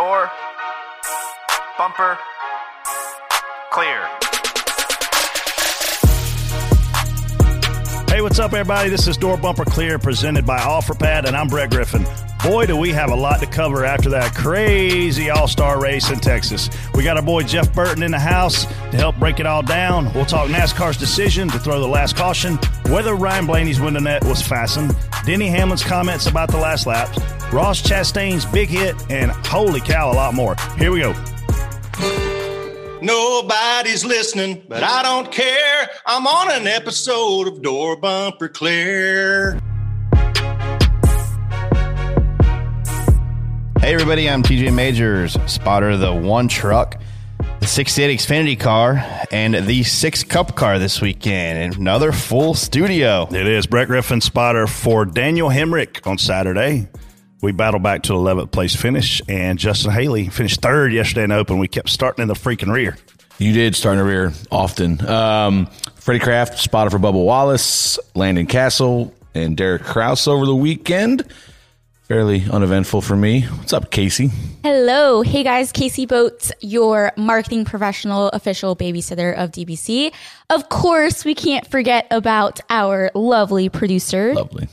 Door, bumper, clear. Hey, what's up, everybody? This is Door Bumper Clear presented by OfferPad, and I'm Brett Griffin. Boy, do we have a lot to cover after that crazy all star race in Texas. We got our boy Jeff Burton in the house to help break it all down. We'll talk NASCAR's decision to throw the last caution, whether Ryan Blaney's window net was fastened, Denny Hamlin's comments about the last laps, Ross Chastain's big hit, and holy cow, a lot more. Here we go. Nobody's listening, but I don't care. I'm on an episode of Door Bumper Clear. Hey everybody, I'm TJ Majors, spotter of the one truck, the 68 Xfinity car, and the six cup car this weekend. Another full studio. It is Brett Griffin spotter for Daniel Hemric on Saturday. We battled back to 11th place finish, and Justin Haley finished third yesterday in Open. We kept starting in the freaking rear. You did start in the rear often. Um, Freddie Kraft spotted for Bubba Wallace, Landon Cassill, and Derek Kraus over the weekend. Fairly uneventful for me. What's up, Casey? Hello. Hey guys, Casey Boats, your marketing professional, official babysitter of DBC. Of course, we can't forget about our lovely producer. Lovely.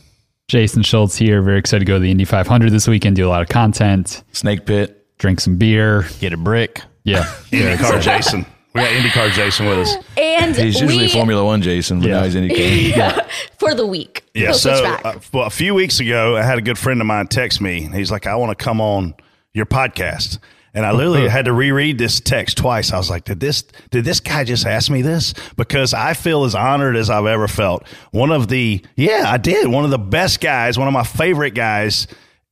Jason Schultz here. Very excited to go to the Indy 500 this weekend, do a lot of content, Snake Pit. drink some beer. Get a brick. Yeah. IndyCar Jason. We got IndyCar Jason with us. And He's usually we, Formula One Jason, but Yeah. now he's IndyCar. for the week. Yeah, He'll so back. uh, well, a few weeks ago, I had a good friend of mine text me. He's like, "I want to come on your podcast," and I literally uh-huh. had to reread this text twice. I was like, "Did this? Did this guy just ask me this?" Because I feel as honored as I've ever felt. One of the yeah, I did. One of the best guys, one of my favorite guys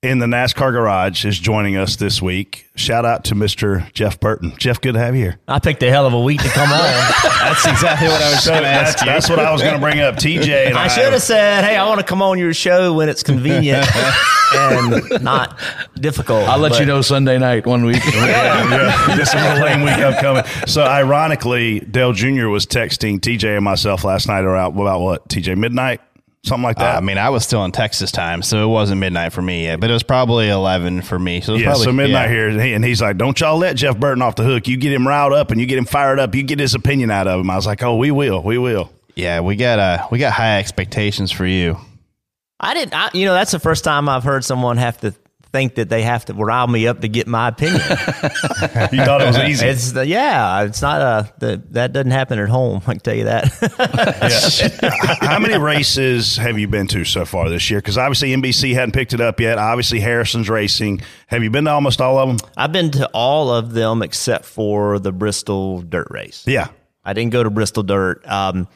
in the NASCAR garage is joining us this week. Shout out to Mr. Jeff Burton. Jeff, good to have you here. I picked a hell of a week to come on. That's exactly what I was So going to that's, ask you. that's what I was going to bring up. TJ and I, I should have said, "Hey, I want to come on your show when it's convenient and not difficult." I'll let But you know Sunday night one week. yeah, just a little lame week upcoming. So, ironically, Dale Jr. was texting TJ and myself last night around about what TJ midnight, something like Uh, that. I mean, I was still in Texas time, so it wasn't midnight for me yet, but it was probably 11 for me. So it was yeah, probably, so midnight yeah. here, and, he, and he's like, "Don't y'all let Jeff Burton off the hook. You get him riled up, and you get him fired up. You get his opinion out of him." I was like, "Oh, we will, we will." Yeah, we got uh, we got high expectations for you. I didn't. I, you know, that's the first time I've heard someone have to think that they have to rile me up to get my opinion. You thought it was easy. it's the, yeah, it's not a the, that doesn't happen at home. I can tell you that. Yeah. How many races have you been to so far this year? Because obviously NBC hadn't picked it up yet. Obviously Harrison's racing. Have you been to almost all of them? I've been to all of them except for the Bristol Dirt Race. Yeah. I didn't go to Bristol Dirt. Um,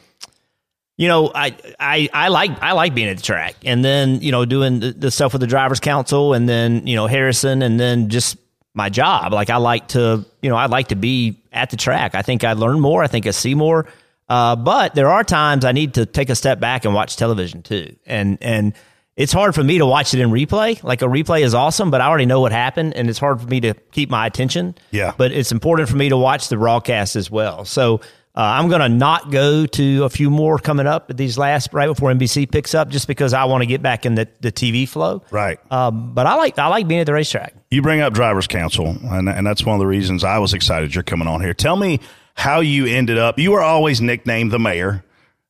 you know, I, I I like I like being at the track, and then you know doing the, the stuff with the drivers' council, and then you know Harrison, and then just my job. Like I like to, you know, I like to be at the track. I think I learn more. I think I see more. Uh, but there are times I need to take a step back and watch television too, and and it's hard for me to watch it in replay. Like a replay is awesome, but I already know what happened, and it's hard for me to keep my attention. Yeah. But it's important for me to watch the broadcast as well. So uh, I'm going to not go to a few more coming up at these last right before NBC picks up, just because I want to get back in the, the TV flow. Right. Um, but I like I like being at the racetrack. You bring up Drivers Council, and, and that's one of the reasons I was excited you're coming on here. Tell me how you ended up. You were always nicknamed the mayor,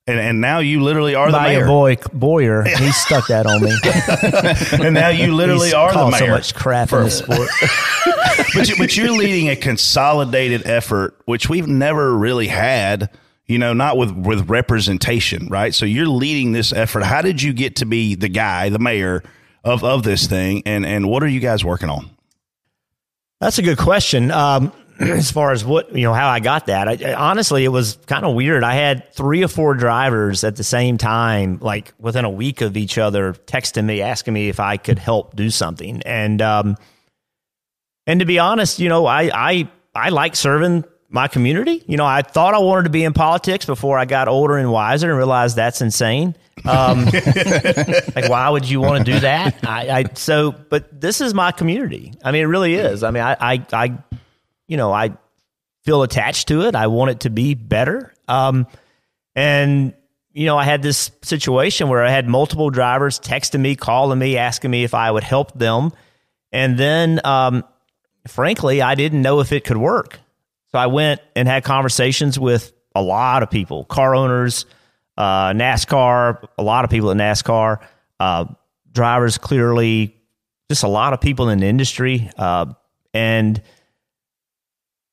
and, and now you literally are the By mayor. boy Boyer, he stuck that on me. and now you literally He's are the mayor. so much crap in the sport. but, you, but you're leading a consolidated effort, which we've never really had. You know, not with with representation, right? So you're leading this effort. How did you get to be the guy, the mayor of of this thing, and and what are you guys working on? That's a good question. Um, as far as what you know, how I got that, I, honestly, it was kind of weird. I had three or four drivers at the same time, like within a week of each other, texting me asking me if I could help do something, and um, and to be honest, you know, I I I like serving my community. You know, I thought I wanted to be in politics before I got older and wiser and realized that's insane. Um, like, why would you want to do that? I, I so, but this is my community. I mean, it really is. I mean, I, I, I you know, I feel attached to it. I want it to be better. Um, and you know, I had this situation where I had multiple drivers texting me, calling me, asking me if I would help them, and then um, frankly, I didn't know if it could work. So I went and had conversations with a lot of people, car owners, uh, NASCAR, a lot of people at NASCAR, uh, drivers, clearly, just a lot of people in the industry. Uh, and,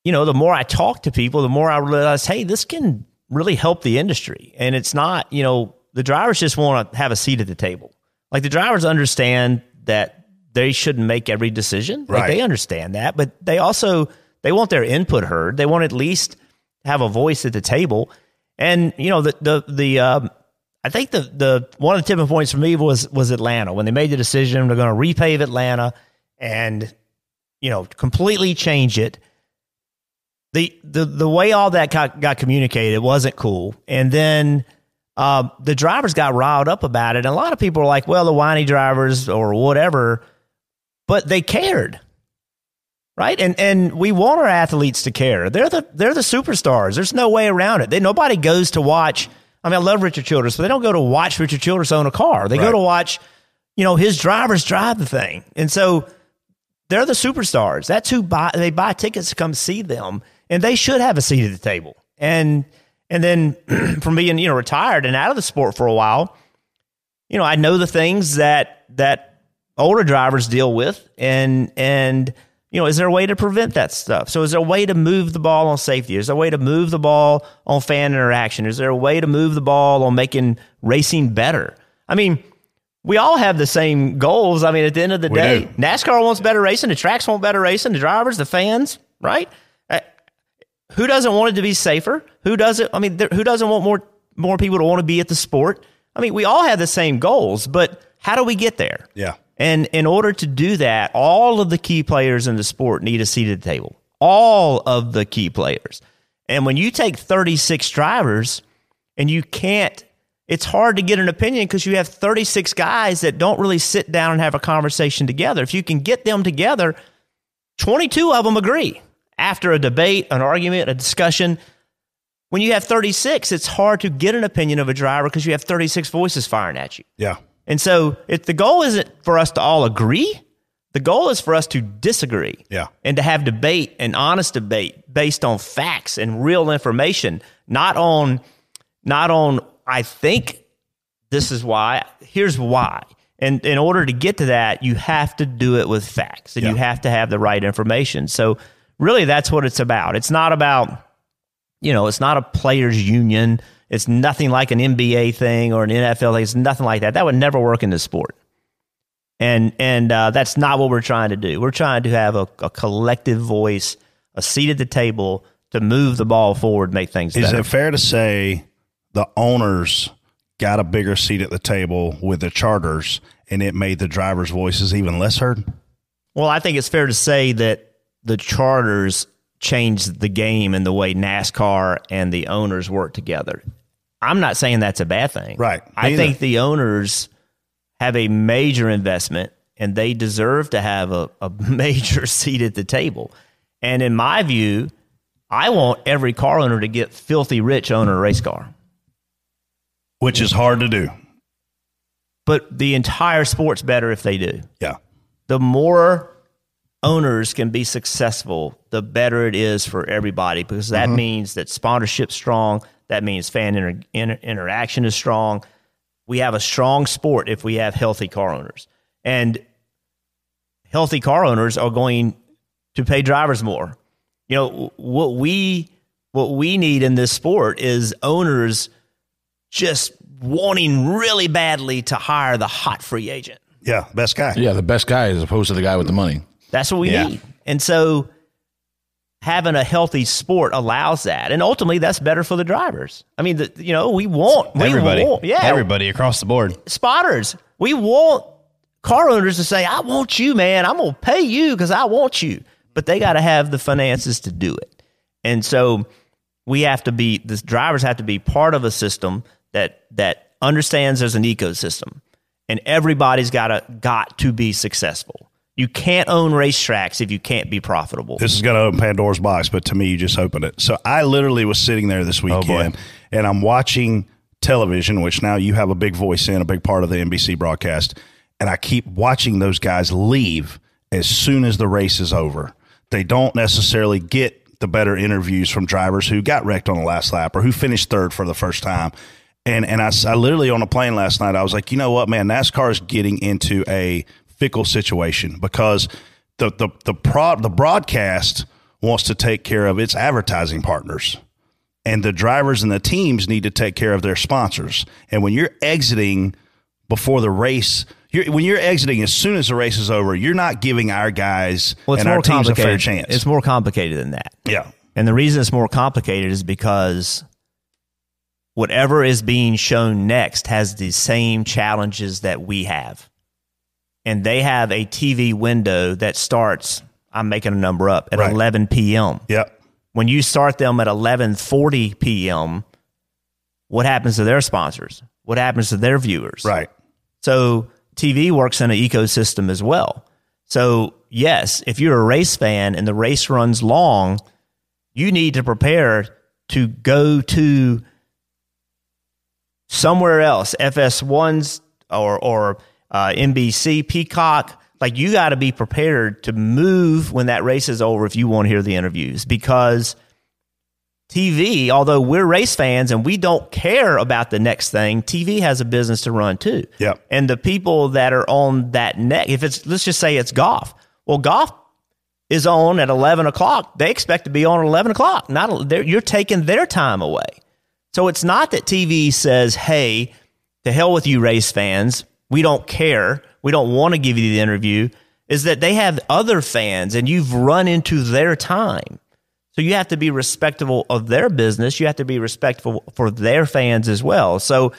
you know, the more I talk to people, the more I realize, hey, this can really help the industry. And it's not, you know, the drivers just want to have a seat at the table. Like the drivers understand that they shouldn't make every decision. Like Right. they understand that, but they also they want their input heard. They want at least have a voice at the table. And you know the the the um, I think the the one of the tipping points for me was was Atlanta when they made the decision they're going to repave Atlanta and you know completely change it. The the the way all that got, got communicated wasn't cool, and then um, the drivers got riled up about it. And a lot of people are like, "Well, the whiny drivers or whatever," but they cared right? And and we want our athletes to care. They're the they're the superstars. There's no way around it. They nobody goes to watch. I mean, I love Richard Childress, but they don't go to watch Richard Childress own a car. They go to watch, you know, his drivers drive the thing. And so they're the superstars. That's who buy they buy tickets to come see them, and they should have a seat at the table. And and then from being you know retired and out of the sport for a while, you know, I know the things that that older drivers deal with, and and you know, is there a way to prevent that stuff? So, is there a way to move the ball on safety? Is there a way to move the ball on fan interaction? Is there a way to move the ball on making racing better? I mean, we all have the same goals. I mean, at the end of the We day, do. NASCAR wants better racing, the tracks want better racing, the drivers, the fans, right? Who doesn't want it to be safer? Who doesn't? I mean, there, who doesn't want more more people to want to be at the sport? I mean, we all have the same goals, but how do we get there? Yeah. And in order to do that, all of the key players in the sport need a seat at the table. All of the key players. And when you take 36 drivers and you can't, it's hard to get an opinion because you have 36 guys that don't really sit down and have a conversation together. If you can get them together, 22 of them agree after a debate, an argument, a discussion. When you have 36, it's hard to get an opinion of a driver because you have 36 voices firing at you. Yeah. And so if the goal isn't for us to all agree, the goal is for us to disagree. Yeah. And to have debate and honest debate based on facts and real information, not on not on I think this is why. Here's why. And in order to get to that, you have to do it with facts and you have to have the right information. So really that's what it's about. It's not about you know, it's not a players union. It's nothing like an NBA thing or an NFL thing. It's nothing like that. That would never work in this sport. And and uh, that's not what we're trying to do. We're trying to have a, a collective voice, a seat at the table to move the ball forward, make things Is better. it fair to say the owners got a bigger seat at the table with the charters and it made the drivers' voices even less heard? Well, I think it's fair to say that the charters changed the game and the way NASCAR and the owners work together. I'm not saying that's a bad thing. Right. I Me think the owners have a major investment and they deserve to have a, a major seat at the table. And in my view, I want every car owner to get filthy rich owner a race car. Which is hard to do. But the entire sport's better if they do. Yeah. the more owners can be successful, the better it is for everybody because that mm-hmm. means that sponsorship's strong. That means fan inter- inter- interaction is strong. We have a strong sport if we have healthy car owners. And healthy car owners are going to pay drivers more. You know, what we what we need in this sport is owners just wanting really badly to hire the hot free agent. Yeah. Best guy. Yeah, the best guy as opposed to the guy with the money. That's what we Yeah. need. And so having a healthy sport allows that. And ultimately that's better for the drivers. I mean, the, you know, we want we Everybody. want- yeah, Everybody across the board. spotters. We want car owners to say, "I want you, man. I'm going to pay you cuz I want you." But they got to have the finances to do it. And so we have to be the drivers have to be part of a system that that understands there's an ecosystem and everybody's got to got to be successful. You can't own racetracks if you can't be profitable. This is going to open Pandora's box, but to me, you just opened it. So I literally was sitting there this oh, boy. weekend and I'm watching television, which now you have a big voice in, a big part of the NBC broadcast. And I keep watching those guys leave as soon as the race is over. they don't necessarily get the better interviews from drivers who got wrecked on the last lap or who finished third for the first time. And and I, I literally on a plane last night, I was like, you know what, man, NASCAR is getting into a fickle situation because the the the prod the broadcast wants to take care of its advertising partners. And the drivers and the teams need to take care of their sponsors. And when you're exiting before the race, you're, when you're exiting as soon as the race is over, you're not giving our guys Well, it's and more our teams a fair chance. It's more complicated than that. yeah. And the reason it's more complicated is because whatever is being shown next has the same challenges that we have. And they have a TV window that starts, I'm making a number up, at Right. 11 p.m. Yep. When you start them at 11:40 p.m., what happens to their sponsors? What happens to their viewers? Right. So TV works in an ecosystem as well. So yes, if you're a race fan and the race runs long, you need to prepare to go to somewhere else, FS1s or or uh, NBC, Peacock. Like you got to be prepared to move when that race is over if you want to hear the interviews because TV, although we're race fans and we don't care about the next thing, TV has a business to run too. Yep. And the people that are on that neck, if it's let's just say it's golf. Well, golf is on at eleven o'clock. They expect to be on at eleven o'clock. Not you're taking their time away. So it's not that TV says, "Hey, to hell with you, race fans. We don't care. We don't want to give you the interview." Is that they have other fans and you've run into their time. So you have to be respectful of their business. You have to be respectful for their fans as well. So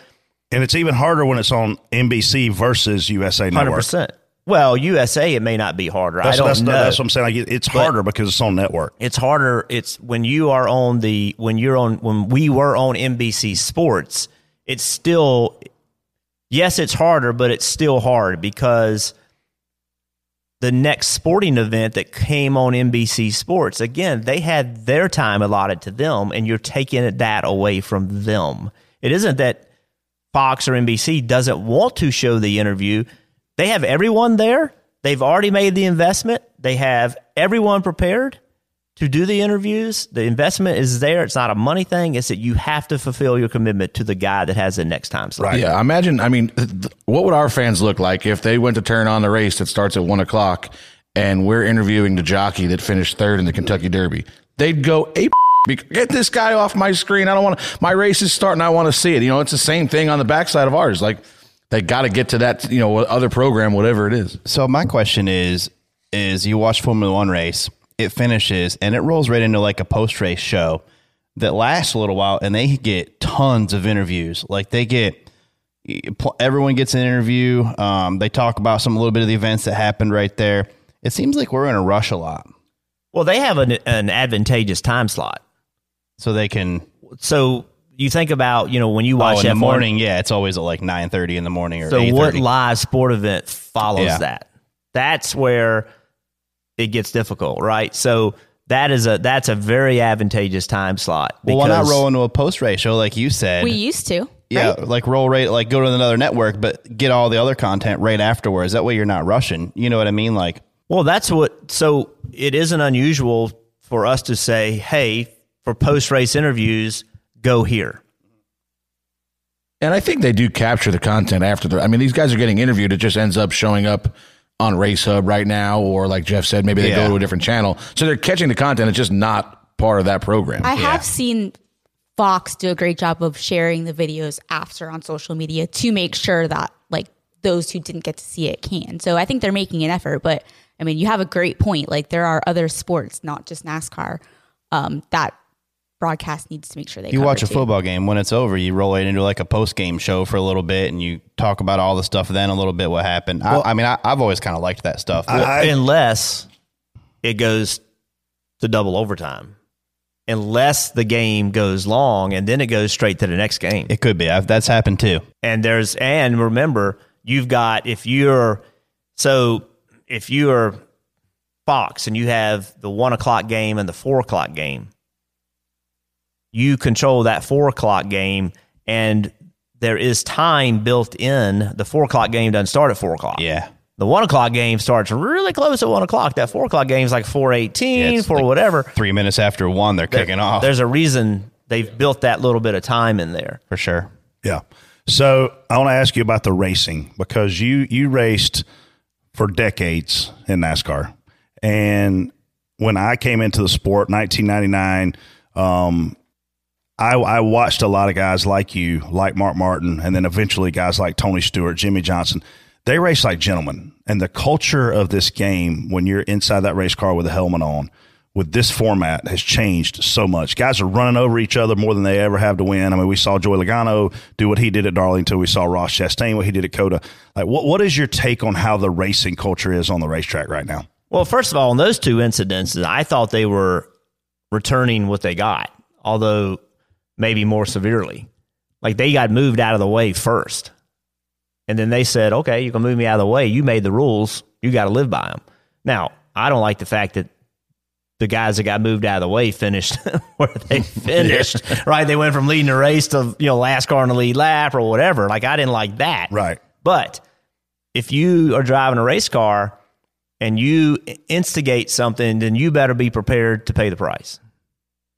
And it's even harder when it's on NBC versus USA Network. hundred percent. Well, USA, it may not be harder. That's, I don't that's, know. that's what I'm saying. Like, it- it's harder because it's on network. it's harder. It's when you are on the when you're on when we were on NBC Sports. It's still yes, it's harder, but it's still hard because the next sporting event that came on NBC Sports again, they had their time allotted to them, and you're taking that away from them. It isn't that Fox or NBC doesn't want to show the interview. They have everyone there. They've already made the investment. They have everyone prepared to do the interviews. The investment is there. It's not a money thing. It's that you have to fulfill your commitment to the guy that has the next time slot. Right. Yeah, imagine. I mean, th- th- what would our fans look like if they went to turn on the race that starts at one o'clock and we're interviewing the jockey that finished third in the Kentucky Derby? They'd go ape. Get this guy off my screen. I don't want to. My race is starting. I want to see it. You know, it's the same thing on the backside of ours. Like they got to get to that. You know, other program, whatever it is. So my question is: is you watch Formula One race, it finishes, and it rolls right into like a post race show that lasts a little while, and they get tons of interviews. Like they get everyone gets an interview. Um, they talk about some a little bit of the events that happened right there. It seems like we're in a rush a lot, Well, they have an, an advantageous time slot. so they can. So you think about, you know, when you watch Oh, in the F1, morning, yeah, it's always at like nine thirty in the morning or So what live sport event follows Yeah. that? That's where it gets difficult, right? So that is a that's a very advantageous time slot. Well, why not roll into a post race show like you said? We used to. Yeah, right? like roll rate, like go to another network, but get all the other content right afterwards. That way, you're not rushing. You know what I mean? Like, Well, that's what. So it isn't unusual for us to say, "Hey, for post race interviews, go here." And I think they do capture the content after the. I mean, these guys are getting interviewed. It just ends up showing up on Race Hub right now, or like Jeff said, maybe they Yeah. go to a different channel. So they're catching the content. It's just not part of that program. I have seen Fox do a great job of sharing the videos after on social media to make sure that like those who didn't get to see it can. So I think they're making an effort. But I mean, you have a great point. Like there are other sports, not just NASCAR, um, that broadcast needs to make sure they you cover watch a too. football game when it's over, you roll it into like a post game show for a little bit, and you talk about all the stuff. Then a little bit what happened. I, I mean, I, I've always kind of liked that stuff. I- unless it goes to double overtime, unless the game goes long and then it goes straight to the next game. it could be. I've, that's happened too. and there's and remember you've got if you're so if you're Fox and you have the one o'clock game and the four o'clock game, you control that four o'clock game and there is time built in. The four o'clock game doesn't start at four o'clock. Yeah. The one o'clock game starts really close at one o'clock. That four o'clock game is like four eighteen, it's four like whatever. Three minutes after one, they're kicking off There's a reason they've built that little bit of time in there. for sure. Yeah. So I want to ask you about the racing because you you raced for decades in NASCAR, and when I came into the sport, 1999, um, I, I watched a lot of guys like you, like Mark Martin, and then eventually guys like Tony Stewart, Jimmie Johnson. They race like gentlemen, and the culture of this game when you're inside that race car with a helmet on with this format has changed so much. Guys are running over each other more than they ever have to win. I mean, we saw Joey Logano do what he did at Darlington. We saw Ross Chastain what he did at COTA. Like, what what is your take on how the racing culture is on the racetrack right now? Well, first of all, in those two incidences, I thought they were returning what they got, although maybe more severely. Like they got moved out of the way first. And then they said, okay, you can move me out of the way. You made the rules. You got to live by them. Now, I don't like the fact that the guys that got moved out of the way finished where they finished, right? They went from leading the race to, you know, last car in the lead lap or whatever. Like, I didn't like that. Right. But if you are driving a race car and you instigate something, then you better be prepared to pay the price.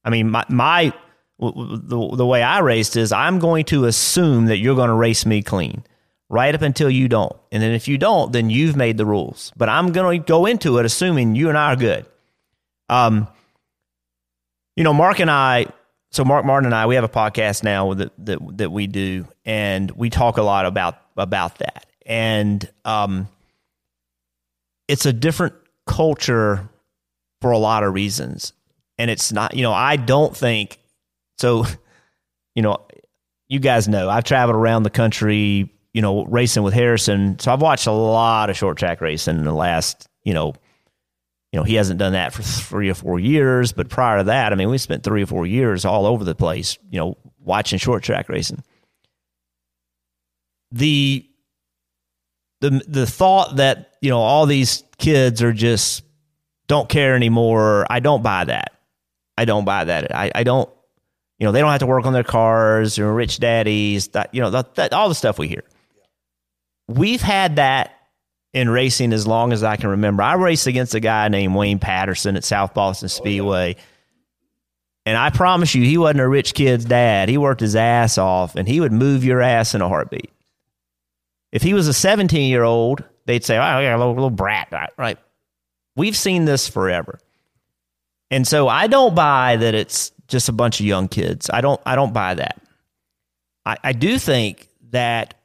I mean, my, my the, the way I raced is I'm going to assume that you're going to race me clean right up until you don't. And then if you don't, then you've made the rules. But I'm going to go into it assuming you and I are good. Um, you know, Mark and I, so Mark Martin and I, we have a podcast now that that that we do, and we talk a lot about about that. And um, it's a different culture for a lot of reasons, and it's not. You know, I don't think so. You know, you guys know I've traveled around the country. You know, racing with Harrison, so I've watched a lot of short track racing in the last you know you know, he hasn't done that for three or four years. But prior to that, I mean, we spent three or four years all over the place, you know, watching short track racing. The the the thought that you know all these kids are just don't care anymore. I don't buy that. I don't buy that. I, I don't. You know, they don't have to work on their cars or rich daddies. That you know, that, that, all the stuff we hear. We've had that in racing as long as I can remember. I raced against a guy named Wayne Patterson at South Boston oh, Speedway. And I promise you, he wasn't a rich kid's dad. He worked his ass off and he would move your ass in a heartbeat. If he was a 17 year old, they'd say, oh, yeah, a little, little brat, right? We've seen this forever. And so I don't buy that it's just a bunch of young kids. I don't, I don't buy that. I, I do think that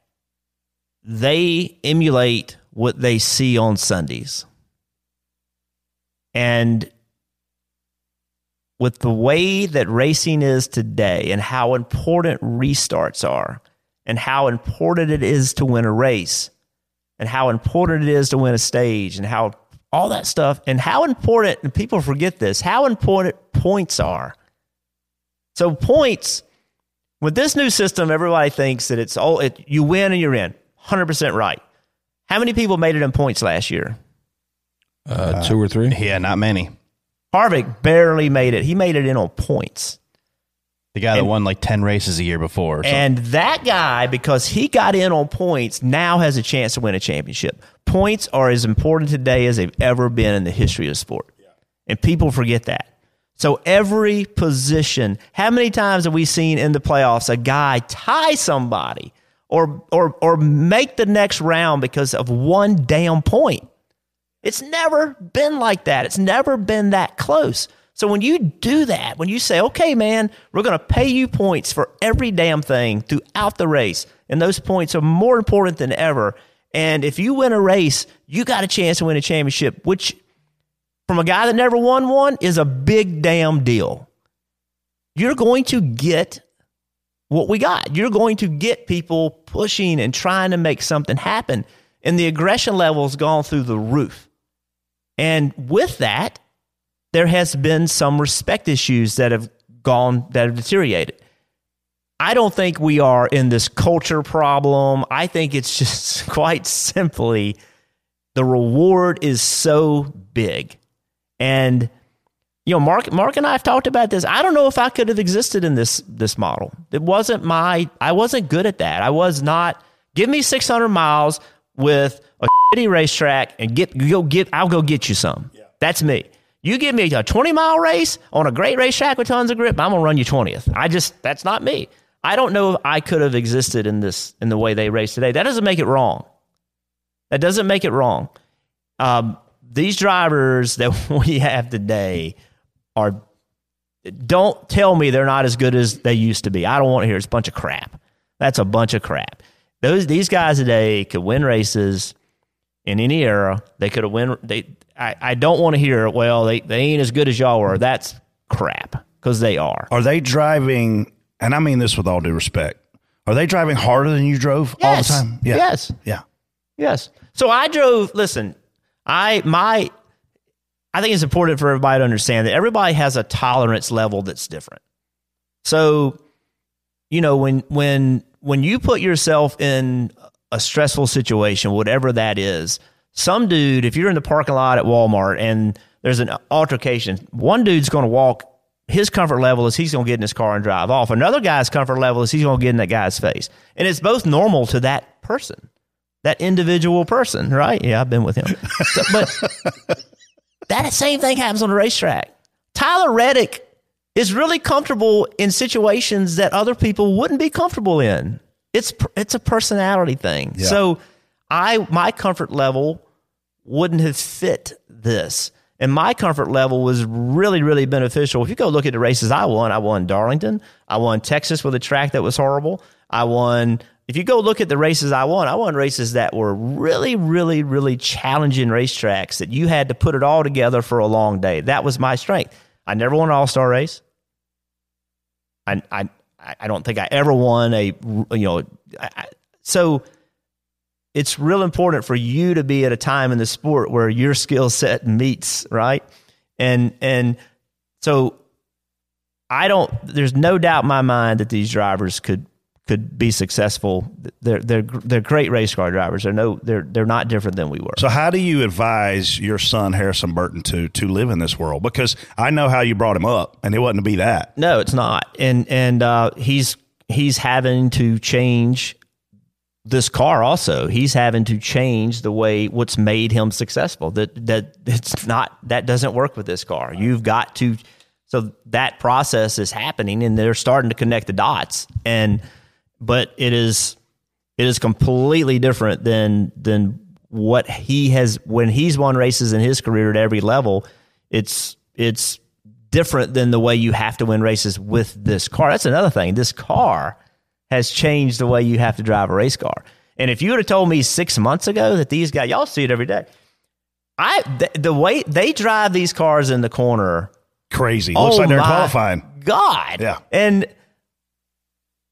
they emulate what they see on Sundays. And with the way that racing is today and how important restarts are and how important it is to win a race and how important it is to win a stage and how all that stuff and how important and people forget this how important points are so points with this new system everybody thinks that it's all it, you win and you're in 100% right how many people made it in points last year? Uh, two or three. Yeah, not many. Harvick barely made it. He made it in on points. The guy that won like 10 races a year before. And that guy, because he got in on points, now has a chance to win a championship. Points are as important today as they've ever been in the history of the sport. And people forget that. So every position, how many times have we seen in the playoffs a guy tie somebody or or or make the next round because of one damn point? It's never been like that. It's never been that close. So when you do that, when you say, okay, man, we're going to pay you points for every damn thing throughout the race, and those points are more important than ever. And if you win a race, you got a chance to win a championship, which from a guy that never won one is a big damn deal. You're going to get what we got. You're going to get people pushing and trying to make something happen. And the aggression level's gone through the roof. And with that, there has been some respect issues that have gone that have deteriorated. I don't think we are in this culture problem. I think it's just quite simply the reward is so big. And you know, Mark Mark and I have talked about this. I don't know if I could have existed in this this model. It wasn't my I wasn't good at that. I was not give me 600 miles, with a shitty racetrack and get go get I'll go get you some. That's me. You give me a 20 mile race on a great racetrack with tons of grip, I'm gonna run you 20th. I just that's not me. I don't know if I could have existed in this in the way they race today. That doesn't make it wrong. That doesn't make it wrong. Um, these drivers that we have today are don't tell me they're not as good as they used to be. I don't want to hear it's a bunch of crap. That's a bunch of crap. Those these guys today could win races in any era. They could have win. They I, I don't want to hear well they they ain't as good as y'all were. That's crap because they are. Are they driving? And I mean this with all due respect. Are they driving harder than you drove all the time? Yeah. Yes. Yeah. Yes. So I drove. Listen, I my I think it's important for everybody to understand that everybody has a tolerance level that's different. So, you know, when when when you put yourself in a stressful situation, whatever that is, some dude, if you're in the parking lot at Walmart and there's an altercation, one dude's going to walk. His comfort level is he's going to get in his car and drive off. Another guy's comfort level is he's going to get in that guy's face, and it's both normal to that person that individual person, right? Yeah, I've been with him. So- but that same thing happens on the racetrack. Tyler Reddick is really comfortable in situations that other people wouldn't be comfortable in. It's it's a personality thing. Yeah. So I my comfort level wouldn't have fit this. And my comfort level was really, really beneficial. If you go look at the races I won, I won Darlington. I won Texas with a track that was horrible. I won, if you go look at the races I won, I won races that were really, really, really challenging racetracks that you had to put it all together for a long day. That was my strength. I never won an all star race. I, I, I don't think I ever won a, you know, I, I, so it's real important for you to be at a time in the sport where your skill set meets right and and so i don't there's no doubt in my mind that these drivers could could be successful they're they're they're great race car drivers they're no they're they're not different than we were So how do you advise your son Harrison Burton to to live in this world? Because I know how you brought him up, and it wasn't to be that. No, it's not. And and uh, he's he's having to change this car also. He's having to change the way what's made him successful. That that it's not that doesn't work with this car. You've got to so that process is happening and they're starting to connect the dots. And but it is it is completely different than than what he has when he's won races in his career at every level. It's it's different than the way you have to win races with this car. That's another thing. This car has changed the way you have to drive a race car. And if you would have told me six months ago that these guys, y'all see it every day. I the, the way they drive these cars in the corner, Crazy. Looks oh like they're my qualifying. God, Yeah. And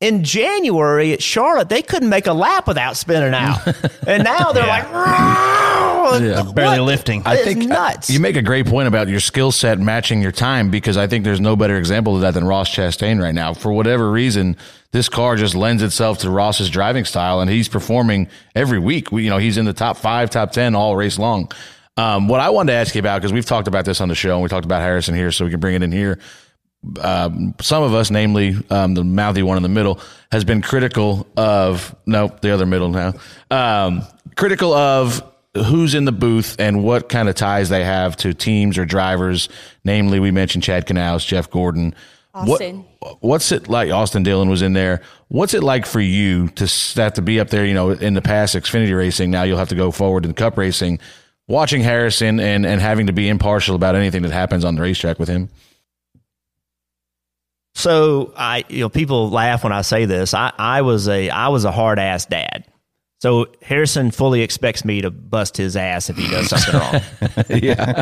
in January at Charlotte, they couldn't make a lap without spinning out, and now they're like, Yeah, barely what? lifting. I think uh, nuts. You make a great point about your skill set matching your time because I think there's no better example of that than Ross Chastain right now. For whatever reason, this car just lends itself to Ross's driving style, and he's performing every week. We, you know, he's in the top five, top ten all race long. Um, what I wanted to ask you about because we've talked about this on the show, and we talked about Harrison here, so we can bring it in here. Um, some of us, namely um, the mouthy one in the middle, has been critical of no, the other middle now, um, critical of who's in the booth and what kind of ties they have to teams or drivers. Namely, we mentioned Chad Knaus, Jeff Gordon. Austin. What, what's it like? Austin Dillon was in there. What's it like for you to have to be up there? You know, in the past Xfinity racing, now you'll have to go forward in Cup racing. Watching Harrison and and having to be impartial about anything that happens on the racetrack with him. So I, you know, people laugh when I say this. I, I was a, I was a hard ass dad. So Harrison fully expects me to bust his ass if he does something wrong. yeah,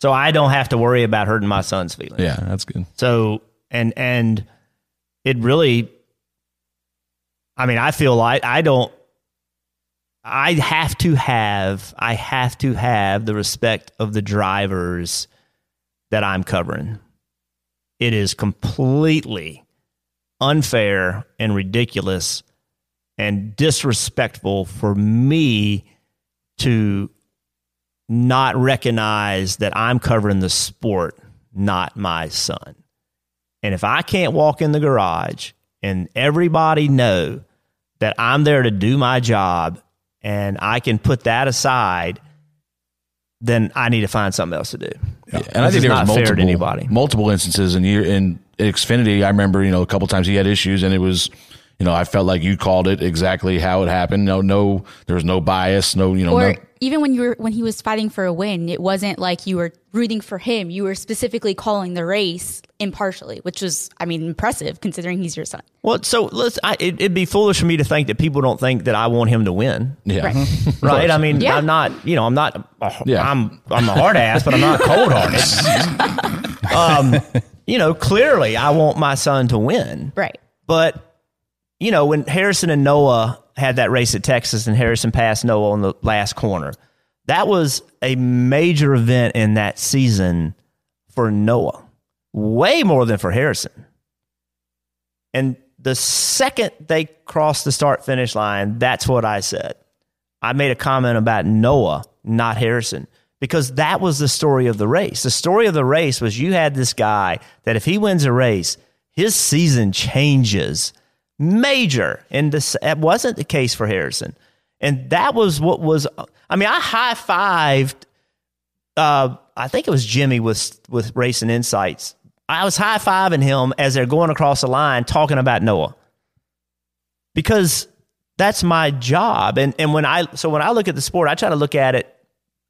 So I don't have to worry about hurting my son's feelings. yeah, that's good. So and and it really, I mean, I feel like I don't. I have to have, I have to have the respect of the drivers that I'm covering. It is completely unfair and ridiculous and disrespectful for me to not recognize that I'm covering the sport, not my son. And if I can't walk in the garage and everybody know that I'm there to do my job and I can put that aside, then I need to find something else to do. Yeah. And I think is there was not fair multiple, to anybody. multiple instances in year in Xfinity. I remember, you know, a couple times he had issues, and it was, you know, I felt like you called it exactly how it happened. No, no, there was no bias. No, you know, or no, even when you were when he was fighting for a win, it wasn't like you were rooting for him. You were specifically calling the race impartially, which was, I mean, impressive considering he's your son. Well, so let's. I, it, it'd be foolish for me to think that people don't think that I want him to win, yeah. Right. right? I mean, Yeah. I'm not. You know, I'm not. A, Yeah. I'm. I'm a hard ass, but I'm not cold hearted. um, you know, clearly, I want my son to win. Right. But you know, when Harrison and Noah had that race at Texas, and Harrison passed Noah on the last corner, that was a major event in that season for Noah, way more than for Harrison. And the second they crossed the start finish line, that's what I said. I made a comment about Noah, not Harrison, because that was the story of the race. The story of the race was you had this guy that if he wins a race, his season changes major. And this, that wasn't the case for Harrison. And that was what was, I mean, I high fived, uh, I think it was Jimmy with, with Racing Insights. I was high fiving him as they're going across the line talking about Noah because that's my job. And and when I so when I look at the sport, I try to look at it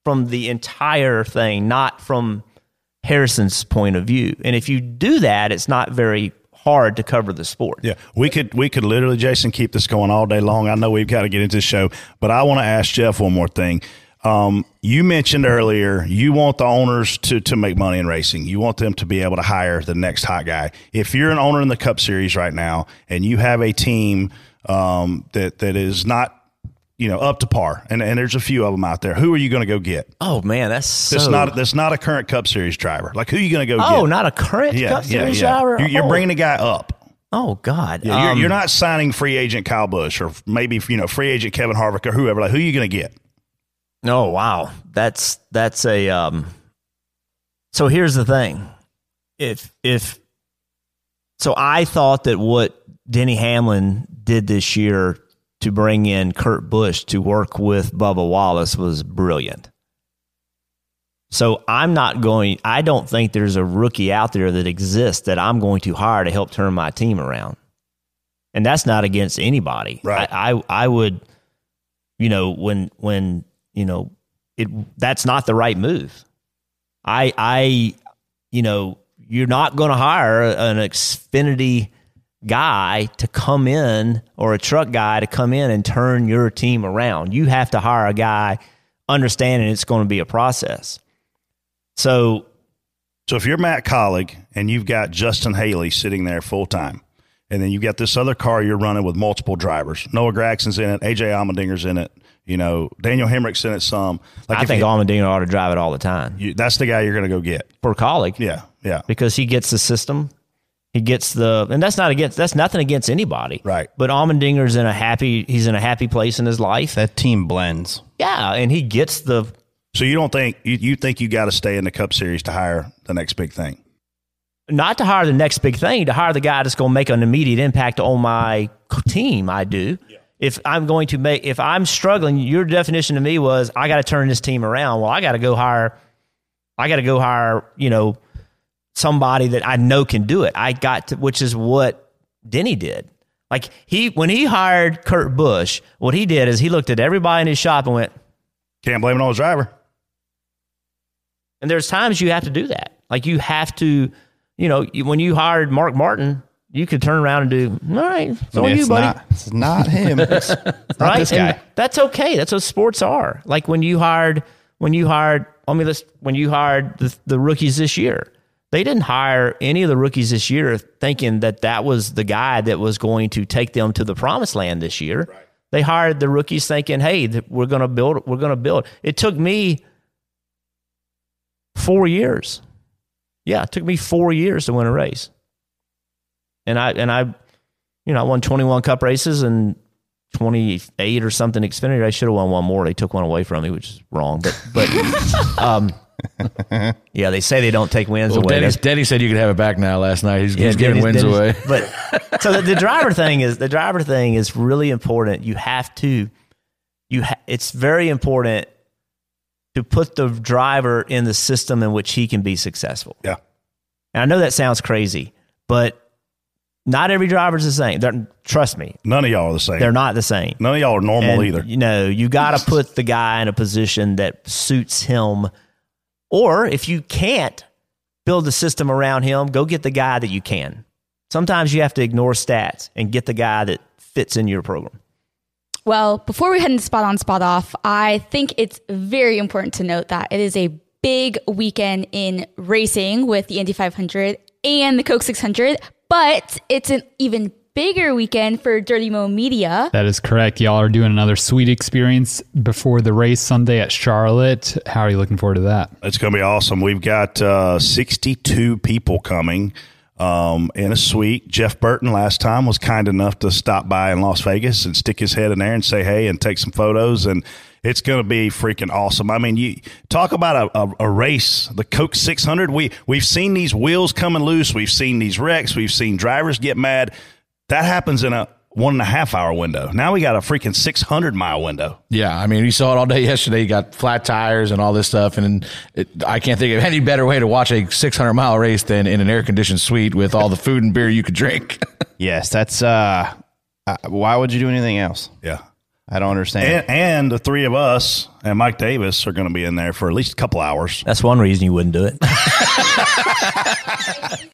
from the entire thing, not from Harrison's point of view. And if you do that, it's not very hard to cover the sport. Yeah, we could we could literally, Jason, keep this going all day long. I know we've got to get into the show, but I want to ask Jeff one more thing. Um, you mentioned earlier you want the owners to to make money in racing. You want them to be able to hire the next hot guy. If you're an owner in the Cup Series right now and you have a team um, that that is not you know up to par, and, and there's a few of them out there, who are you going to go get? Oh man, that's so, That's not that's not a current Cup Series driver. Like who are you going to go get? Oh, get? not a current yeah, Cup yeah, Series yeah. driver? You're, you're oh. bringing a guy up. Oh God. Yeah, you're, Um, you're not signing free agent Kyle Busch or maybe you know free agent Kevin Harvick or whoever. Like who are you going to get? Oh wow, that's that's a. Um, so here's the thing, if if so, I thought that what Denny Hamlin did this year to bring in Kurt Busch to work with Bubba Wallace was brilliant. So I'm not going. I don't think there's a rookie out there that exists that I'm going to hire to help turn my team around, and that's not against anybody. Right. I I, I would, you know, when when you know it that's not the right move. I I you know you're not going to hire an Xfinity guy to come in or a truck guy to come in and turn your team around. You have to hire a guy understanding it's going to be a process. So So if you're Matt Kaulig and you've got Justin Haley sitting there full time, and then you've got this other car you're running with multiple drivers, Noah Gragson's in it, AJ Allmendinger's in it, you know Daniel Hemric's in it some. Like I think you- Allmendinger ought to drive it all the time you, that's the guy you're going to go get. for Kaulig. Yeah, yeah. because he gets the system. He gets the, and that's not against, that's nothing against anybody. Right. But Allmendinger's in a happy, he's in a happy place in his life. That team blends. Yeah. And he gets the, So you don't think you, you think you got to stay in the Cup Series to hire the next big thing? not to hire the next big thing, to hire the guy that's going to make an immediate impact on my team. I do. If I'm going to make, if I'm struggling, your definition to me was I got to turn this team around. Well, I got to go hire, I got to go hire, you know, somebody that I know can do it. I got to, which is what Denny did. Like he, when he hired Kurt Busch, what he did is he looked at everybody in his shop and went, Can't blame it on the driver. and there's times you have to do that. Like you have to, you know, you- when you hired Mark Martin, you could turn around and do, all right, it's on you, buddy. not. It's not him. It's, it's not right? this And guy. that's okay. That's what sports are. Like when you hired, when you hired, I mean, let's, when you hired the, the rookies this year, they didn't hire any of the rookies this year thinking that that was the guy that was going to take them to the promised land this year. They hired the rookies thinking, hey, we're going to build, we're going to build. It took me four years. Yeah, it took me four years to win a race. And I, and I, you know, I won 21 cup races and 28 or something Xfinity. I should have won one more. They took one away from me, which is wrong. But, but, um, yeah, they say they don't take wins Well, away. Denny, That's- Denny said you could have it back now last night. He's, he's yeah, giving Denny's- wins Denny's- away. But so the, the driver thing is the driver thing is really important. You have to you ha- it's very important to put the driver in the system in which he can be successful. Yeah. And I know that sounds crazy, but not every driver's the same. They're, trust me, None of y'all are the same. they're not the same. None of y'all are normal And, either. You know, you got to put the guy in a position that suits him. Or if you can't build a system around him, go get the guy that you can. Sometimes you have to ignore stats and get the guy that fits in your program. Well, before we head into spot on, spot off, I think it's very important to note that it is a big weekend in racing with the Indy 500 and the Coke 600, but it's an even bigger weekend for Dirty Mo Media. That is correct. Y'all are doing another sweet experience before the race Sunday at Charlotte. How are you looking forward to that? It's going to be awesome. We've got uh, 62 people coming um, in a suite. Jeff Burton last time was kind enough to stop by in Las Vegas and stick his head in there and say hey and take some photos. And it's going to be freaking awesome. I mean, you talk about a, a, a race, the Coke 600. We we've seen these wheels coming loose. We've seen these wrecks. We've seen drivers get mad. That happens in a one and a half hour window. Now we got a freaking 600 mile window. Yeah, I mean, you saw it all day yesterday. You got flat tires and all this stuff, and it, I can't think of any better way to watch a 600 mile race than in an air conditioned suite with all the food and beer you could drink. Yes, that's uh, uh why would you do anything else? Yeah. I don't understand. And, and the three of us and Mike Davis are going to be in there for at least a couple hours. That's one reason you wouldn't do it.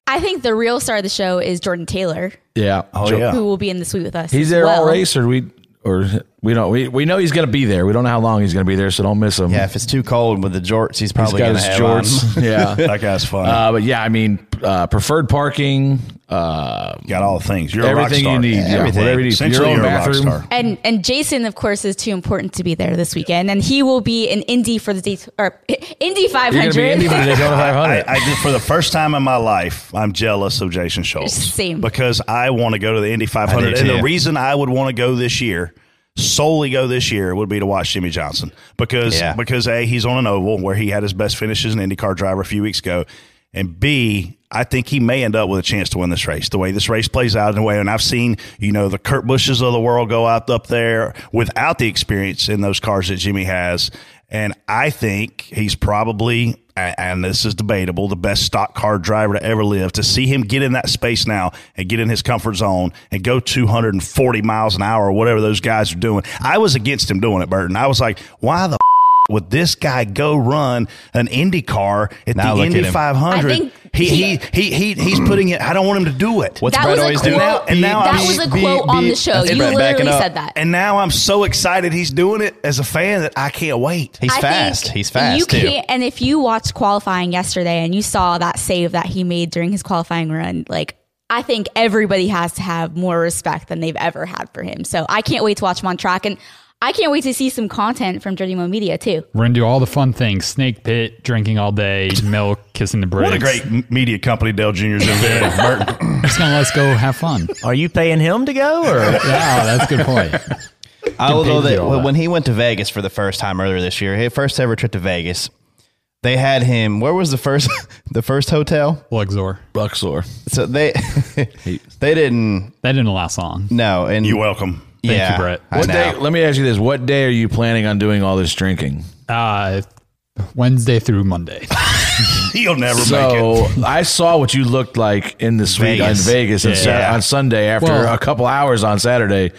I think the real star of the show is Jordan Taylor, yeah. Oh, yeah. who will be in the suite with us. He's as there all well. race, or we, or we don't. We, we know he's going to be there. We don't know how long he's going to be there, so don't miss him. yeah, if it's too cold with the jorts, he's he's probably got going his to have on. jorts. yeah. That guy's fun. Uh, but yeah, I mean, uh, preferred parking, uh, Got all the things. You're a everything rock you need. Yeah, Everything. whatever you need. Your Essentially, own you're a rock bathroom. star. And and Jason, of course, is too important to be there this weekend, and he will be in Indy for the D or Indy You're 500. be Indy for the Daytona 500. I, I did for the first time in my life. I'm jealous of Jason Schultz. Same. because I want to go to the Indy 500, and the reason I would want to go this year, solely go this year, would be to watch Jimmie Johnson because Yeah. because a he's on an oval where he had his best finishes an IndyCar driver a few weeks ago, and b I think he may end up with a chance to win this race. The way this race plays out, in a way, and I've seen you know the Kurt Bushes of the world go out up there without the experience in those cars that Jimmie has, and I think he's probably and this is debatable, the best stock car driver to ever live. To see him get in that space now and get in his comfort zone and go 240 miles an hour or whatever those guys are doing. I was against him doing it, Burton. I was like, why the would this guy go run an Indy car at Now the look at Indy 500? Think he, he- he, he, he, he's putting it, I don't want him to do it. What's that Brett was a always quote. doing? Now- and now that I'm- was a Beep, quote on the show. You Brett backing literally said that. And now I'm so excited he's doing it as a fan that I can't wait. He's I fast. He's fast You too. can't, and if you watched qualifying yesterday and you saw that save that he made during his qualifying run, like I think everybody has to have more respect than they've ever had for him. So I can't wait to watch him on track, and I can't wait to see some content from Dirty Mo Media too. We're gonna do all the fun things: snake pit, drinking all day, milk, kissing the bricks. What a great media company Dale Jr.'s invented. Burton. Just gonna let's go have fun. Are you paying him to go or? Yeah, that's a good point. Although paid to they, that. when he went to Vegas for the first time earlier this year, his first ever trip to Vegas, they had him. Where was the first the first hotel? Luxor. Luxor. So they they didn't That didn't last long. no, and You're welcome. Thank yeah, you, Brett. What day? Let me ask you this: What day are you planning on doing all this drinking? Uh, Wednesday through Monday. He'll never make So it. I saw what you looked like in the suite Vegas. on Vegas on, Sa- Yeah. on Sunday after Well- a couple hours on Saturday.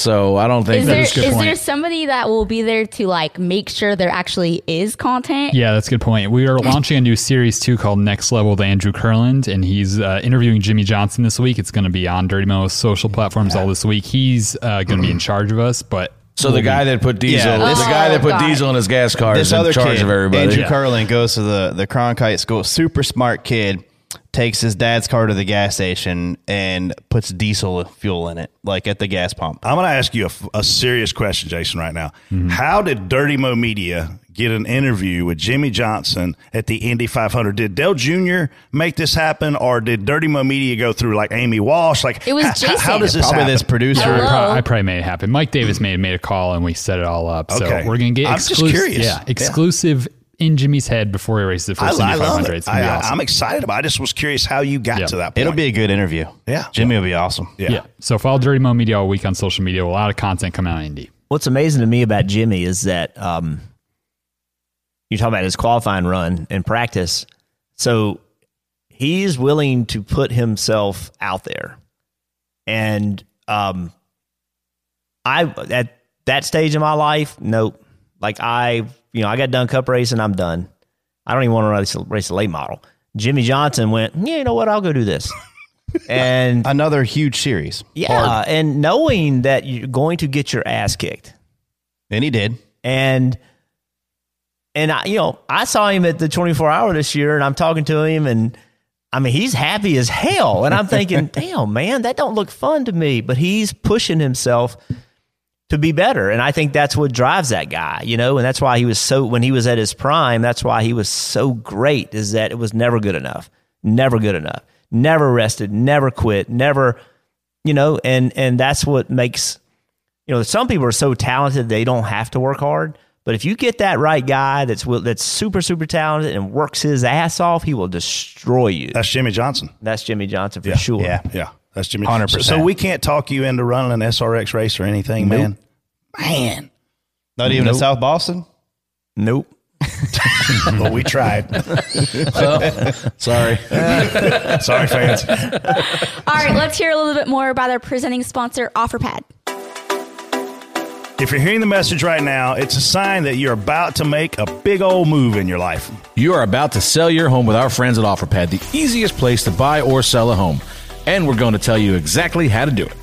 So I don't think Is there that's is point. there somebody that will be there to like make sure there actually is content? Yeah, that's a good point. We are launching a new series too called Next Level with Andrew Kurland, and he's uh, interviewing Jimmie Johnson this week. It's going to be on Dirty Mo's social platforms all this week. He's uh, going to be in charge of us, but So the guy that put diesel, Yeah, the this- guy that put Oh, diesel in his gas car this is in other charge kid, of everybody. Andrew Yeah. Carlin goes to the the Cronkite school. Super smart kid. Takes his dad's car to the gas station and puts diesel fuel in it, like at the gas pump. I'm going to ask you a serious question, Jason, right now. Mm-hmm. How did Dirty Mo Media get an interview with Jimmie Johnson at the Indy 500? Did Dale Jr. make this happen, or did Dirty Mo Media go through like Amy Walsh? Like It was h- h- How does this Probably happen? this producer. Hello? Pro- I probably made it happen. Mike Davis made made a call and we set it all up. So we're gonna get I'm just exclusive, curious. yeah, Yeah. Exclusive in Jimmie's head before he races the I, first I Indy love 500. it. It's I, awesome. I'm excited about. it. I just was curious how you got Yeah. to that. point. It'll be a good interview. Yeah. Jimmie will be awesome. yeah. yeah. So follow Dirty Mo Media all week on social media. A lot of content coming out of Indy. what's amazing to me about Jimmie is that um, you're talking about his qualifying run and practice. So he's willing to put himself out there, and um, I at that stage in my life, nope. Like I, you know, I got done cup racing, I'm done. I don't even want to race, race a late model. Jimmie Johnson went, yeah, you know what? I'll go do this. and Another huge series. yeah, and knowing that you're going to get your ass kicked, And he did. and and I, you know, I saw him at the 24 hour this year, and I'm talking to him, and I mean, he's happy as hell, and I'm thinking, damn, man, that don't look fun to me, but he's pushing himself to be better, and I think that's what drives that guy, you know, and that's why he was so when he was at his prime, that's why he was so great, is that it was never good enough, never good enough, never rested, never quit, never, you know, and and that's what makes you know, some people are so talented they don't have to work hard. But if you get that right guy that's that's super super talented and works his ass off, he will destroy you. That's Jimmie Johnson. That's Jimmie Johnson for sure. Yeah. Yeah, that's Jimmie. 100%. So, so we can't talk you into running an SRX race or anything, man. Man, Not even in South Boston. Nope. but we tried. Sorry. Sorry, fans. All right, let's hear a little bit more about our presenting sponsor, OfferPad. If you're hearing the message right now, it's a sign that you're about to make a big old move in your life. You are about to sell your home with our friends at OfferPad, the easiest place to buy or sell a home. And we're going to tell you exactly how to do it.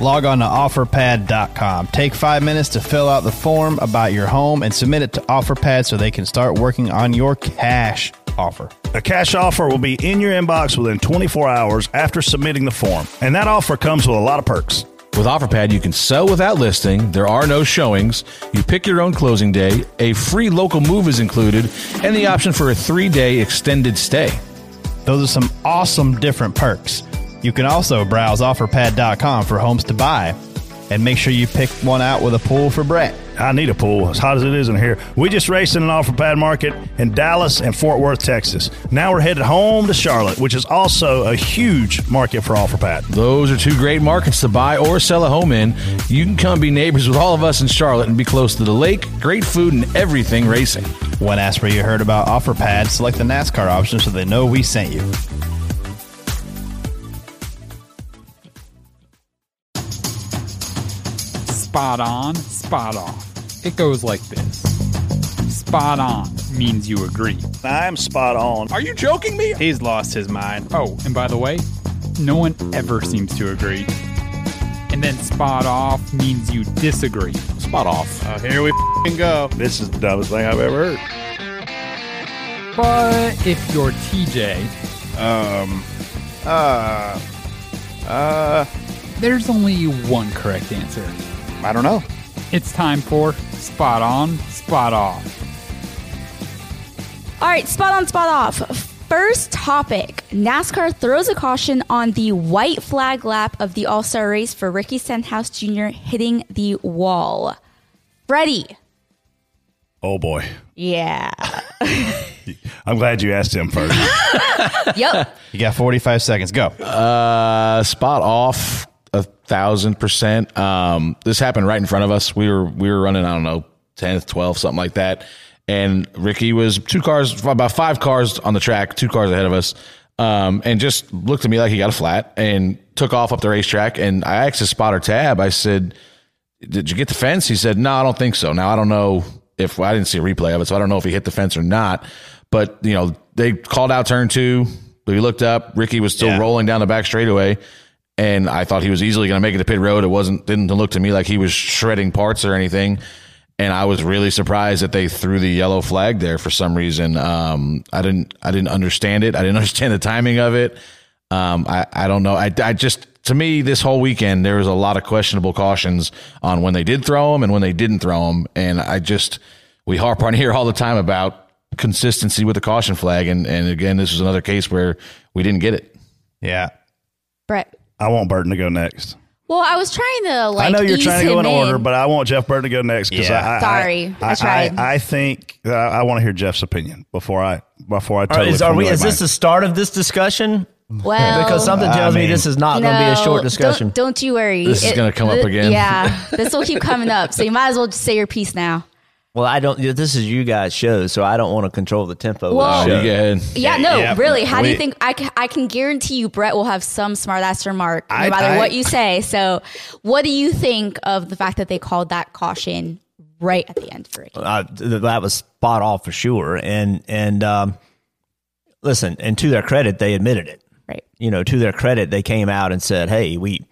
Log on to offerpad.com. Take five minutes to fill out the form about your home and submit it to OfferPad so they can start working on your cash offer. A cash offer will be in your inbox within 24 hours after submitting the form, and that offer comes with a lot of perks. With OfferPad, you can sell without listing. There are no showings. You pick your own closing day. A free local move is included, and the option for a three day extended stay. Those are some awesome different perks. You can also browse offerpad.com for homes to buy and make sure you pick one out with a pool for Brett. I need a pool, as hot as it is in here. We just raced in an offer pad market in Dallas and Fort Worth, Texas. Now we're headed home to Charlotte, which is also a huge market for offer pad. Those are two great markets to buy or sell a home in. You can come be neighbors with all of us in Charlotte and be close to the lake, great food, and everything racing. When asked where you heard about OfferPad, select the NASCAR option so they know we sent you. Spot on, spot off. It goes like this. Spot on means you agree. I'm spot on. Are you joking me? He's lost his mind. Oh, and by the way, no one ever seems to agree. And then spot off means you disagree. Spot off. Oh, here we f***ing go. This is the dumbest thing I've ever heard. But if you're TJ, Um, uh, uh, there's only one correct answer. I don't know. It's time for spot on, spot off. All right, spot on, spot off. First topic NASCAR throws a caution on the white flag lap of the All Star race for Ricky Stenhouse Jr. hitting the wall. Freddie. Oh boy. Yeah. I'm glad you asked him first. yep. You got 45 seconds. Go. Uh, spot off a thousand percent. Um, this happened right in front of us. We were we were running, I don't know, tenth, twelfth, something like that. And Ricky was two cars, about five cars on the track, two cars ahead of us, um, and just looked at me like he got a flat and took off up the racetrack. And I asked his spotter tab. I said, "Did you get the fence?" He said, "No, I don't think so." Now I don't know if I didn't see a replay of it, so I don't know if he hit the fence or not. But you know, they called out turn two. We looked up. Ricky was still Yeah. rolling down the back straightaway, and I thought he was easily going to make it to pit road. It wasn't didn't look to me like he was shredding parts or anything. And I was really surprised that they threw the yellow flag there for some reason. Um, I didn't I didn't understand it. I didn't understand the timing of it. Um, I, I don't know. I, I just, to me, this whole weekend, there was a lot of questionable cautions on when they did throw them and when they didn't throw them. And I just, we harp on here all the time about consistency with the caution flag. And, and again, this was another case where we didn't get it. Yeah. Brett. I want Burton to go next. Well, I was trying to like. I know you're ease trying to go him in order, but I want Jeff Burton to go next because Yeah. I, I, Sorry, I tried. I, think uh, I want to hear Jeff's opinion before I before I All totally. right, is, are we, formulate is this the start of this discussion? Well, Because something I tells me this is not going to be a short discussion. Don't, don't you worry. This is gonna come up again. Yeah, this will keep coming up. So you might as well just say your piece now. Well, I don't. This is you guys' show, so I don't want to control the tempo. Well- of the show. go ahead. Yeah, no, yeah, really. How do you think? I, I can guarantee you, Brett will have some smart ass remark no I- matter I- what you say. So, what do you think of the fact that they called that caution right at the end for Ricky? uh, that was spot on for sure. And and um, listen, and to their credit, they admitted it. Right. You know, to their credit, they came out and said, "Hey, we,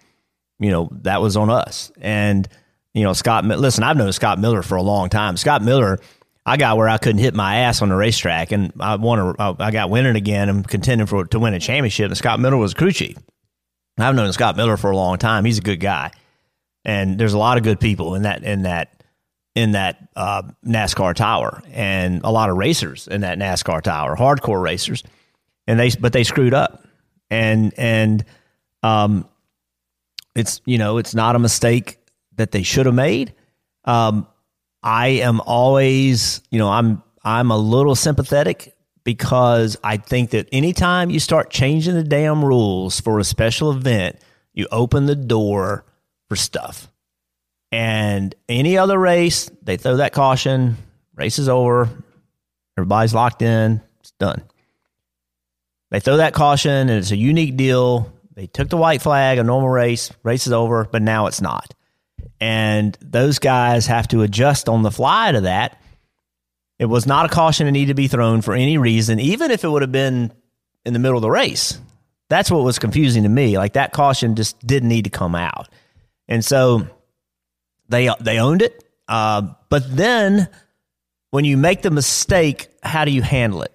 you know, that was on us." And you know, Scott. Listen, I've known Scott Miller for a long time. Scott Miller. I got where I couldn't hit my ass on the racetrack, and I won. A, I got winning again and contending for to win a championship. And Scott Miller was crew chief. I've known Scott Miller for a long time. He's a good guy, and there's a lot of good people in that in that in that uh, NASCAR tower, and a lot of racers in that NASCAR tower, hardcore racers, and they but they screwed up, and and um, it's you know it's not a mistake that they should have made. Um, I am always you know I'm I'm a little sympathetic because I think that anytime you start changing the damn rules for a special event, you open the door for stuff. And any other race, they throw that caution, race is over, everybody's locked in, it's done. They throw that caution, and it's a unique deal. They took the white flag, a normal race, race is over, but now it's not. And those guys have to adjust on the fly to that. It was not a caution that needed to be thrown for any reason, even if it would have been in the middle of the race. That's what was confusing to me. Like that caution just didn't need to come out. And so they they owned it. Uh, but then when you make the mistake, how do you handle it?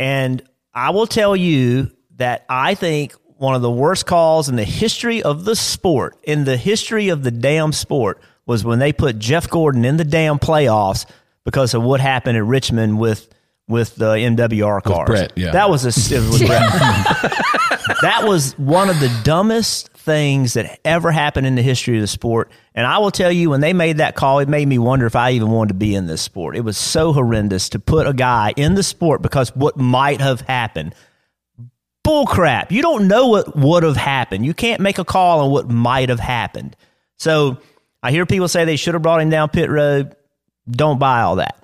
And I will tell you that I think one of the worst calls in the history of the sport, in the history of the damn sport, was when they put Jeff Gordon in the damn playoffs because of what happened at Richmond with with the MWR cars. Brett, yeah. That was a it was that was one of the dumbest things that ever happened in the history of the sport. And I will tell you, when they made that call, it made me wonder if I even wanted to be in this sport. It was so horrendous to put a guy in the sport because what might have happened. Bull crap. You don't know what would have happened. You can't make a call on what might have happened. So I hear people say they should have brought him down pit road. Don't buy all that.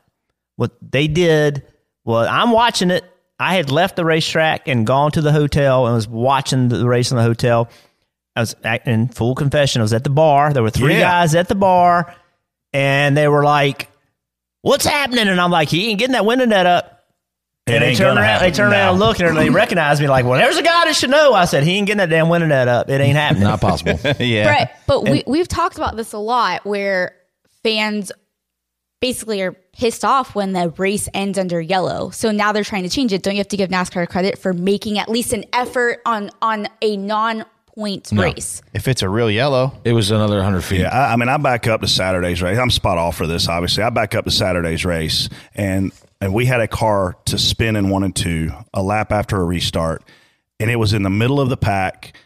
What they did, well, I'm watching it. I had left the racetrack and gone to the hotel and was watching the race in the hotel. I was in full confession. I was at the bar. There were three Yeah. guys at the bar, and they were like, "What's happening?" And I'm like, "He ain't getting that window net up." And they ain't turn gonna around. They happen. turn around and No. look, and they recognize me. Like, well, there's a guy that should know. I said, "He ain't getting that damn window net up. It ain't happening." Not possible. yeah. Brett, but we, we've talked about this a lot where fans basically are pissed off when the race ends under yellow. So now they're trying to change it. Don't you have to give NASCAR credit for making at least an effort on on a non point race? If it's a real yellow, It was another 100 feet. Yeah, I, I mean, I back up to Saturday's race. I'm spot off for this, obviously. I back up to Saturday's race, and and we had a car to spin in one and two, a lap after a restart, and it was in the middle of the pack,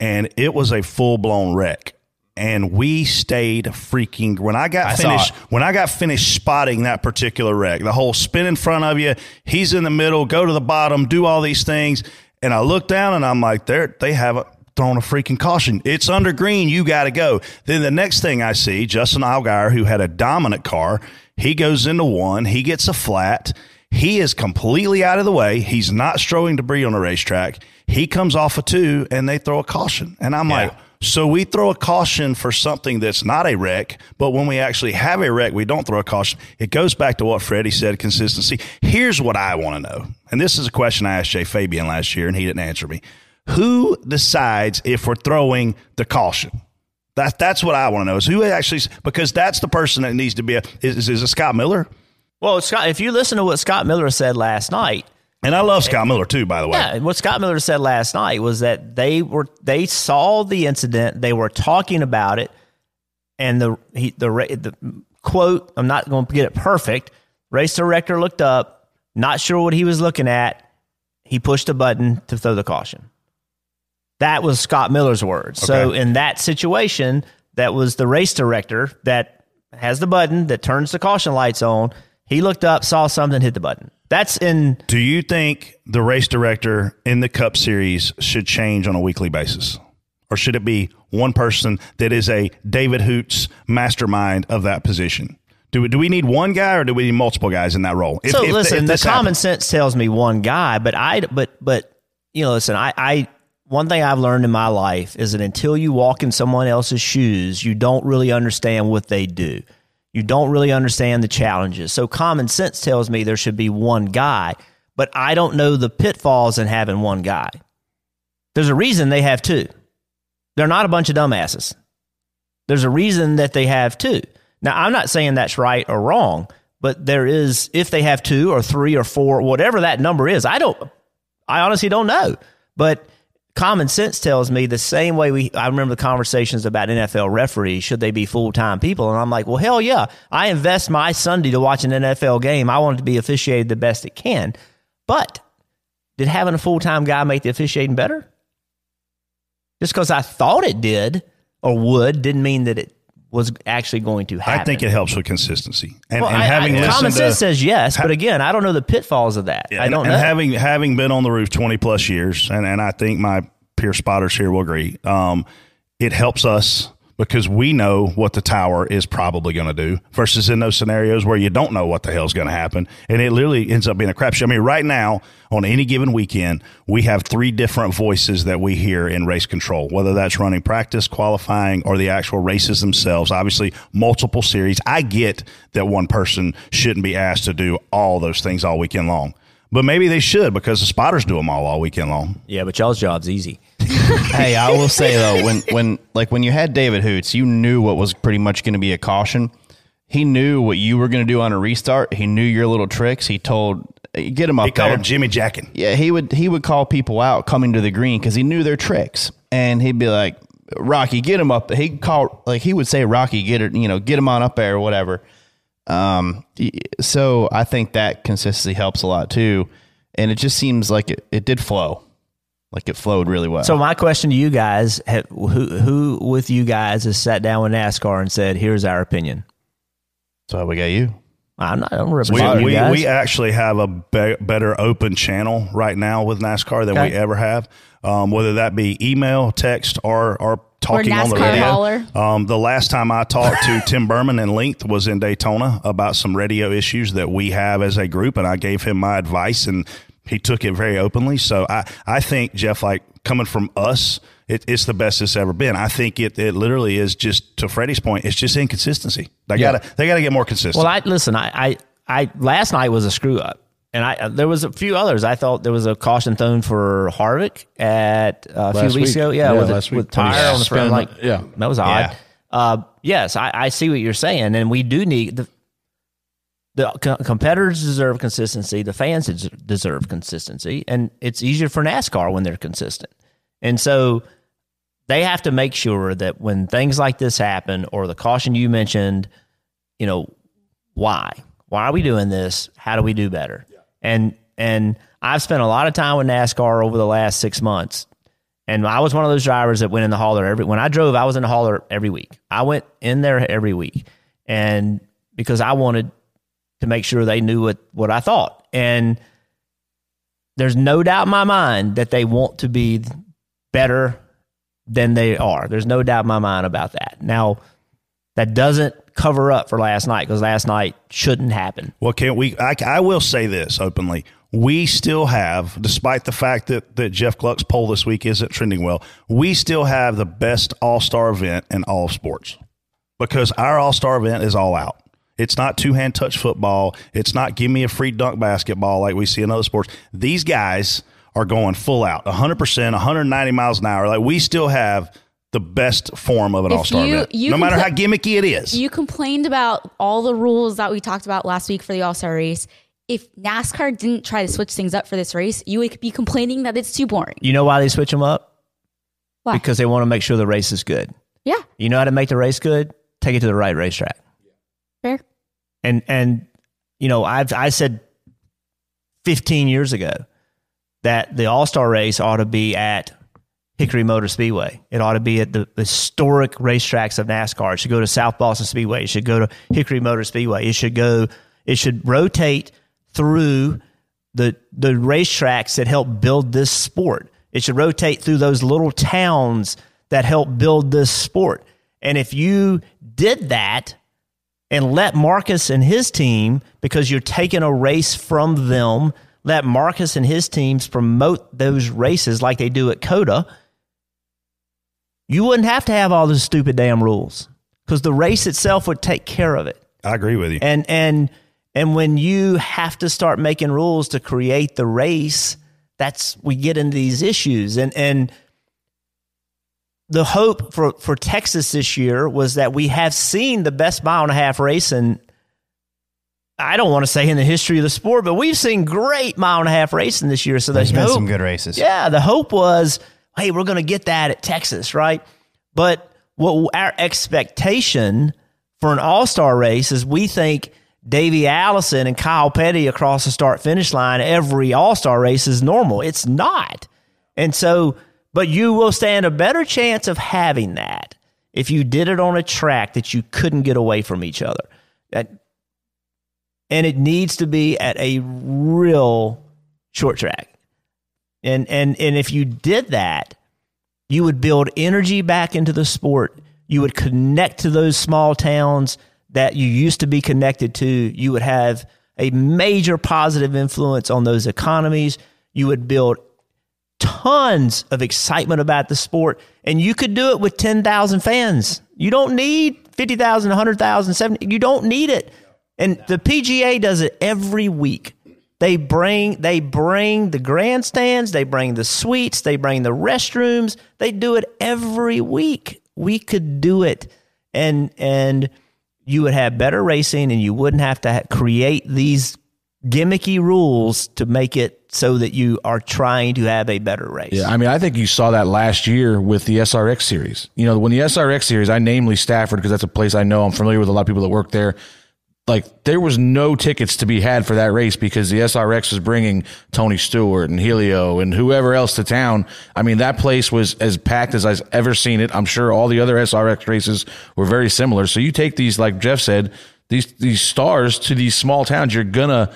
and it was a full blown wreck. And we stayed freaking when I got I finished when I got finished spotting that particular wreck, the whole spin in front of you, he's in the middle, go to the bottom, do all these things, and I look down and I'm like, they they haven't thrown a freaking caution. It's under green, you got to go. Then the next thing I see, Justin Allgaier, who had a dominant car, he goes into one, he gets a flat. He is completely out of the way. He's not strowing debris on the racetrack. He comes off a two, and they throw a caution, and I'm like. So we throw a caution for something that's not a wreck, but when we actually have a wreck, we don't throw a caution. It goes back to what Freddie said, consistency. Here's what I want to know. And this is a question I asked Jay Fabian last year and he didn't answer me. Who decides if we're throwing the caution? That, that's what I want to know is who actually, because that's the person that needs to be a, is, is it Scott Miller? well, Scott, if you listen to what Scott Miller said last night, And I love Scott Miller too, by the way. Yeah, what Scott Miller said last night was that they were they saw the incident, they were talking about it, and the he, the the quote. I'm not going to get it perfect. Race director looked up, not sure what he was looking at. He pushed a button to throw the caution. That was Scott Miller's words. So in that situation, that was the race director that has the button that turns the caution lights on. He looked up, saw something, hit the button. That's in Do you think the race director in the Cup Series should change on a weekly basis? Or should it be one person that is a David Hoots mastermind of that position? Do we, do we need one guy or do we need multiple guys in that role? If- so if- listen, if the common happens. sense tells me one guy, but I but but you know, listen, I I one thing I've learned in my life is that until you walk in someone else's shoes, you don't really understand what they do. You don't really understand the challenges. So common sense tells me there should be one guy, but I don't know the pitfalls in having one guy. There's a reason they have two. They're not a bunch of dumbasses. There's a reason that they have two. Now, I'm not saying that's right or wrong, but there is, if they have two or three or four, whatever that number is, I don't, I honestly don't know. But common sense tells me the same way we, I remember the conversations about NFL referees, should they be full time people? And I'm like, well, hell yeah. I invest my Sunday to watch an NFL game. I want it to be officiated the best it can. But did having a full time guy make the officiating better? Just because I thought it did or would didn't mean that it was actually going to happen. I think it helps with consistency. And, Well, and having I- listened common to, says yes, but again, I don't know the pitfalls of that. I don't and know. having having been on the roof 20 plus years and, and i think my peer spotters here will agree um, it helps us because we know what the tower is probably going to do versus in those scenarios where you don't know what the hell's going to happen and it literally ends up being a crapshoot. I mean, right now on any given weekend, we have three different voices that we hear in race control, whether that's running practice, qualifying, or the actual races themselves. Obviously, multiple series. I get that one person shouldn't be asked to do all those things all weekend long. But maybe they should because the spotters do them all all weekend long. yeah, but y'all's job's easy. hey, I will say though, when when like when you had David Hoots, you knew what was pretty much going to be a caution. He knew what you were going to do on a restart. He knew your little tricks. He told eh, get him up He called there. him Jimmy Jackin. yeah, he would he would call people out coming to the green because he knew their tricks, and he'd be like, "Rocky, get him up." He'd call like he would say, "Rocky, get it, you know, get him on up there or whatever." Um, so I think that consistency helps a lot too, and it just seems like it, it did flow, like it flowed really well. So my question to you guys: have, Who who with you guys has sat down with NASCAR and said, "Here's our opinion"? so we got you. I'm not. I'm We, representing we, you guys. we actually have a be- better open channel right now with NASCAR than Okay. we ever have. Um, whether that be email, text, or or talking on the radio. holler. Um, the last time I talked to Tim Berman in length was in Daytona about some radio issues that we have as a group, and I gave him my advice, and he took it very openly. So I I think Jeff, like coming from us. It, it's the best it's ever been. I think it, it literally is just to Freddie's point. It's just inconsistency. They Yeah. gotta they gotta get more consistent. Well, I listen. I, I, I last night was a screw up, and I there was a few others. I thought there was a caution thrown for Harvick at uh, a few weeks week. ago. Yeah, Yeah, with, last the, with week. When he tire on the front. spun- Like, yeah. that was odd. Yeah. Uh, yes, I, I see what you're saying, and we do need the the co- competitors deserve consistency. The fans deserve consistency, and it's easier for NASCAR when they're consistent. And so they have to make sure that when things like this happen, or the caution you mentioned, you know, why? Why are we doing this? How do we do better? And and I've spent a lot of time with NASCAR over the last six months. And I was one of those drivers that went in the hauler every when I drove, I was in the hauler every week. I went in there every week. And because I wanted to make sure they knew what, what I thought. And there's no doubt in my mind that they want to be better than they are. There's no doubt in my mind about that. Now, that doesn't cover up for last night because last night shouldn't happen. Well, can't we? I, I will say this openly. We still have, despite the fact that, that Jeff Gluck's poll this week isn't trending well, we still have the best all star event in all sports because our all star event is all out. It's not two hand touch football. It's not give me a free dunk basketball like we see in other sports. These guys are going full out, 100%, 190 miles an hour. Like we still have the best form of an all star you- event, you no can matter how gimmicky it is. You complained about all the rules that we talked about last week for the All Star race. If NASCAR didn't try to switch things up for this race, you would be complaining that it's too boring. You know why they switch them up? Why? Because they want to make sure the race is good. yeah, You know how to make the race good? Take it to the right racetrack. fair. And and you know, I've I said 15 years ago that the All Star race ought to be at Hickory Motor Speedway. It ought to be at the historic racetracks of NASCAR. It should go to South Boston Speedway. It should go to Hickory Motor Speedway. It should go. It should rotate through the the racetracks that help build this sport. It should rotate through those little towns that help build this sport. And if you did that and let Marcus and his team, because you're taking a race from them, let Marcus and his teams promote those races like they do at COTA, you wouldn't have to have all those stupid damn rules because the race itself would take care of it. I agree with you. And and and when you have to start making rules to create the race, that's we get into these issues. And and the hope for for Texas this year was that we have seen the best mile and a half race and I don't want to say in the history of the sport, but we've seen great mile and a half racing this year. So there's been hope, some good races. yeah, the hope was, hey, we're going to get that at Texas, right? But what our expectation for an All Star race is we think Davey Allison and Kyle Petty across the start finish line every All Star race is normal. It's not, and so, but you will stand a better chance of having that if you did it on a track that you couldn't get away from each other. That and it needs to be at a real short track. And and and if you did that, you would build energy back into the sport. You would connect to those small towns that you used to be connected to. You would have a major positive influence on those economies. You would build tons of excitement about the sport, and you could do it with 10,000 fans. You don't need 50,000, 100,000, 70. You don't need it. And the PGA does it every week. They bring they bring the grandstands, they bring the suites, they bring the restrooms. They do it every week. We could do it, and and you would have better racing, and you wouldn't have to create these gimmicky rules to make it so that you are trying to have a better race. Yeah, I mean, I think you saw that last year with the SRX series. You know, when the SRX series, I namely Stafford because that's a place I know. I'm familiar with a lot of people that work there. Like there was no tickets to be had for that race because the SRX was bringing Tony Stewart and Helio and whoever else to town. I mean, that place was as packed as I've ever seen it. I'm sure all the other SRX races were very similar. So you take these, like Jeff said, these these stars to these small towns, you're gonna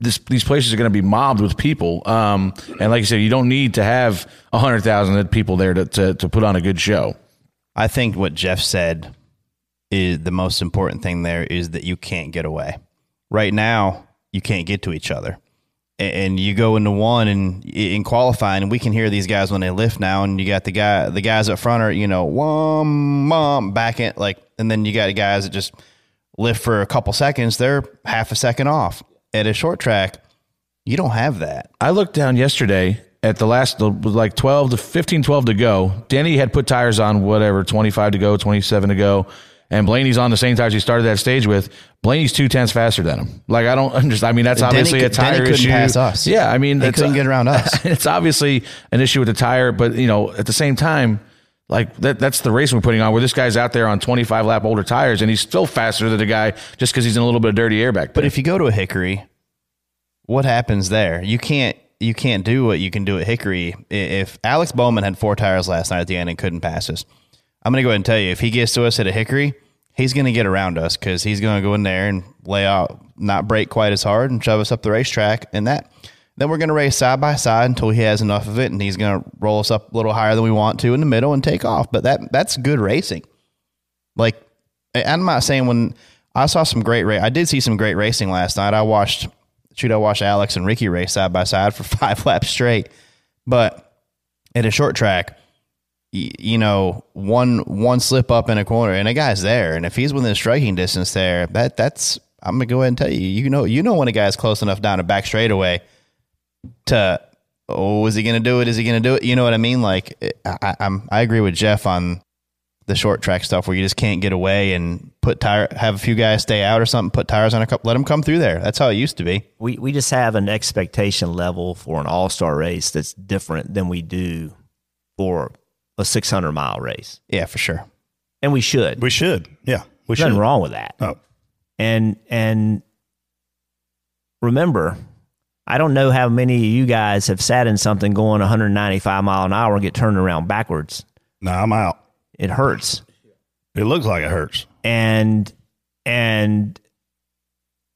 this, these places are going to be mobbed with people. Um, and like you said, you don't need to have hundred thousand people there to, to, to put on a good show. I think what Jeff said is the most important thing there is that you can't get away. Right now, you can't get to each other. And you go into one and in qualifying, and we can hear these guys when they lift now, and you got the guy, the guys up front are you know, wham, mom, back in like, and then you got guys that just lift for a couple seconds. They're half a second off. At a short track, you don't have that. I looked down yesterday at the last, like 12 to 15, 12 to go. danny had put tires on whatever, 25 to go, 27 to go. And Blaney's on the same tires he started that stage with. Blaney's two tenths faster than him. Like I don't understand. I mean, that's Denny obviously a Denny tire couldn't issue. pass us. Yeah, I mean, He couldn't get around us. it's obviously an issue with the tire, but you know, at the same time, like that, that's the race we're putting on where this guy's out there on 25 lap older tires and he's still faster than the guy just because he's in a little bit of dirty air back there. But if you go to a Hickory, what happens there? You can't you can't do what you can do at Hickory. If Alex Bowman had four tires last night at the end and couldn't pass us, I'm going to go ahead and tell you if he gets to us at a Hickory, he's going to get around us because he's going to go in there and lay out, not break quite as hard, and shove us up the racetrack. And that, then we're going to race side by side until he has enough of it, and he's going to roll us up a little higher than we want to in the middle and take off. But that that's good racing. Like I'm not saying when I saw some great race, I did see some great racing last night. I watched, shoot, I watched Alex and Ricky race side by side for five laps straight. But at a short track, you know, one one slip up in a corner and a guy's there, and if he's within striking distance there, that that's I'm gonna go ahead and tell you, you know, you know when a guy's close enough down a back straightaway to oh, is he gonna do it? Is he gonna do it? You know what I mean? Like eh, I, I, I'm I agree with Jeff on the short track stuff where you just can't get away and put tire have a few guys stay out or something put tires on a couple let them come through there that's how it used to be we we just have an expectation level for an all star race that's different than we do for a 600 mile race, yeah for sure and we should. we should. Yeah. We There's nothing should. wrong with that. Oh. And and remember, I don't know how many of you guys have sat in something going 195 mile an hour and get turned around backwards. No, I'm out. It hurts. It looks like it hurts. and and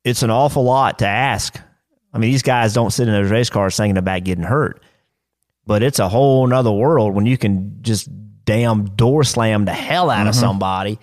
it's an awful lot to ask I mean, these guys don't sit in those race cars thinking about getting hurt. But it's a whole nother world when you can just damn door slam the hell out of somebody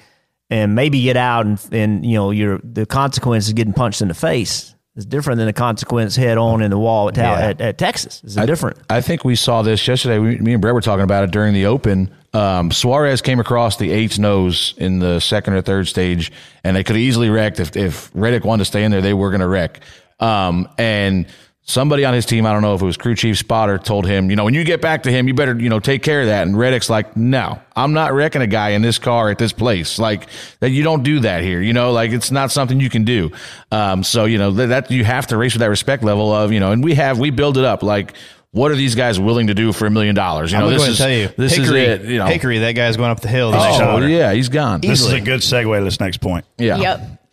and maybe get out and, and you know, your the consequence is getting punched in the face. is different than the consequence head on in the wall at, Yeah. at, at Texas. It's different. I think we saw this yesterday. We, me and Brett were talking about it during the Open. Um, Suarez came across the eight's nose in the second or third stage, and they could easily wrecked if if Reddick wanted to stay in there. They were going to wreck. Um, and somebody on his team, I don't know if it was crew chief spotter, told him, you know, when you get back to him, you better you know take care of that. And Reddick's like, no, I'm not wrecking a guy in this car at this place. Like that, you don't do that here. You know, like it's not something you can do. Um, so you know that, that you have to race with that respect level of you know, and we have we build it up like. What are these guys willing to do for a million dollars? You know, I'm this going is to tell you, this Hickory, is it. You know, Hickory, that guy's going up the hill. The Oh quarter. yeah, he's gone. This is a good segue to this next point. Yeah. Yep.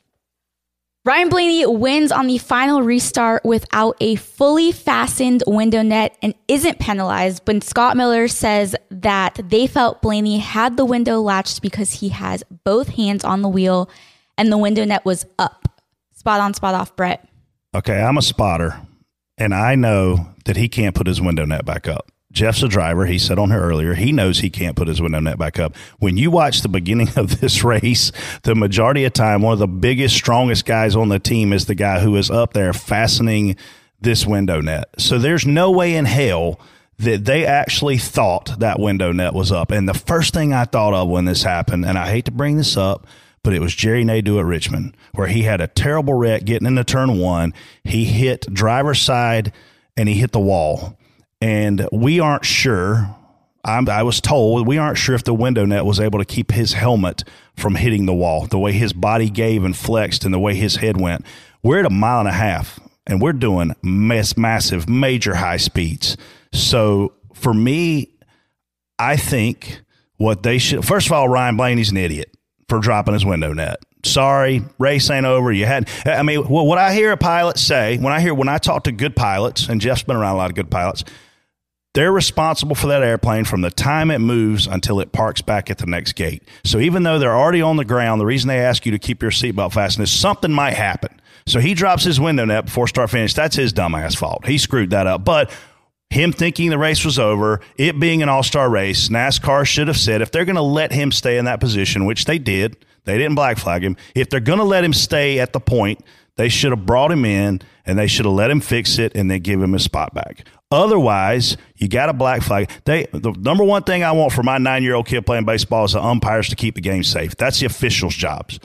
Ryan Blaney wins on the final restart without a fully fastened window net and isn't penalized, but Scott Miller says that they felt Blaney had the window latched because he has both hands on the wheel and the window net was up. Spot on, spot off, Brett. Okay, I'm a spotter, and I know that he can't put his window net back up. Jeff's a driver. He said on here earlier, he knows he can't put his window net back up. When you watch the beginning of this race, the majority of time, one of the biggest, strongest guys on the team is the guy who is up there fastening this window net. So there's no way in hell that they actually thought that window net was up. And the first thing I thought of when this happened, and I hate to bring this up, but it was Jerry Nadeau at Richmond, where he had a terrible wreck getting into turn one. He hit driver's side and he hit the wall. And we aren't sure. I'm, I was told we aren't sure if the window net was able to keep his helmet from hitting the wall, the way his body gave and flexed and the way his head went. We're at a mile and a half and we're doing mass, massive, major high speeds. So for me, I think what they should first of all, Ryan Blaney's an idiot for dropping his window net. Sorry, race ain't over. You had, I mean, well, what I hear a pilot say when I hear when I talk to good pilots, and Jeff's been around a lot of good pilots, they're responsible for that airplane from the time it moves until it parks back at the next gate. So even though they're already on the ground, the reason they ask you to keep your seatbelt fastened is something might happen. So he drops his window net before start finish. That's his dumbass fault. He screwed that up. But him thinking the race was over, it being an all star race, NASCAR should have said if they're going to let him stay in that position, which they did, they didn't black flag him. If they're going to let him stay at the point, they should have brought him in and they should have let him fix it and then give him his spot back. Otherwise, you got a black flag. They the number one thing I want for my nine year old kid playing baseball is the umpires to keep the game safe. That's the officials' jobs.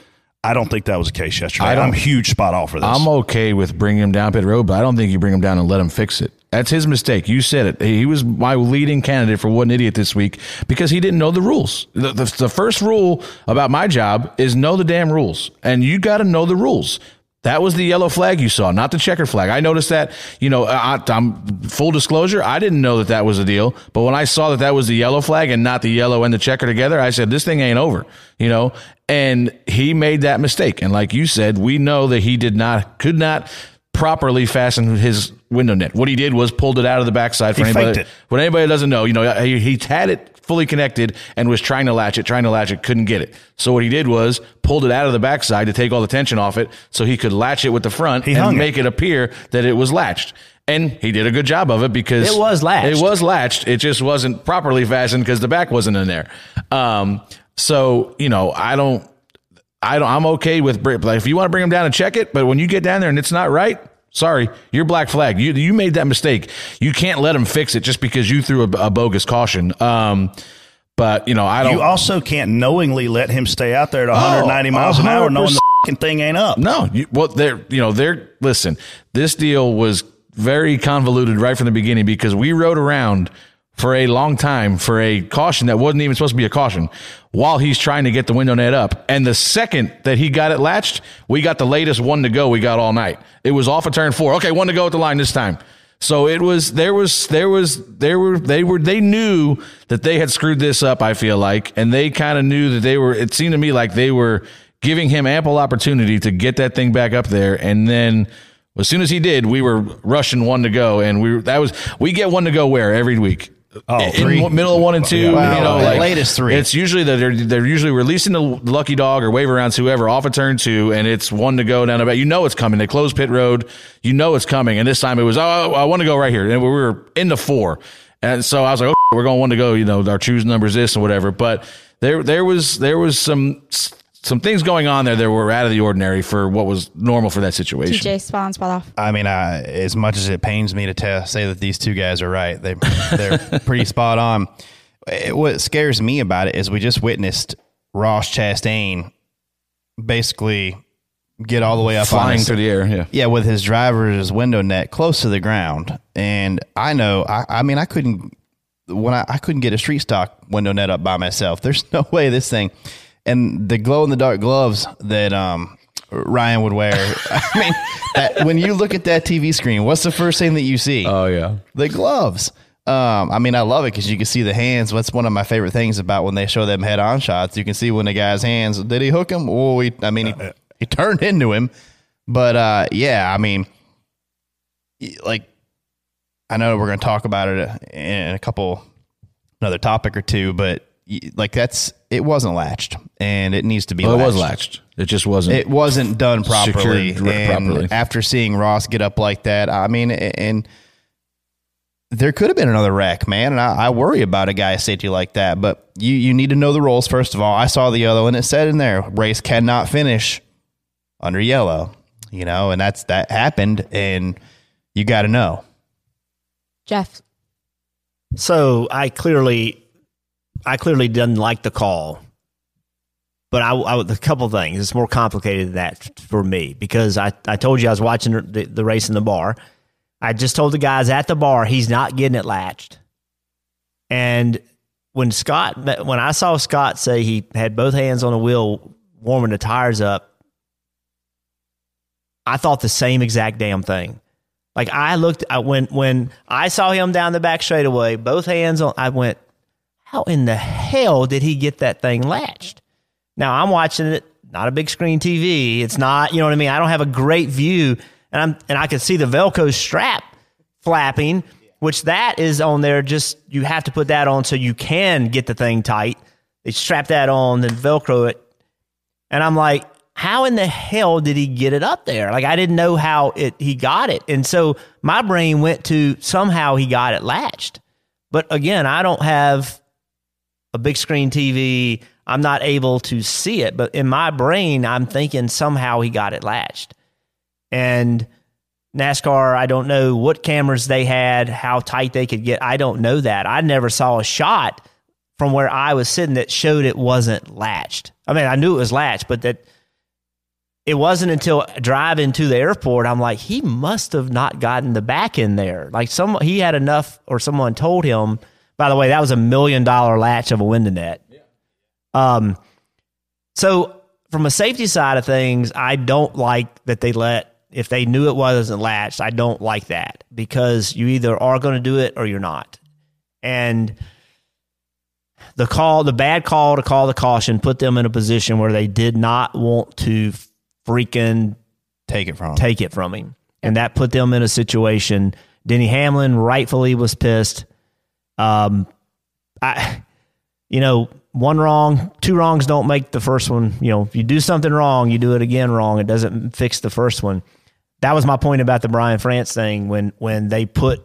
I don't think that was the case yesterday. I'm huge spot off for this. I'm okay with bringing him down pit road, but I don't think you bring him down and let him fix it. That's his mistake. You said it. He was my leading candidate for what an idiot this week because he didn't know the rules. The, the, the first rule about my job is know the damn rules, and you got to know the rules. That was the yellow flag you saw, not the checker flag. I noticed that. You know, I, I'm full disclosure. I didn't know that that was a deal, but when I saw that that was the yellow flag and not the yellow and the checker together, I said, "This thing ain't over." You know, and he made that mistake. And like you said, we know that he did not, could not properly fastened his window net. What he did was pulled it out of the backside for He anybody. What anybody doesn't know, you know, he, he had it fully connected and was trying to latch it, trying to latch it, couldn't get it. So what he did was pulled it out of the backside to take all the tension off it, so he could latch it with the front He and make it appear that it was latched. And he did a good job of it because It was latched. It was latched. It just wasn't properly fastened because the back wasn't in there. Um, so you know, I don't. I don't, I'm okay with like if you want to bring them down and check it, but when you get down there and it's not right, sorry, you're black flag. You you made that mistake. You can't let them fix it just because you threw a, a bogus caution. Um, but you know I don't. You also can't knowingly let him stay out there at 190 miles an hour, knowing the thing ain't up. No, you, well, they're you know they're listen. This deal was very convoluted right from the beginning because we rode around for a long time for a caution that wasn't even supposed to be a caution while he's trying to get the window net up. And the second that he got it latched, we got the latest one to go we got all night. It was off of turn four. Okay, one to go at the line this time. So it was there was there was there were they were they knew that they had screwed this up, I feel like, and they kind of knew that they were it seemed to me like they were giving him ample opportunity to get that thing back up there and then as soon as he did, we were rushing one to go and we that was we get one to go where every week Oh, in three. middle of one and two. Well, you know, at like, latest three. It's usually that they're they're usually releasing the lucky dog or wave arounds whoever off a turn two, and it's one to go down about. You know it's coming. They close pit road. You know it's coming, and this time it was oh, oh, oh I want to go right here, and we were in the four, and so I was like oh, we're going one to go. You know our choose numbers this and whatever, but there there was there was some some things going on there that were out of the ordinary for what was normal for that situation. TJ, spot on, spot off. I mean, I, as much as it pains me to tell, say that these two guys are right, they they're pretty spot on. It- what scares me about it is we just witnessed Ross Chastain basically get all the way up on Flying his- through the air, yeah. yeah, with his driver's window net close to the ground. And I know, I, I mean, I couldn't when I, I couldn't get a street stock window net up by myself. There's no way this thing and the glow in the dark gloves that um Ryan would wear. I mean, that, when you look at that TV screen, what's the first thing that you see? Oh yeah. the gloves. Um, I mean, I love it because you can see the hands. That's one of my favorite things about when they show them head-on shots? You can see when the guy's hands. Did he hook him? Oh, he, I mean, he, he turned into him. But uh, yeah, I mean, like I know we're going to talk about it in a couple another topic or two, but y- like that's it wasn't latched and it needs to be. Well, it was latched. latched. It just wasn't. It wasn't done properly. And properly. after seeing Ross get up like that, I mean, and there could have been another wreck, man. And I, I worry about a guy safety like that. But you you need to know the rules first of all. I saw the yellow and it said in there, race cannot finish under yellow. You know, and that's that happened, and you got to know. Jeff, So I clearly, I clearly didn't like the call. But I, I a couple things. It's more complicated than that for me because I, I told you I was watching the, the race in the bar. I just told the guys at the bar he's not getting it latched. And when Scott, when I saw Scott say he had both hands on the wheel warming the tires up, I thought the same exact damn thing. Like I looked I when when I saw him down the back straightaway, both hands on I went, How in the hell did he get that thing latched? Now I'm watching it, not a big screen TV. It's not, you know what I mean? I don't have a great view. And I'm and I could see the Velcro strap flapping, which that is on there just you have to put that on so you can get the thing tight. They strap that on, then Velcro it. And I'm like, how in the hell did he get it up there? Like I didn't know how it he got it. And so my brain went to somehow he got it latched. But again, I don't have a big screen TV. I'm not able to see it, but in my brain I'm thinking somehow he got it latched. And NASCAR, I don't know what cameras they had, how tight they could get. I don't know that. I never saw a shot from where I was sitting that showed it wasn't latched. I mean, I knew it was latched, but that it wasn't until driving to the airport I'm like, he must have not gotten the back in there. Like some he had enough or someone told him, by the way, that was a million dollar latch of a window net. Um so from a safety side of things, I don't like that they let if they knew it wasn't latched, I don't like that because you either are going to do it or you're not. And the call, the bad call to call the caution put them in a position where they did not want to freaking Take it from him. take it from him. And that put them in a situation. Denny Hamlin rightfully was pissed. Um, I, you know, one wrong, two wrongs don't make the first one. You know, if you do something wrong, you do it again wrong. It doesn't fix the first one. That was my point about the Brian France thing when when they put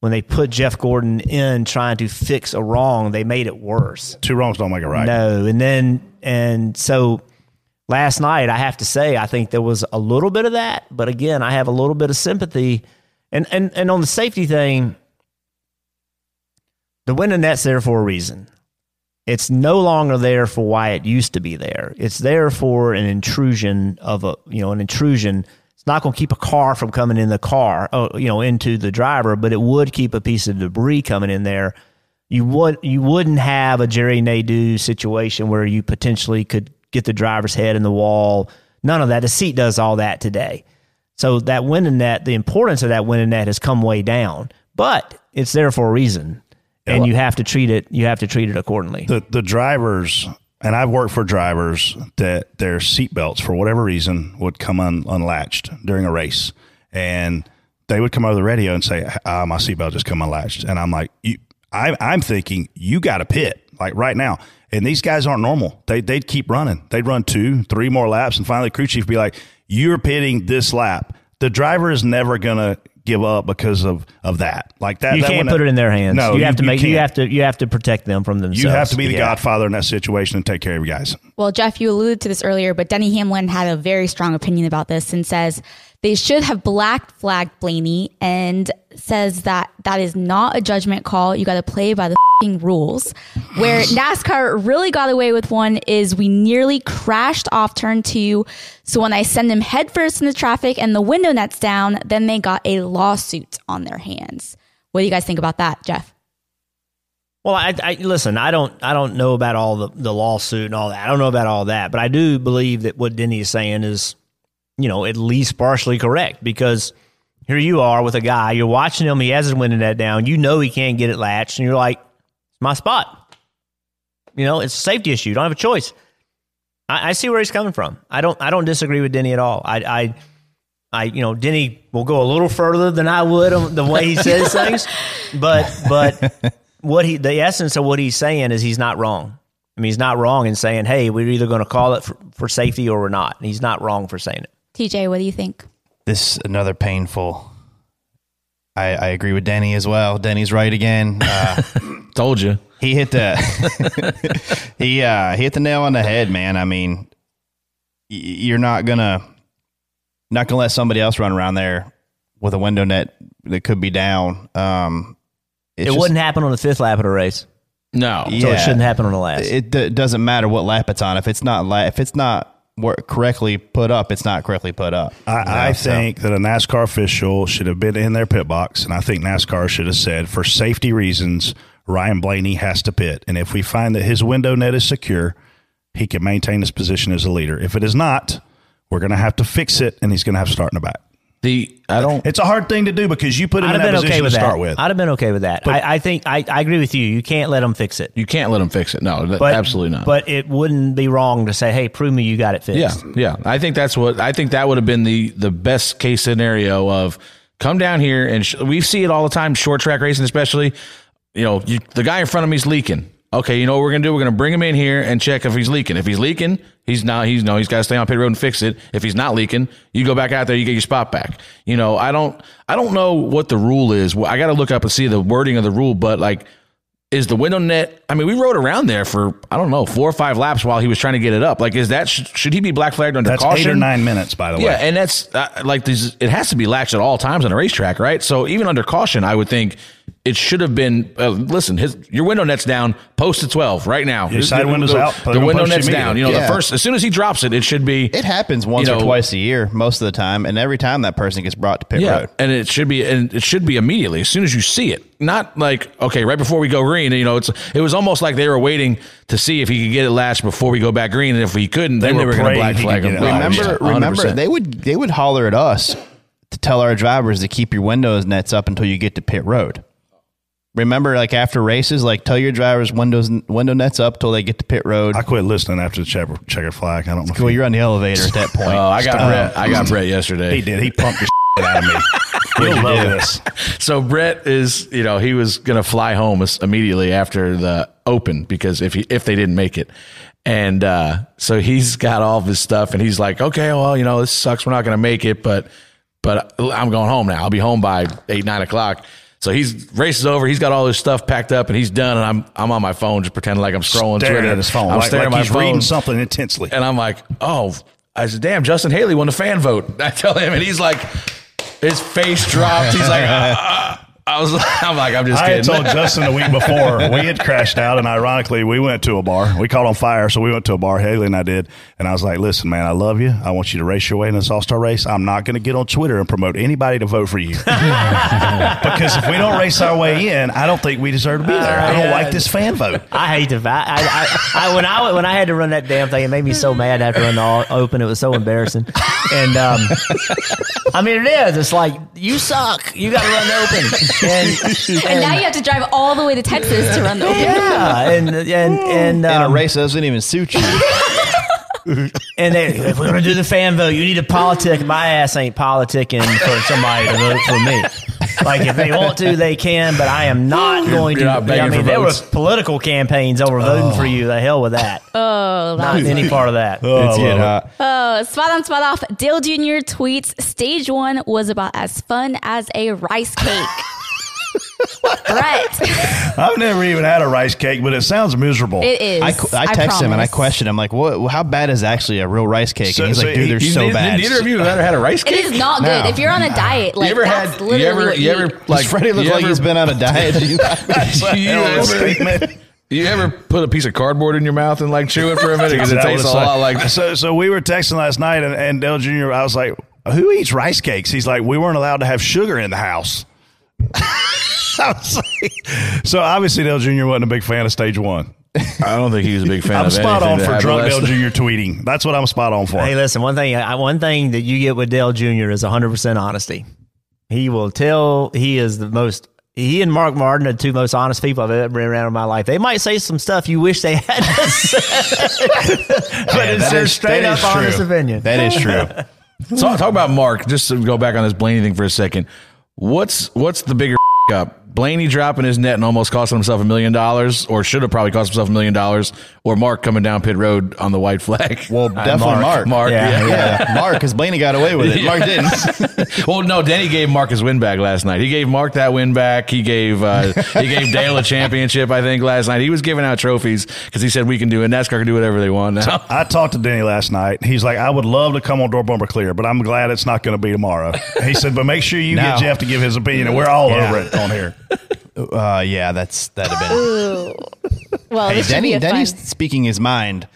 when they put Jeff Gordon in trying to fix a wrong, they made it worse. Two wrongs don't make it right. No, and then and so last night I have to say I think there was a little bit of that, but again I have a little bit of sympathy, and and and on the safety thing, the window net's there for a reason. It's no longer there for why it used to be there. It's there for an intrusion of a you know an intrusion. It's not going to keep a car from coming in the car, uh, you know, into the driver, but it would keep a piece of debris coming in there you would you wouldn't have a Jerry Nadeau situation where you potentially could get the driver's head in the wall. None of that. The seat does all that today. So that window net, the importance of that window net has come way down, but it's there for a reason, and you have to treat it. You have to treat it accordingly. the the drivers and I've worked for drivers that their seatbelts for whatever reason would come un, unlatched during a race, and they would come over the radio and say, uh, "My seatbelt just come unlatched," and I'm like, you, I, I'm thinking you got to pit like right now. And these guys aren't normal. They, they'd keep running. They'd run two, three more laps. And finally, crew chief would be like, You're pitting this lap. The driver is never going to give up because of, of that. Like that. You that can't put it in their hands. No, you have to make. You can't. have to. You have to protect them from themselves. You have to be the Yeah. godfather in that situation and take care of you guys. Well, Jeff, you alluded to this earlier, but Denny Hamlin had a very strong opinion about this and says they should have black flagged Blaney and says that that is not a judgment call. You got to play by the fing rules. Where NASCAR really got away with one is we nearly crashed off turn two. So when I send them headfirst into traffic and the window net's down, then they got a lawsuit on their hands. What do you guys think about that, Jeff? Well, I, I listen. I don't. I don't know about all the, the lawsuit and all that. I don't know about all that, but I do believe that what Denny is saying is, you know, at least partially correct because here you are with a guy. You're watching him. He has his window that down. You know he can't get it latched, and you're like, "It's my spot." You know, it's a safety issue. You don't have a choice. I, I see where he's coming from. I don't. I don't disagree with Denny at all. I. I I, you know, Denny will go a little further than I would on the way he says things, but but what he the essence of what he's saying is he's not wrong. I mean, he's not wrong in saying, "Hey, we're either going to call it for, for safety or we're not." And he's not wrong for saying it. TJ, what do you think? This another painful. I, I agree with Denny as well. Denny's right again. Uh, Told you. he hit the he uh he hit the nail on the head, man. I mean, y- you're not gonna not gonna let somebody else run around there with a window net that could be down. Um, it just- wouldn't happen on the fifth lap of the race, No. so it shouldn't happen on the last. It d- doesn't matter what lap it's on. If it's not la- if it's not wor- correctly put up, it's not correctly put up. I, I You know, so- think that a NASCAR official should have been in their pit box, and I think NASCAR should have said, for safety reasons, Ryan Blaney has to pit. And if we find that his window net is secure, he can maintain his position as a leader. If it is not, we're going to have to fix it, and he's going to have to start in the back. The I don't. It's a hard thing to do because you put him I'd in have that been position okay with to that. start with. I'd have been okay with that. I, I think I, I agree with you. You can't let them fix it. You can't let them fix it. No, th- But, absolutely not. But it wouldn't be wrong to say, "Hey, prove me you got it fixed." Yeah, yeah. I think that's what I think that would have been the the best case scenario of come down here and sh- we see it all the time, short track racing especially. You know, you, the guy in front of me is leaking. Okay, you know what we're gonna do? We're gonna bring him in here and check if he's leaking. If he's leaking, he's not. He's no. He's got to stay on pit road and fix it. If he's not leaking, you go back out there. You get your spot back. You know, I don't. I don't know what the rule is. I got to look up and see the wording of the rule. But like, is the window net? I mean, we rode around there for I don't know four or five laps while he was trying to get it up. Like, is that should, should he be black flagged under That's caution? eight or nine minutes, by the way. Yeah, and that's uh, like these. It has to be latched at all times on a racetrack, right? So even under caution, I would think it should have been. Uh, listen, his your window net's down. Post to twelve right now. Your side the, window's the, out, put The window net's down. You know, Yeah. the first as soon as he drops it, it should be. It happens once You or twice a year, most of the time, and every time that person gets brought to pit Yeah, road. and it should be, and it should be immediately as soon as you see it. Not like okay, right before we go green. You know, it's it was almost like they were waiting to see if he could get it latched before we go back green, and if he couldn't, They then they were were going to black flag him. it remember, yeah, remember, 100%. they would they would holler at us to tell our drivers to keep your windows nets up until you get to pit road. Remember, like after races, like tell your drivers windows window nets up till they get to pit road. I quit listening after the checker, checker flag. I don't know. if well, he- you're on the elevator at that point. Oh, I got Brett. I got Brett yesterday. He did. He pumped the shit out of me. You'll love this. So Brett is, you know, he was going to fly home immediately after the open because if he if they didn't make it, and uh, so he's got all of his stuff, and he's like, okay, well, you know, this sucks. We're not going to make it, but but I'm going home now. I'll be home by eight nine o'clock. So he's races over. He's got all his stuff packed up, and he's done. And I'm I'm on my phone, just pretending like I'm scrolling Staring Twitter at his phone. I'm like, staring like at my he's phone, reading something intensely. and I'm like, oh, I said, damn, Justin Haley won the fan vote. I tell him, and he's like, his face dropped. He's like, "Ah." I was, I'm like, I'm just kidding. I had told Justin the week before we had crashed out, and ironically, we went to a bar. We caught on fire, so we went to a bar. Haley and I did, and I was like, "Listen, man, I love you. I want you to race your way in this All Star race. I'm not going to get on Twitter and promote anybody to vote for you because if we don't race our way in, I don't think we deserve to be there. I don't yeah. like this fan vote. I hate to. I, I, I, I when I when I had to run that damn thing, it made me so mad after running the all open. It was so embarrassing. And um, I mean, it is. It's like you suck. You got to run the open. And, And now you have to drive all the way to Texas to run the open. yeah, and and and and a um, race doesn't even suit you. and they, if we're gonna do the fan vote, you need to politic. My ass ain't politicking for somebody to vote for me. like if they want to, they can. But I am not going to. you're not I mean, there votes. were political campaigns over voting for you. The hell with that. Oh, not was any part of that. It's getting hot. Oh, spot on, spot off. Dale Jr. tweets Stage one was about as fun as a rice cake. Brett, I've never even had a rice cake, but it sounds miserable. it is. I, qu- I text him and I promise. question him like, "What? How bad is actually a real rice cake?" So- and he's so like, "Dude, they're he- so Neither- bad." Neither of you have ever had a rice cake. is not good. No. If you're on a diet, like you ever that's had? literally You ever? what You you ever? eat. Like Does Freddie look you like ever- he's been on a diet? you, Hell of a ever, you ever put a piece of cardboard in your mouth and like chew it for a minute because it tastes a was lot like. so. So we were texting last night, and, and Dale Jr. I was like, "Who eats rice cakes?" He's like, "We weren't allowed to have sugar in the house." I like, so obviously Dale Jr. wasn't a big fan of stage one. I don't think he was a big fan of Stage. I'm of spot on for happened drunk Dale. Jr. tweeting. That's what I'm spot on for. Hey, listen. One thing. I, one thing that you get with Dale Jr. is 100 percent honesty. He will tell. He is the most. He and Mark Martin are the two most honest people I've ever been around in my life. They might say some stuff you wish they had to say, but Yeah, it's their is- straight that up honest opinion. That is true. So talk about Mark. Just to go back on this Blaney thing for a second. What's what's the bigger up? Blaney dropping his net and almost costing himself a million dollars, or should have probably cost himself a million dollars, or Mark coming down pit road on the white flag. Well, definitely Mark. Mark, Yeah. yeah. Yeah, Mark, because Blaney got away with it. Mark didn't. well, no, Denny gave Mark his win back last night. He gave Mark that win back. He gave uh, he gave Dale a championship, I think, last night. He was giving out trophies because he said we can do it. NASCAR can do whatever they want now. I talked to Denny last night. He's like, I would love to come on Door Bumper Clear, but I'm glad it's not going to be tomorrow. He said, but make sure you No. get Jeff to give his opinion, and we're all Yeah. over it on here. Uh, yeah, that's that'd have been. Well, Hey, this should be Denny, a Denny's fun. speaking his mind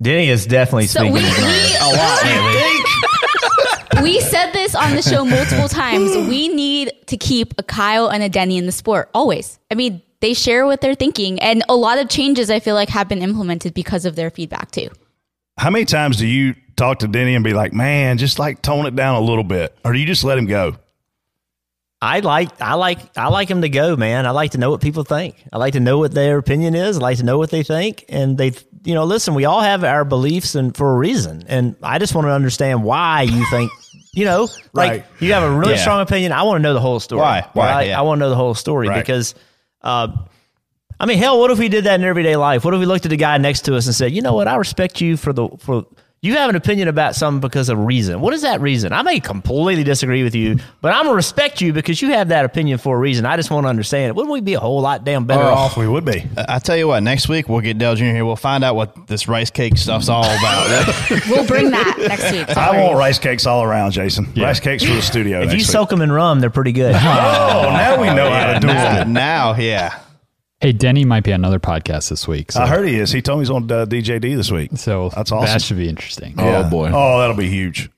Denny is definitely So speaking. we, his mind. we, a lot lately. we said this on the show multiple times. We need to keep a Kyle and a Denny in the sport always. I mean, they share what they're thinking, and a lot of changes I feel like have been implemented because of their feedback too. How many times do you talk to Denny and be like, man, just like tone it down a little bit? Or do you just let him go? I like I like I like them to go, man. I like to know what people think. I like to know what their opinion is. I like to know what they think. And they you know, listen, we all have our beliefs and for a reason. And I just want to understand why you think you know, like Right. you have a really Yeah. strong opinion. I want to know the whole story. Why? Why? Right? Yeah. I want to know the whole story Right. because uh I mean, hell, what if we did that in everyday life? What if we looked at the guy next to us and said, "You know what? I respect you for the for you have an opinion about something because of reason. What is that reason? I may completely disagree with you, but I'm gonna respect you because you have that opinion for a reason. I just want to understand it. Wouldn't we be a whole lot damn better Oh, off? we would be. I tell you what, next week we'll get Dale Jr. here. We'll find out what this rice cake stuff's all about. We'll bring that next week. I want rice cakes all around, Jason. Rice cakes for the studio. If next you week. soak them in rum, they're pretty good. oh, now we know how to do now, it. now, yeah. Hey, Denny might be on another podcast this week. So, I heard he is. He told me he's on uh, DJD this week. so That's awesome. That should be interesting. Oh boy. Oh, that'll be huge.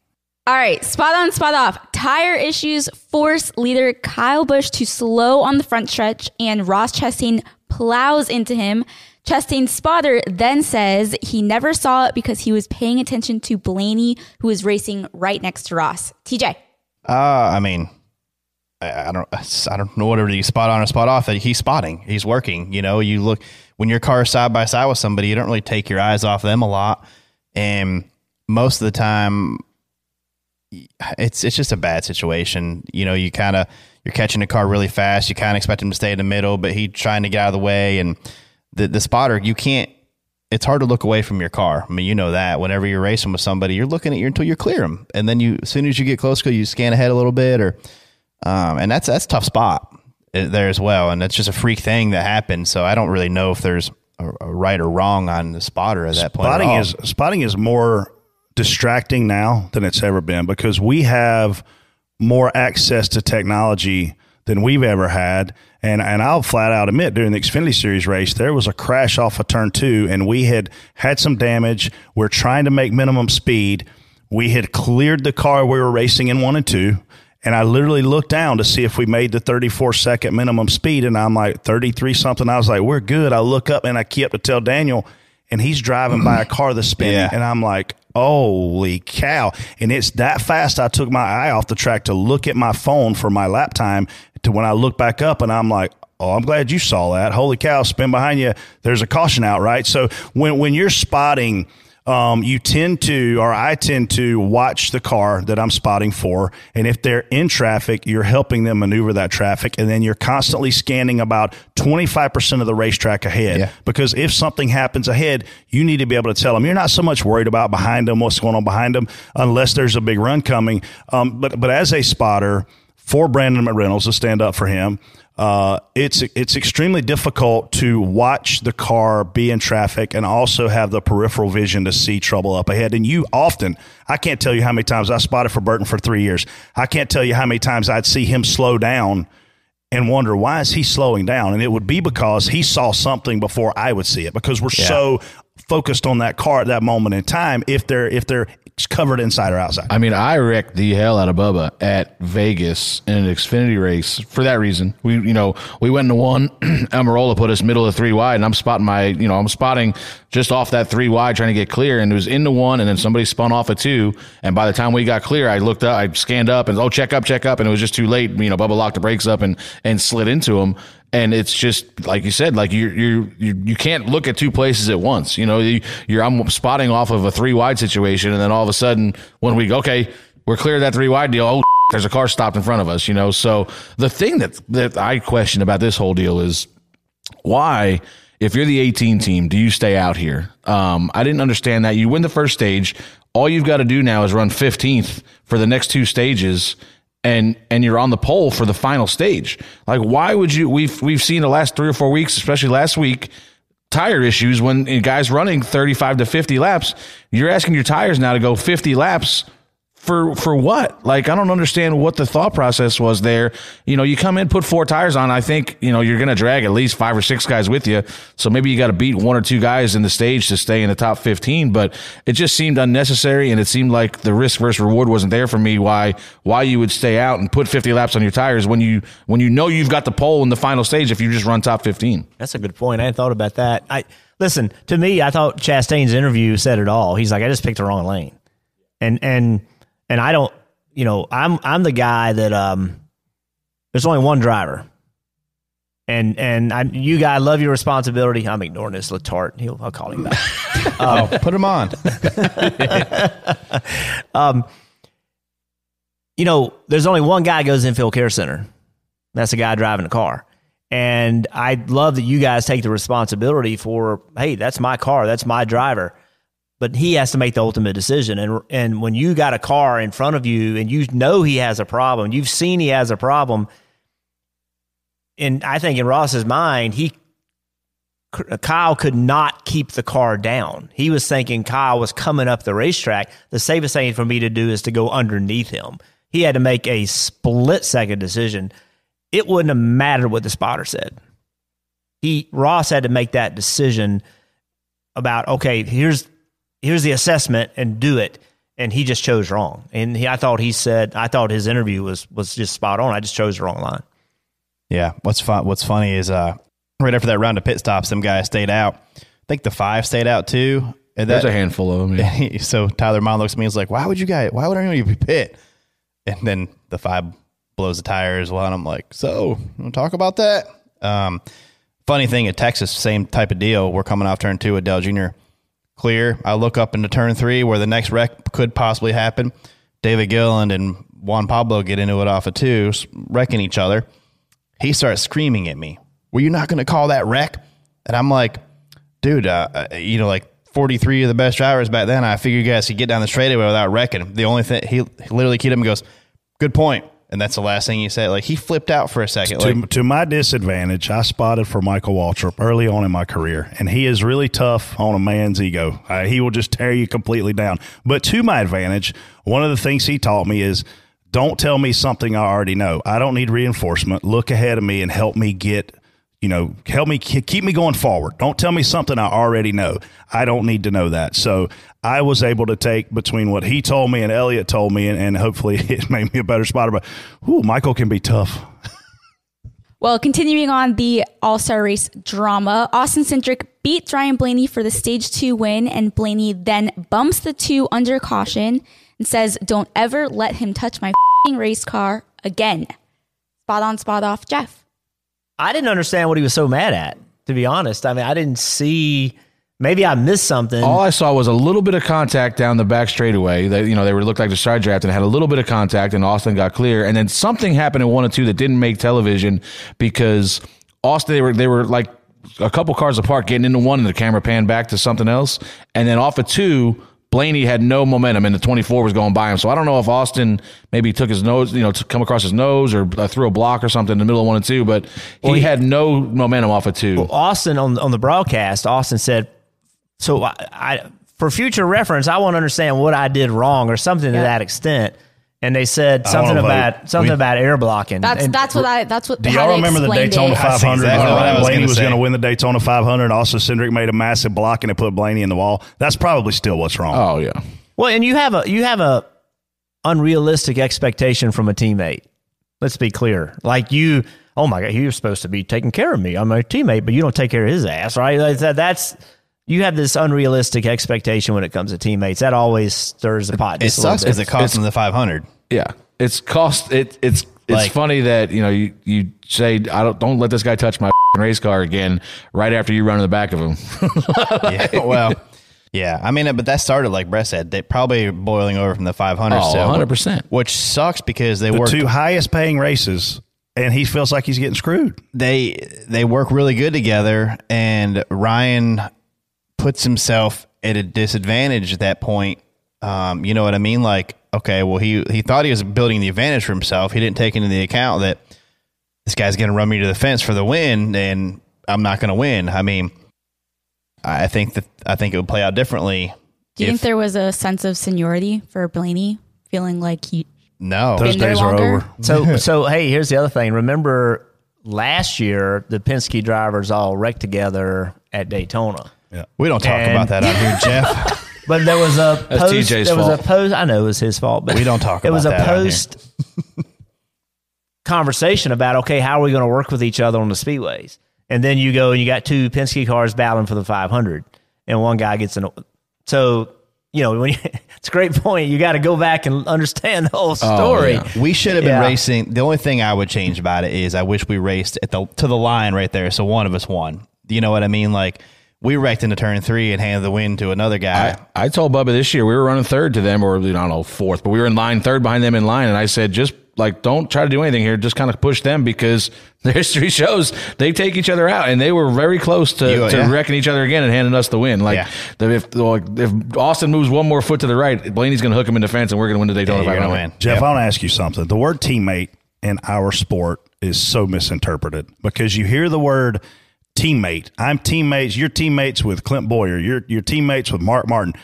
All right, spot on, spot off. Tire issues force leader Kyle Busch to slow on the front stretch, and Ross Chastain plows into him. Chastain's spotter then says he never saw it because he was paying attention to Blaney, who was racing right next to Ross. TJ. Uh, I mean, I, don't, I don't know whatever you spot on or spot off. That he's spotting, he's working. You know, you look when your car is side by side with somebody, you don't really take your eyes off them a lot, and most of the time, it's it's just a bad situation. You know, you kind of you're catching the car really fast. You kind of expect him to stay in the middle, but he's trying to get out of the way, and the the spotter you can't. It's hard to look away from your car. I mean, you know that. Whenever you're racing with somebody, you're looking at you until you clear them, and then you, as soon as you get close, you scan ahead a little bit, or, um, and that's that's a tough spot uh, there as well, and that's just a freak thing that happened. So I don't really know if there's a, a right or wrong on the spotter at that point. Spotting is spotting is more distracting now than it's ever been because we have more access to technology than we've ever had. And and I'll flat out admit during the Xfinity Series race, there was a crash off of turn two, and we had had some damage. We're trying to make minimum speed. We had cleared the car we were racing in one and two. And I literally looked down to see if we made the 34 second minimum speed. And I'm like 33 something. I was like, we're good. I look up and I kept to tell Daniel, and he's driving by a car that's spinning. Yeah. And I'm like, holy cow. And it's that fast. I took my eye off the track to look at my phone for my lap time to when I look back up and I'm like, Oh, I'm glad you saw that. Holy cow, spin behind you. There's a caution out, right? So when, when you're spotting um, you tend to, or I tend to watch the car that I'm spotting for. And if they're in traffic, you're helping them maneuver that traffic. And then you're constantly scanning about 25% of the racetrack ahead. Yeah. Because if something happens ahead, you need to be able to tell them. You're not so much worried about behind them, what's going on behind them, unless there's a big run coming. Um, but, but as a spotter, for Brandon McReynolds to stand up for him, uh, it's it's extremely difficult to watch the car be in traffic and also have the peripheral vision to see trouble up ahead. And you often, I can't tell you how many times I spotted for Burton for three years. I can't tell you how many times I'd see him slow down and wonder why is he slowing down and it would be because he saw something before i would see it because we're so focused on that car at that moment in time if they're if they're covered inside or outside I mean, I wrecked the hell out of Bubba at Vegas in an Xfinity race for that reason. We, you know, we went into one. Almirola put us middle of three wide, and I'm spotting my, you know, I'm spotting just off that three wide, trying to get clear, and it was into one, and then somebody spun off a two, and by the time we got clear, I looked up, I scanned up, and oh, check up, check up, and it was just too late. You know, Bubba locked the brakes up and and slid into him. And it's just like you said, like you you you you can't look at two places at once. You know, you, you're I'm spotting off of a three wide situation, and then all of a sudden, when we go, okay, we're clear of that three wide deal. Oh, there's a car stopped in front of us. You know, so the thing that that I question about this whole deal is why, if you're the 18 team, do you stay out here? Um, I didn't understand that. You win the first stage. All you've got to do now is run 15th for the next two stages. And, and you're on the pole for the final stage. Like, why would you? We've, we've seen the last three or four weeks, especially last week, tire issues when guys running 35 to 50 laps. You're asking your tires now to go 50 laps for for what? Like I don't understand what the thought process was there. You know, you come in, put four tires on. I think you know you're going to drag at least five or six guys with you. So maybe you got to beat one or two guys in the stage to stay in the top 15. But it just seemed unnecessary, and it seemed like the risk versus reward wasn't there for me. Why why you would stay out and put 50 laps on your tires when you when you know you've got the pole in the final stage if you just run top 15. That's a good point. I hadn't thought about that. I listen to me. I thought Chastain's interview said it all. He's like, I just picked the wrong lane, and and and I don't. You know, I'm I'm the guy that um. There's only one driver, and and I, you guys love your responsibility. I'm ignoring this Latart. He'll I'll call him back. Oh, put him on. um, you know, there's only one guy goes infield care center. That's the guy driving the car. And I love that you guys take the responsibility for, hey, that's my car, that's my driver. But he has to make the ultimate decision. And and when you got a car in front of you and you know he has a problem, you've seen he has a problem. And I think in Ross's mind, he Kyle could not keep the car down. He was thinking Kyle was coming up the racetrack. The safest thing for me to do is to go underneath him. He had to make a split second decision. It wouldn't have mattered what the spotter said. He Ross had to make that decision about okay, here's here's the assessment and do it. And he just chose wrong. And he, I thought he said I thought his interview was was just spot on. I just chose the wrong line. Yeah. What's fun? What's funny is uh, right after that round of pit stops, some guys stayed out. I think the five stayed out too. And There's a handful of them. Yeah. so Tyler Monn looks at me and is like, "Why would you guys? Why would anyone be pit?" And then the five blows the tire as well, and I'm like, "So, you want to talk about that?" Um, funny thing at Texas, same type of deal. We're coming off turn two with Dale Jr. Clear. I look up into turn three where the next wreck could possibly happen. David Gilliland and Juan Pablo get into it off of two, wrecking each other. He starts screaming at me. Were you not going to call that wreck? And I'm like, dude, uh, uh, you know, like 43 of the best drivers back then. I figured you guys could get down the straightaway without wrecking. The only thing he, he literally keyed up and goes, "Good point." And that's the last thing he said. Like he flipped out for a second. to, Like, to my disadvantage, I spotted for Michael Waltrip early on in my career, and he is really tough on a man's ego. Uh, he will just tear you completely down. But to my advantage, one of the things he taught me is don't tell me something I already know. I don't need reinforcement. Look ahead of me and help me get, you know, help me keep me going forward. Don't tell me something I already know. I don't need to know that. So I was able to take between what he told me and Elliot told me, and, and hopefully it made me a better spotter. But, whew, Michael can be tough. Well, continuing on the All Star Race drama, Austin Cindric beat Ryan Blaney for the stage two win, and Blaney then bumps the two under caution and says, Don't ever let him touch my race car again. Spot on, spot off, Jeff. I didn't understand what he was so mad at, to be honest. I mean, I didn't see. Maybe I missed something. All I saw was a little bit of contact down the back straightaway. They, you know, they were looked like the side draft and had a little bit of contact, and Austin got clear. And then something happened in one or two that didn't make television because Austin they were they were like a couple cars apart, getting into one, and the camera panned back to something else, and then off of two. Blaney had no momentum, and the 24 was going by him. So I don't know if Austin maybe took his nose, you know, to come across his nose or uh, threw a block or something in the middle of one and two, but he, had no momentum off of two. Austin on on the broadcast, Austin said, "So I, I for future reference, I want to understand what I did wrong or something to that extent." And they said something wanna vote. about something We- about air blocking. That's And- that's what I that's what Do y'all remember the Daytona 500? exactly when what was Blaney was going to win the Daytona 500. Also, Cindric made a massive block and it put Blaney in the wall. That's probably still what's wrong. Oh yeah. Well, and you have a you have a unrealistic expectation from a teammate. Let's be clear. Like you, oh my god, you're supposed to be taking care of me. I'm a teammate, but you don't take care of his ass, right? Like that's you have this unrealistic expectation when it comes to teammates. That always stirs the pot. It just sucks because it costs them the 500. Yeah, it's cost. It it's it's Like- funny that you know you you say I don't don't let this guy touch my race car again right after you run in the back of him. Yeah, well, yeah. I mean, but that started like Brett said. They probably boiling over from the 500 Oh, still, 100%. Which sucks because they the work two highest paying races, and he feels like he's getting screwed. they they work really good together, and Ryan puts himself at a disadvantage at that point. Um, you know what I mean? Like, okay, well, he he thought he was building the advantage for himself. He didn't take into the account that this guy's going to run me to the fence for the win, and I'm not going to win. I mean, I think that I think it would play out differently. Do you if- think there was a sense of seniority for Blaney, feeling like he No, Those days are over. So so hey, here's the other thing. Remember last year the Penske drivers all wrecked together at Daytona. We don't talk And- about that out here, Jeff. But there was a That's post. TJ's there was fault. a post. I know it was his fault, but We don't talk about that. It was about a that out here. post conversation about okay, how are we going to work with each other on the speedways? And then you go and you got two Penske cars battling for the 500, and one guy gets an. So you know when you, it's a great point. You got to go back and understand the whole oh, story. yeah. We should have been Yeah. racing. The only thing I would change about it is I wish we raced at the to the line right there, so one of us won. You know what I mean? Like we wrecked into turn three and handed the win to another guy. I, I told Bubba this year we were running third to them, or I don't know fourth, but we were in line third behind them in line, and I said just like don't try to do anything here, just kind of push them because the history shows they take each other out, and they were very close to, You- to yeah. wrecking each other again and handing us the win. Like Yeah. the- if like, if Austin moves one more foot to the right, Blaney's going to hook him in defense, and we're going to win the Yeah, Daytona you're gonna 500. win. Jeff, Yep. I want to ask you something. The word teammate in our sport is so misinterpreted because you hear the word teammate. I'm teammates. You're teammates with Clint Bowyer. You're you're teammates with Mark Martin.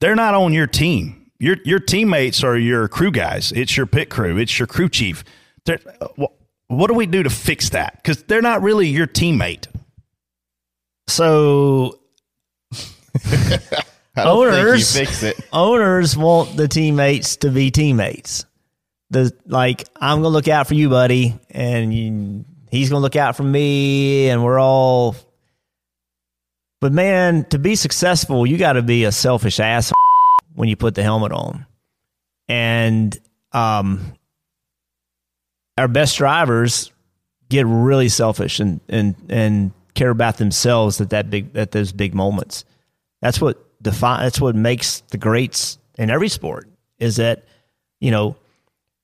They're not on your team. Your your teammates are your crew guys. It's your pit crew. It's your crew chief. They're- What do we do to fix that? Because they're not really your teammate. So I don't think Owners- fix it. owners want the teammates to be teammates. The like, I'm gonna look out for you, buddy, and you, he's gonna look out for me, and we're all. But man, to be successful, you got to be a selfish ass when you put the helmet on, and um, our best drivers get really selfish and and and care about themselves at that big at those big moments. That's what define. That's what makes the greats in every sport. Is that you know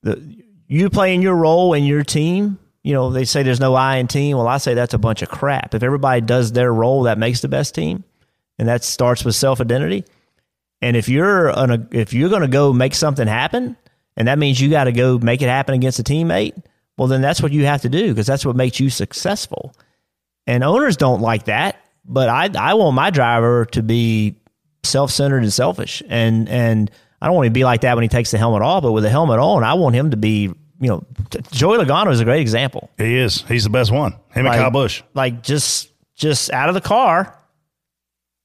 the you playing your role in your team. You know they say there's no I in team. Well, I say that's a bunch of crap. If everybody does their role, that makes the best team, and that starts with self identity. And if you're gonna if you're gonna go make something happen, and that means you got to go make it happen against a teammate, well then that's what you have to do because that's what makes you successful. And owners don't like that, but I I want my driver to be self centered and selfish, and and I don't want him to be like that when he takes the helmet off, but with the helmet on, I want him to be you know Joey Logano is a great example. He is. He's the best one. Him and Like- Kyle Busch. Like just just out of the car,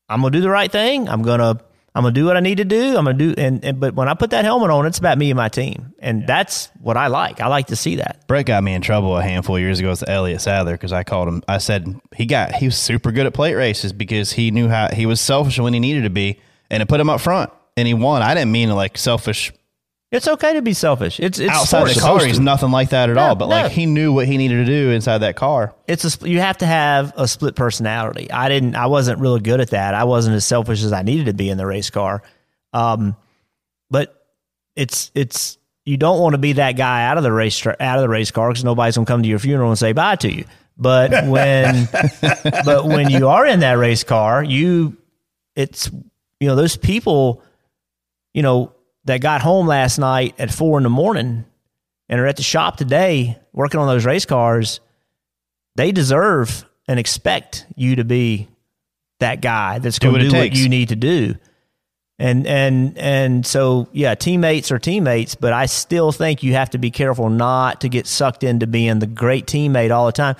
I'm gonna do the right thing. I'm gonna I'm gonna do what I need to do. I'm gonna do and, and but when I put that helmet on, it's about me and my team, and that's what I like. I like to see that. Brett got me in trouble a handful of years ago with Elliott Sadler because I called him. I said he got he was super good at plate races because he knew how he was selfish when he needed to be, and it put him up front, and he won. I didn't mean like selfish It's okay to be selfish. It's it's Outside the car, he's nothing like that at No, all. But no. like he knew what he needed to do inside that car. it's a you have to have a split personality. I didn't. I wasn't really good at that. I wasn't as selfish as I needed to be in the race car. Um, but it's it's you don't want to be that guy out of the race out of the race car because nobody's gonna come to your funeral and say bye to you. But when but when you are in that race car, you it's you know those people, you know that got home last night at four in the morning and are at the shop today working on those race cars they deserve and expect you to be that guy that's going what to it do what you need to do. And and and so yeah, teammates are teammates, but I still think you have to be careful not to get sucked into being the great teammate all the time.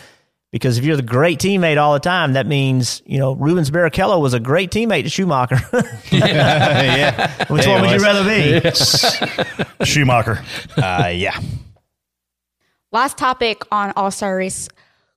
Because if you're the great teammate all the time, that means you know Rubens Barrichello was a great teammate to Schumacher. yeah. Which Yeah, one would you rather be? Schumacher. Uh, yeah. Last topic on All Star Race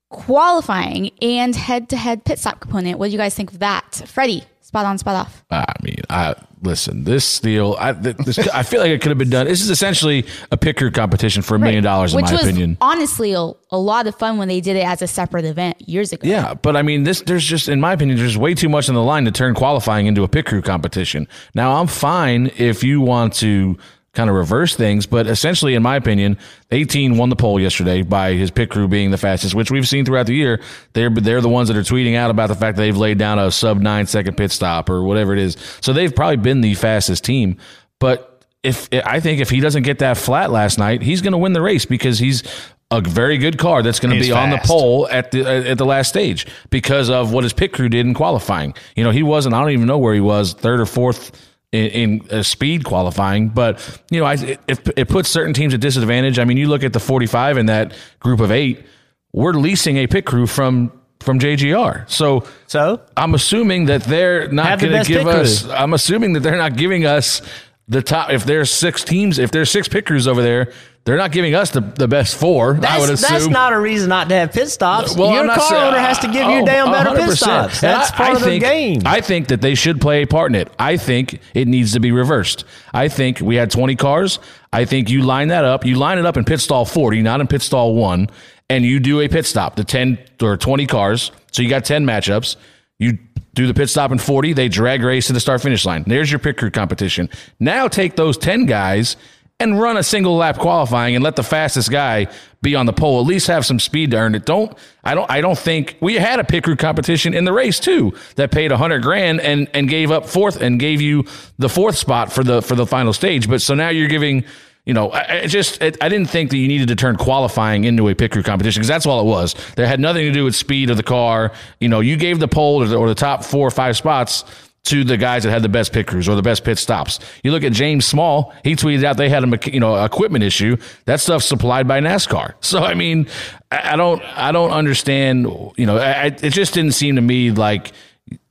qualifying and head to head pit stop component. What do you guys think of that? Freddie, spot on, spot off. I mean, I listen. This deal, I, this, I feel like it could have been done. This is essentially a pit crew competition for a million dollars, in Which my was opinion. honestly a, a lot of fun when they did it as a separate event years ago. Yeah, but I mean, this there's just, in my opinion, there's way too much on the line to turn qualifying into a pit crew competition. Now, I'm fine if you want to kind of reverse things, but essentially, in my opinion, 18 won the pole yesterday by his pit crew being the fastest, which we've seen throughout the year. They're they're the ones that are tweeting out about the fact that they've laid down a sub nine second pit stop or whatever it is. So they've probably been the fastest team, but if I think if he doesn't get that flat last night, he's going to win the race because he's a very good car that's going to be on the pole at the at the last stage because of what his pit crew did in qualifying. You know, he wasn't. I don't even know where he was, third or fourth in, in uh, speed qualifying. But you know, I, it, it puts certain teams at disadvantage. I mean, you look at the forty five in that group of eight. We're leasing a pit crew from from JGR, so So I'm assuming that they're not going to give pit crew. us. I'm assuming that they're not giving us the top. If there's six teams, if there's six pit crews over there, they're not giving us the, the best four. I that's, would assume that's not a reason not to have pit stops. Well, Your car saying- owner has to give you oh, damn better pit 100%. stops. That's I- part I of the game. I think that they should play a part in it. I think it needs to be reversed. I think we had 20 cars. I think you line that up. You line it up in pit stall 40, not in pit stall 1, and you do a pit stop, the 10 or 20 cars. So you got 10 matchups. You do the pit stop in 40, they drag race to the start finish line. There's your pit crew competition. Now take those 10 guys and run a single lap qualifying and let the fastest guy be on the pole. At least have some speed to earn it. Don't I don't I don't think we had a pit crew competition in the race too that paid a hundred grand and and gave up fourth and gave you the fourth spot for the for the final stage. But so now you're giving. You know, I, just I didn't think that you needed to turn qualifying into a pit crew competition because that's all it was. That had nothing to do with speed of the car. You know, you gave the pole or the, or the top four or five spots to the guys that had the best pit crews or the best pit stops. You look at James Small; he tweeted out they had a you know equipment issue. That stuff's supplied by NASCAR. So I mean, I, I don't I don't understand. You know, I, I- it just didn't seem to me like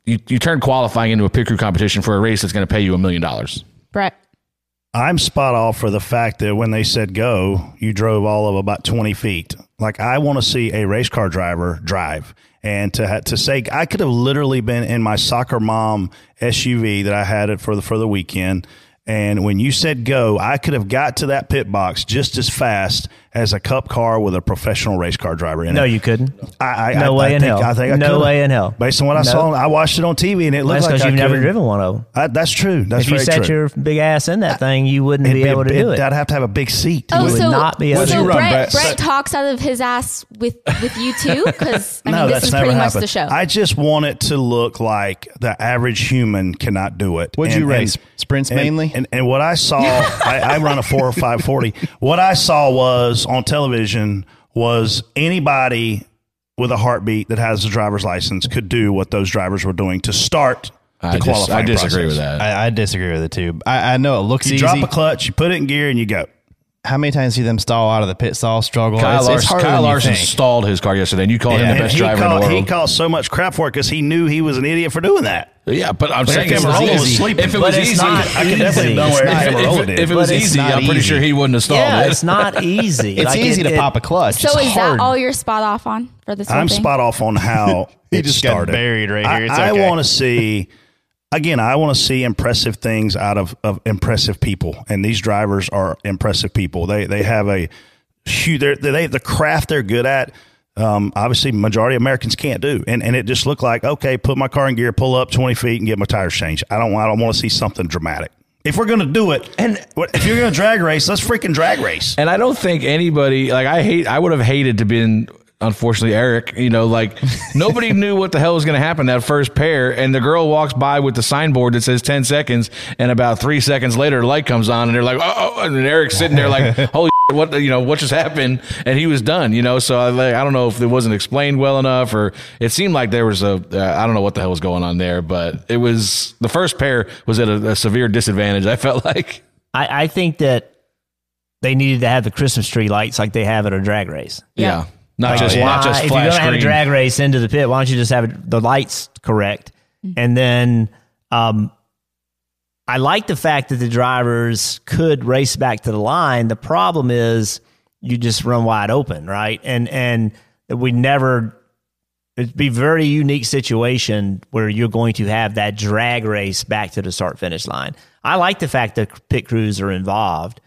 you, you turn qualifying into a pit crew competition for a race that's going to pay you a million dollars. Brett. I'm spot off for the fact that when they said go, you drove all of about 20 feet. Like I want to see a race car driver drive, and to to say I could have literally been in my soccer mom SUV that I had it for the for the weekend. And when you said go, I could have got to that pit box just as fast as a cup car with a professional race car driver in no, it. No, you couldn't. I, I, No I, way I in think, hell. I think I No could've. way in hell. Based on what I No. saw, I watched it on TV, and it looked That's like because I you've never could've- driven one of them. I, that's true. That's If you sat true. your big ass in that thing, you wouldn't It'd be able to do it. I'd have to have a big seat. Oh, would so, not be able so to do it. Brett, Brett? Brett talks out of his ass with, with you too? Because, I mean, no, this is never pretty much the show. I just want it to look like the average human cannot do it. What'd you race? Sprints mainly? And, and what I saw, I, I run a four or five forty. What I saw was on television was anybody with a heartbeat that has a driver's license could do what those drivers were doing to start the I, dis- I disagree with that. I, I disagree with it too. I, I know it looks You easy. drop a clutch, you put it in gear, and you go. How many times see them stall out of the pit stall struggle? Kyle, It's- it's Larson, harder Kyle than you Larson think. stalled his car yesterday, and you called him Yeah. the best he driver caught, in the world. He caused so much crap for it because he knew he was an idiot for doing that. Yeah, but I'm saying if if it Camerola was was easy, sleeping. if it But was it's easy, not I could definitely easy. know It's where not- Camerola if, did. if it But was it's easy, not I'm pretty easy. sure he wouldn't have stalled Yeah, it. it's not easy. It's Like, easy it- to it- pop a clutch. so It's is hard. that all you're spot off on for this whole I'm thing? spot off on how He it just got started. buried right here. It's I, okay. want to see. Again, I want to see impressive things out of, of impressive people, and these drivers are impressive people. They they have a huge they the craft they're good at. Um, obviously, majority of Americans can't do, and and it just looked like okay, put my car in gear, pull up twenty feet, and get my tires changed. I don't I don't want to see something dramatic. If we're gonna do it, And- if you're gonna drag race, let's freaking drag race. And I don't think anybody like I hate. I would have hated to been. Unfortunately, Eric, you know, like nobody knew what the hell was going to happen that first pair, and the girl walks by with the signboard that says ten seconds, and about three seconds later, the light comes on, and they're like, "Oh!" oh," and then Eric's sitting there like, "Holy shit, what?" You know, what just happened? And he was done. You know, so I, like, I don't know if it wasn't explained well enough, or it seemed like there was a uh, I don't know what the hell was going on there, but it was the first pair was at a, a severe disadvantage. I felt like. I, I think that they needed to have the Christmas tree lights like they have at a drag race. Yeah. Not Like, just why- not just if you're gonna have a screen. drag race into the pit, why don't you just have it, the lights correct? And then um, I like the fact that the drivers could race back to the line. The problem is you just run wide open, right? And and we never. It'd be a very unique situation where you're going to have that drag race back to the start finish line. I like the fact that pit crews are involved.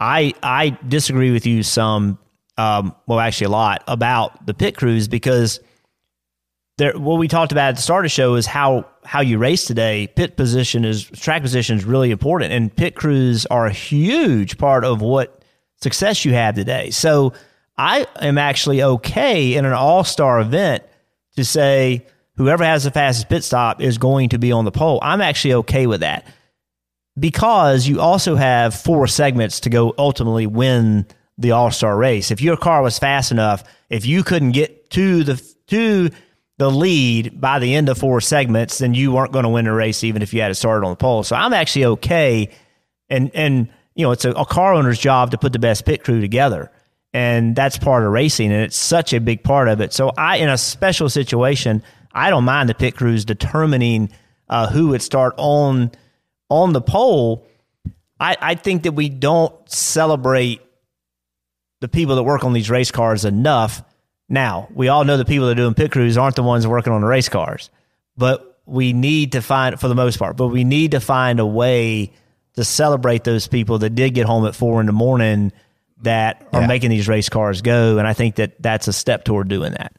I I disagree with you some, um, well, actually a lot about the pit crews because there. What we talked about at the start of the show is how how you race today. Pit position is track position is really important, and pit crews are a huge part of what success you have today. So I am actually okay in an all star event to say whoever has the fastest pit stop is going to be on the pole. I'm actually okay with that because you also have four segments to go ultimately win the All Star race. If your car was fast enough, if you couldn't get to the to the lead by the end of four segments, then you weren't going to win the race, even if you had it started on the pole. So I'm actually okay, and and you know it's a, a car owner's job to put the best pit crew together, and that's part of racing, and it's such a big part of it. So I, in a special situation, I don't mind the pit crews determining uh, who would start on on the pole, I, I think that we don't celebrate the people that work on these race cars enough. Now, we all know the people that are doing pit crews aren't the ones working on the race cars, but we need to find, for the most part, but we need to find a way to celebrate those people that did get home at four in the morning that are Yeah. making these race cars go. And I think that that's a step toward doing that.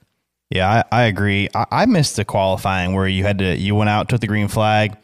Yeah, I, I agree. I, I missed the qualifying where you had to you went out, took the green flag,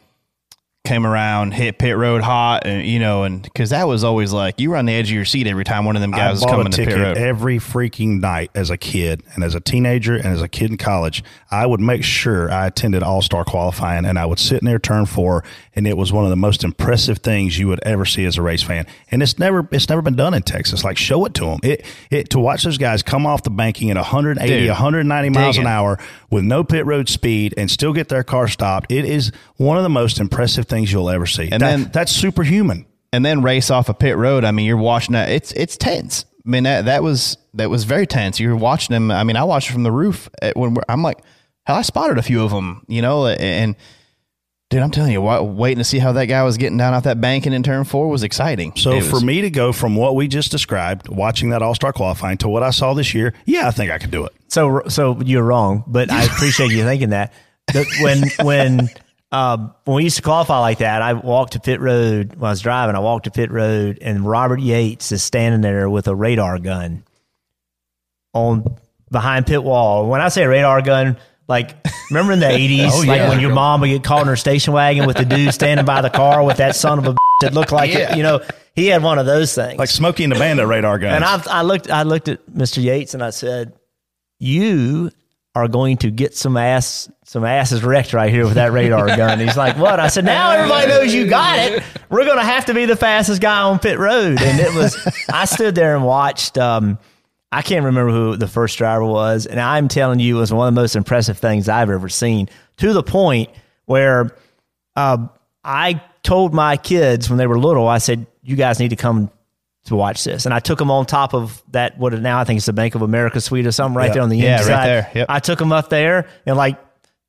came around, hit pit road hot, and you know, and because that was always like you were on the edge of your seat every time one of them guys was I bought coming to pit road. every freaking night as a kid and as a teenager and as a kid in college. I would make sure I attended All Star qualifying and I would sit near turn four, and it was one of the most impressive things you would ever see as a race fan. And it's never it's never been done in Texas. Like show it to them. It it to watch those guys come off the banking at 180, Dude, 190 miles an digging. hour with no pit road speed and still get their car stopped. It is one of the most impressive things you'll ever see. And That- then- that's superhuman. and then race off a pit road. I mean, you're watching that. It's it's tense. I mean, that, that was that was very tense. You're watching them. I mean, I watched from the roof at, when we're, I'm like, hell, I spotted a few of them. You know, and dude, I'm telling you, wa- waiting to see how that guy was getting down off that banking in turn four was exciting. So It for me to go from what we just described, watching that All Star qualifying, to what I saw this year, yeah, I think I could do it. So, so you're wrong, but I appreciate you thinking that. That when when um, when we used to qualify like that, I walked to pit road when I was driving. I walked to pit road, and Robert Yates is standing there with a radar gun on behind pit wall. When I say radar gun, like remember in the eighties, Oh, like when your mom would get caught in her station wagon with the dude standing by the car with that son of a that looked like you know he had one of those things. Like Smokey and the Bandit radar gun. And I, I looked, I looked at Mr. Yates and I said, "You are going to get some ass, some asses wrecked right here with that radar gun." He's like, "What?" I said, "Now everybody knows you got it. We're going to have to be the fastest guy on pit road." And it was, I stood there and watched. Um, I can't remember who the first driver was, and I'm telling you, it was one of the most impressive things I've ever seen. To the point where uh, I told my kids when they were little, I said, "You guys need to come to watch this." And I took them on top of that. What now I think it's the Bank of America suite or something right Yeah. there on the Yeah, right there. Yep. I took them up there and like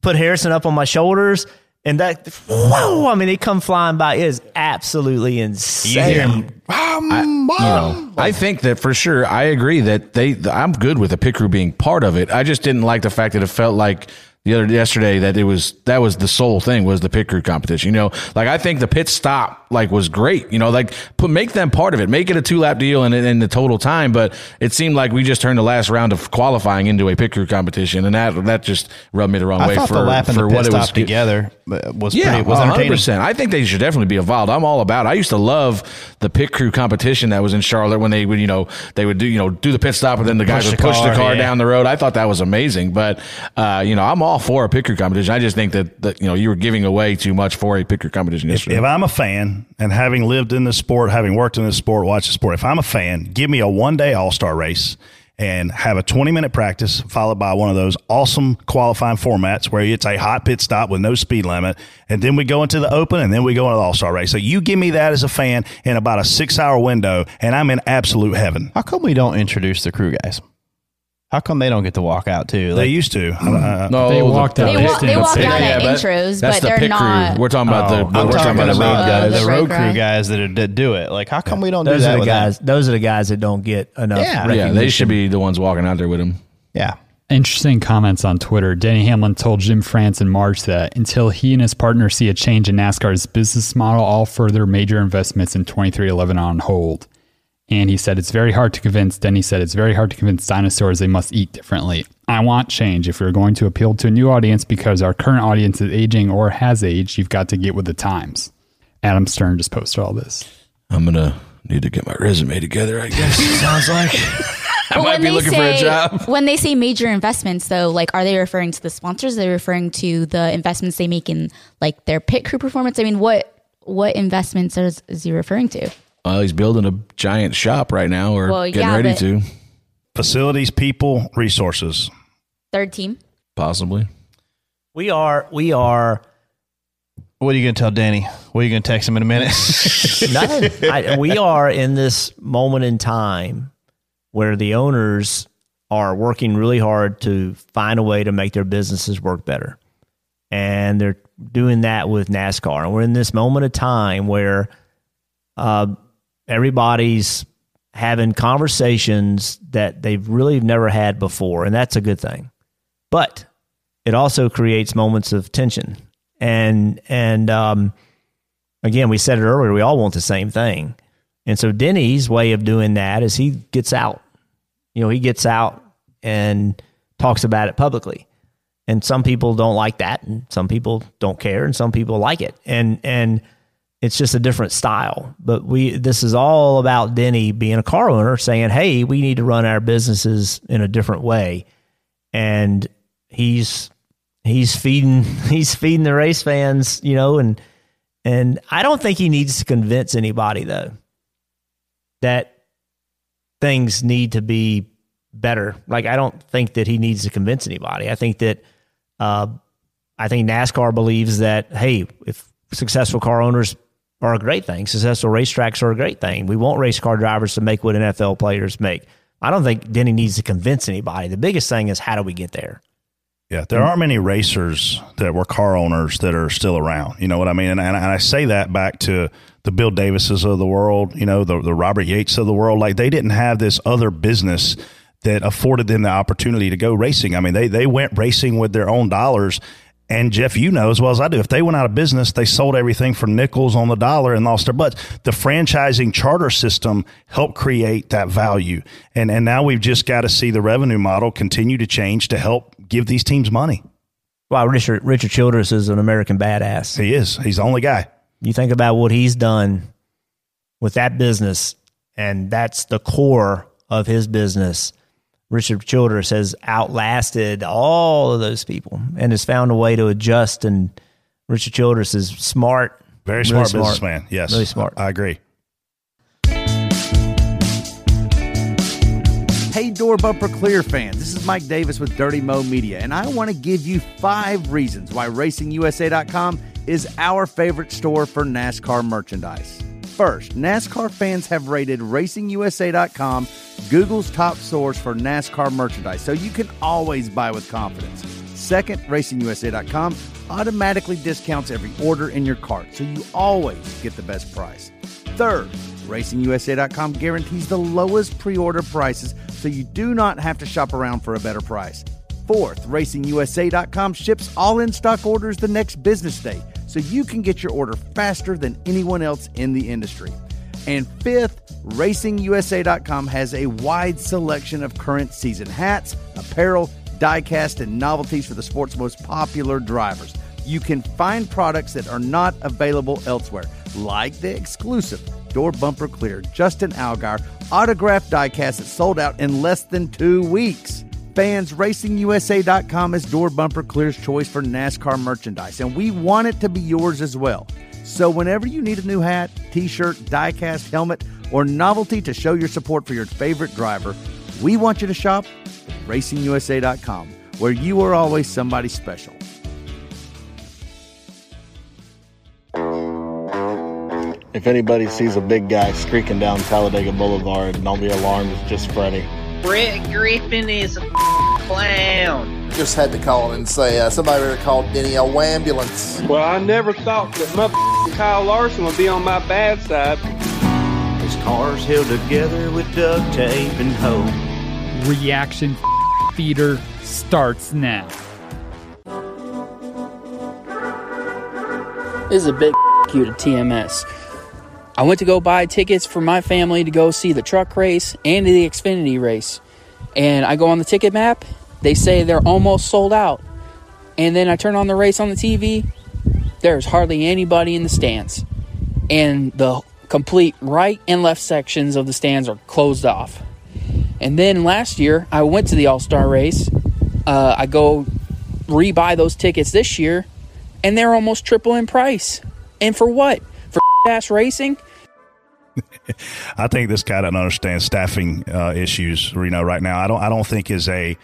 put Harrison up on my shoulders. And that, whoa! I mean, they come flying by. It is absolutely insane. you know, I think that for sure. I agree that they. I'm good with the pit crew being part of it. I just didn't like the fact that it felt like the other yesterday that it was that was the sole thing was the pit crew competition. You know, like I think the pit stop like was great. You know, like put make them part of it, make it a two lap deal in, in the total time. But it seemed like we just turned the last round of qualifying into a pit crew competition, and that that just rubbed me the wrong I way for the lap and for the what it was together uh, was yeah, pretty was 100%. I think they should definitely be involved. I'm all about. it. I used to love the pit crew competition that was in Charlotte when they would, you know, they would do, you know, do the pit stop and then the guys Push would the push the car, car yeah. down the road. I thought that was amazing. But uh, you know, I'm all for a pit crew competition. I just think that that you know you were giving away too much for a pit crew competition yesterday. If I'm a fan and having lived in this sport, having worked in this sport, watched the sport, if I'm a fan, give me a one day All Star race and have a 20 minute practice followed by one of those awesome qualifying formats where it's a hot pit stop with no speed limit. And then we go into the open and then we go into the All Star race. So you give me that as a fan in about a six hour window and I'm in absolute heaven. How come we don't introduce the crew guys? How come they don't get to walk out too? They used to. Uh, no, They the- walked out. They, wa- they the walk pit- out at but intros, that's but the they're pit not. crew. We're talking about Oh, the. I'm we're talking talking about about the road uh, guys. the the road road crew guy. guys that, are, that do it. Like, how come we don't Those do that are the with guys. them? Those are the guys that don't get enough. Yeah. Yeah, they should be the ones walking out there with him. Yeah. Interesting comments on Twitter. Denny Hamlin told Jim France in March that until he and his partner see a change in NASCAR's business model, all further major investments in 23XI on hold. And he said it's very hard to convince. Denny said it's very hard to convince dinosaurs they must eat differently. I want change. If you're going to appeal to a new audience because our current audience is aging or has aged, you've got to get with the times. Adam Stern just posted all this. I'm gonna need to get my resume together. I guess sounds like I But might when be they looking say, for a job. When they say major investments, though, like, are they referring to the sponsors? Are they referring to the investments they make in like their pit crew performance? I mean, what what investments is, is he referring to? Well, he's building a giant shop right now, or Well, getting yeah, ready to, facilities, people, resources. Third team. possibly. We are. We are. What are you going to tell Denny? What are you going to text him in a minute? Nothing. I, we are in this moment in time where the owners are working really hard to find a way to make their businesses work better. And they're doing that with NASCAR. And we're in this moment of time where uh, everybody's having conversations that they've really never had before. And that's a good thing. But it also creates moments of tension. And, and, um, again, we said it earlier, we all want the same thing. And so Denny's way of doing that is he gets out. You know, he gets out and talks about it publicly. And some people don't like that and some people don't care and some people like it. And and it's just a different style. But we this is all about Denny being a car owner saying, "Hey, we need to run our businesses in a different way." And he's he's feeding he's feeding the race fans, you know, and and I don't think he needs to convince anybody though that things need to be better. Like I don't think that he needs to convince anybody. I think that uh, I think NASCAR believes that hey, if successful car owners are a great thing, successful racetracks are a great thing. We want race car drivers to make what NFL players make. I don't think Denny needs to convince anybody. The biggest thing is how do we get there? Yeah, there aren't many racers that were car owners that are still around. You know what I mean? And, and, I say that back to the Bill Davises of the world, you know, the, the Robert Yates of the world. Like they didn't have this other business that afforded them the opportunity to go racing. I mean, they, they went racing with their own dollars. And Jeff, you know as well as I do, if they went out of business, they sold everything for nickels on the dollar and lost their butts. The franchising charter system helped create that value. And, and now we've just got to see the revenue model continue to change to help give these teams money. Well, Richard Richard Childress is an American badass. He is. He's the only guy. You think about what he's done with that business, and that's the core of his business. Richard Childress has outlasted all of those people and has found a way to adjust. And Richard Childress is smart, Very really smart, businessman. Yes. really smart. I agree. Hey, Door Bumper Clear fans, this is Mike Davis with Dirty Mo Media, and I want to give you five reasons why RacingUSA.com is our favorite store for NASCAR merchandise. First, NASCAR fans have rated RacingUSA.com Google's top source for NASCAR merchandise, so you can always buy with confidence. Second, RacingUSA.com automatically discounts every order in your cart, so you always get the best price. Third, RacingUSA.com guarantees the lowest pre order prices so you do not have to shop around for a better price. Fourth, RacingUSA.com ships all in stock orders the next business day, so you can get your order faster than anyone else in the industry. And fifth, RacingUSA.com has a wide selection of current season hats, apparel, diecast, and novelties for the sport's most popular drivers. You can find products that are not available elsewhere, like the exclusive Door Bumper Clear Justin Allgaier autographed diecast that sold out in less than two weeks. Fans, RacingUSA.com is Door Bumper Clear's choice for NASCAR merchandise, and we want it to be yours as well. So, whenever you need a new hat, t shirt, diecast, helmet, or novelty to show your support for your favorite driver, we want you to shop RacingUSA.com, where you are always somebody special. If anybody sees a big guy streaking down Talladega Boulevard, don't be alarmed, it's just Freddie. Brett Griffin is a clown. Just had to call and say uh, somebody better call Denny a ambulance. Well, I never thought that mother Kyle Larson would be on my bad side. His car's held together with duct tape and hope. Reaction theater starts now. This is a big you to TMS. I went to go buy tickets for my family to go see the truck race and the Xfinity race. And I go on the ticket map, they say they're almost sold out. And then I turn on the race on the TV, there's hardly anybody in the stands. And the complete right and left sections of the stands are closed off. And then last year, I went to the All Star race. Uh, I go rebuy those tickets this year, and they're almost triple in price. And for what? For ass racing? I think this guy doesn't understand staffing uh, issues. You know, right now, I don't. I don't think is a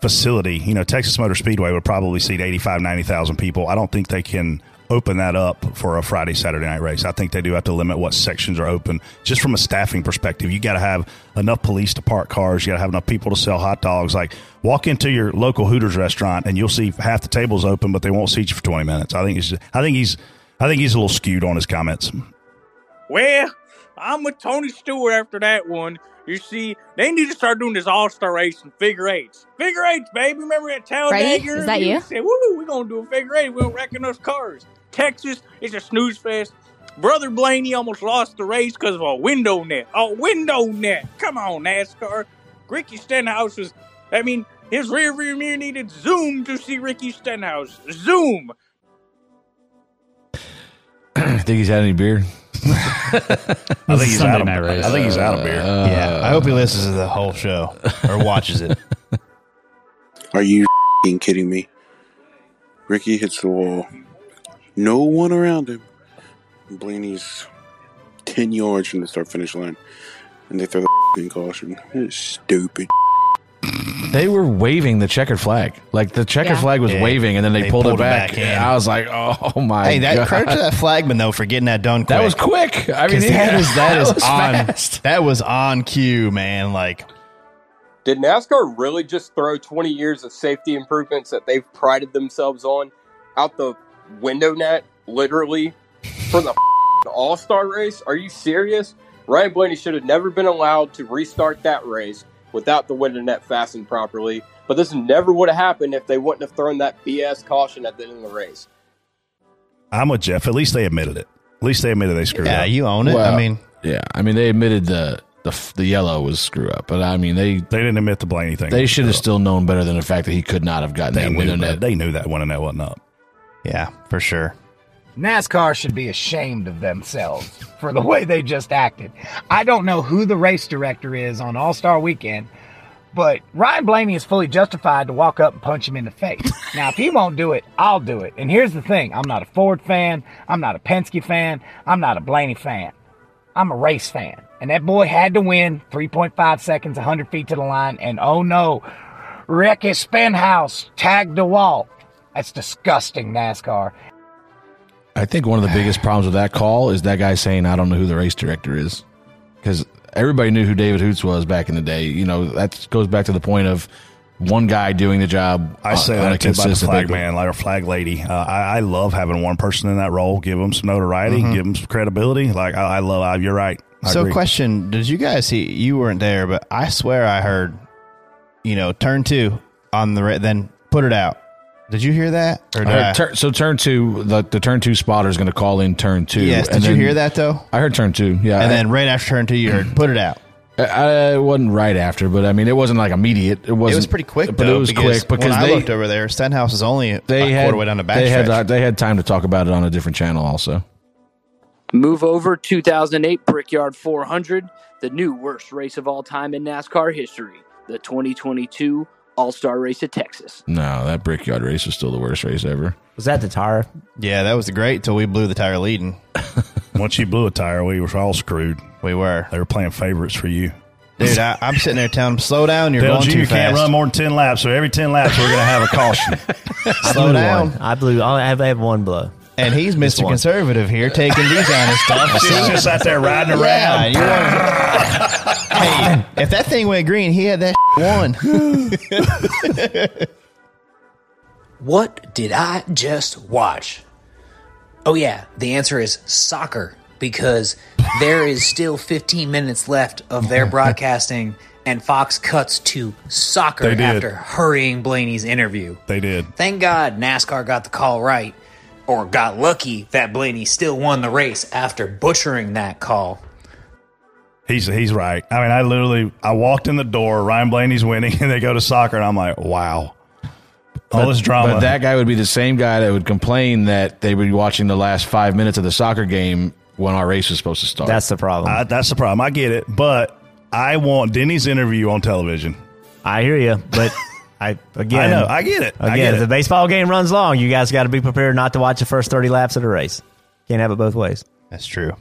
facility. You know, Texas Motor Speedway would probably seat 85, 90,000 people. I don't think they can open that up for a Friday, Saturday night race. I think they do have to limit what sections are open. Just from a staffing perspective, you got to have enough police to park cars. You got to have enough people to sell hot dogs. Like walk into your local Hooters restaurant and you'll see half the tables open, but they won't seat you for 20 minutes. I think he's. I think he's. I think he's a little skewed on his comments. Well, I'm with Tony Stewart after that one. You see, they need to start doing this All Star race in figure eights. Figure eights, baby. Remember at Talladega? Freddie, is that you? Said, "Woo, we're gonna do a figure eight. We don't reckon those cars." Texas, is a snooze fest. Brother Blaney almost lost the race because of a window net. A window net. Come on, NASCAR. Ricky Stenhouse was. I mean, his rear view mirror needed zoom to see Ricky Stenhouse. Zoom. Think he's had any beer? I think he's Sunday out of. night race. I think he's out of beer. Uh, yeah, I hope he listens to the whole show or watches it. Are you fing kidding me? Ricky hits the wall. No one around him. Blaney's 10 yards from the start finish line. And they throw the caution. It's stupid. They were waving the checkered flag. Like the checkered Yeah. flag was Yeah, waving, and then they, they pulled, pulled it it back. back in. And I was like, "Oh my hey, that god!" credit to that flagman though for getting that done. Quick. That was quick. I mean, 'Cause that yeah, is that is was on fast. that was on cue, man. Like Did NASCAR really just throw 20 years of safety improvements that they've prided themselves on out the window net, literally, for the All Star race? Are you serious? Ryan Blaney should have never been allowed to restart that race without the window net fastened properly. But this never would have happened if they wouldn't have thrown that BS caution at the end of the race. I'm with Jeff. At least they admitted it. At least they admitted they screwed yeah, up. Yeah, you own it. I mean, yeah. I mean, they admitted the the the yellow was screw up, but I mean, they they didn't admit the Blaney thing. they should have still known better than the fact that he could not have gotten They that knew window that. net. They knew that window net wasn't up. yeah, for sure. NASCAR should be ashamed of themselves for the way they just acted. I don't know who the race director is on All Star Weekend, but Ryan Blaney is fully justified to walk up and punch him in the face. now, if he won't do it, I'll do it. And here's the thing I'm not a Ford fan, I'm not a Penske fan, I'm not a Blaney fan. I'm a race fan. And that boy had to win 3.5 seconds, 100 feet to the line. And oh no, Ricky Stenhouse tagged the wall. That's disgusting, NASCAR. I think one of the biggest problems with that call is that guy saying, "I don't know who the race director is," because everybody knew who David Hoots was back in the day. You know, that goes back to the point of one guy doing the job. I say on, on a that too about the consistent flag basis. man, like a flag lady. Uh, I, I love having one person in that role. Give them some notoriety, Mm-hmm. Mhm. give them some credibility. Like I, I love. I, you're right. I so, agree. question: Did you guys see? You weren't there, but I swear I heard. You know, turn two, on the ra- then put it out. Did you hear that? Or I did heard I- tur- so turn two, the, the turn two spotter is going to call in turn two. Yes, and did you then- hear that though? I heard turn two. Yeah, and then right after turn two, you heard put it out. I, I, it wasn't right after, but I mean, it wasn't like immediate. It wasn't. it was pretty quick, but though, it was because quick because when I they looked over there. Stenhouse is only they a had quarter way down the back they had uh, they had time to talk about it on a different channel also. Move over 2008 Brickyard 400, the new worst race of all time in NASCAR history, the 2022 All Star Race at Texas. No, that Brickyard race was still the worst race ever. Was that the tire? Yeah, that was great till we blew the tire leading. Once you blew a tire, we were all screwed. We were. They were playing favorites for you. Dude, I, I'm sitting there telling him, slow down. You're Tells going you too you can't run more than 10 laps, so every 10 laps, we're going to have a caution. Slow down. One. I blew. I have, I have one blow. And he's Mr. one. Conservative here, taking these on his stuff. He's just out there riding Yeah, around. you want- hey, if that thing went green, he had that one. What did I just watch? Oh, yeah, the answer is soccer because there is still 15 minutes left of their broadcasting, and Fox cuts to soccer They did. after hurrying Blaney's interview. They did. Thank God NASCAR got the call right, or got lucky that Blaney still won the race after butchering that call. He's he's right. I mean, I literally I walked in the door. Ryan Blaney's winning, and they go to soccer, and I'm like, wow, all this drama. But that guy would be the same guy that would complain that they would be watching the last five minutes of the soccer game when our race was supposed to start. That's the problem. I, that's the problem. I get it, but I want Denny's interview on television. I hear you, but I again, I know. I get it. I Again, get if it. the baseball game runs long, you guys got to be prepared not to watch the first thirty laps of the race. Can't have it both ways. That's true.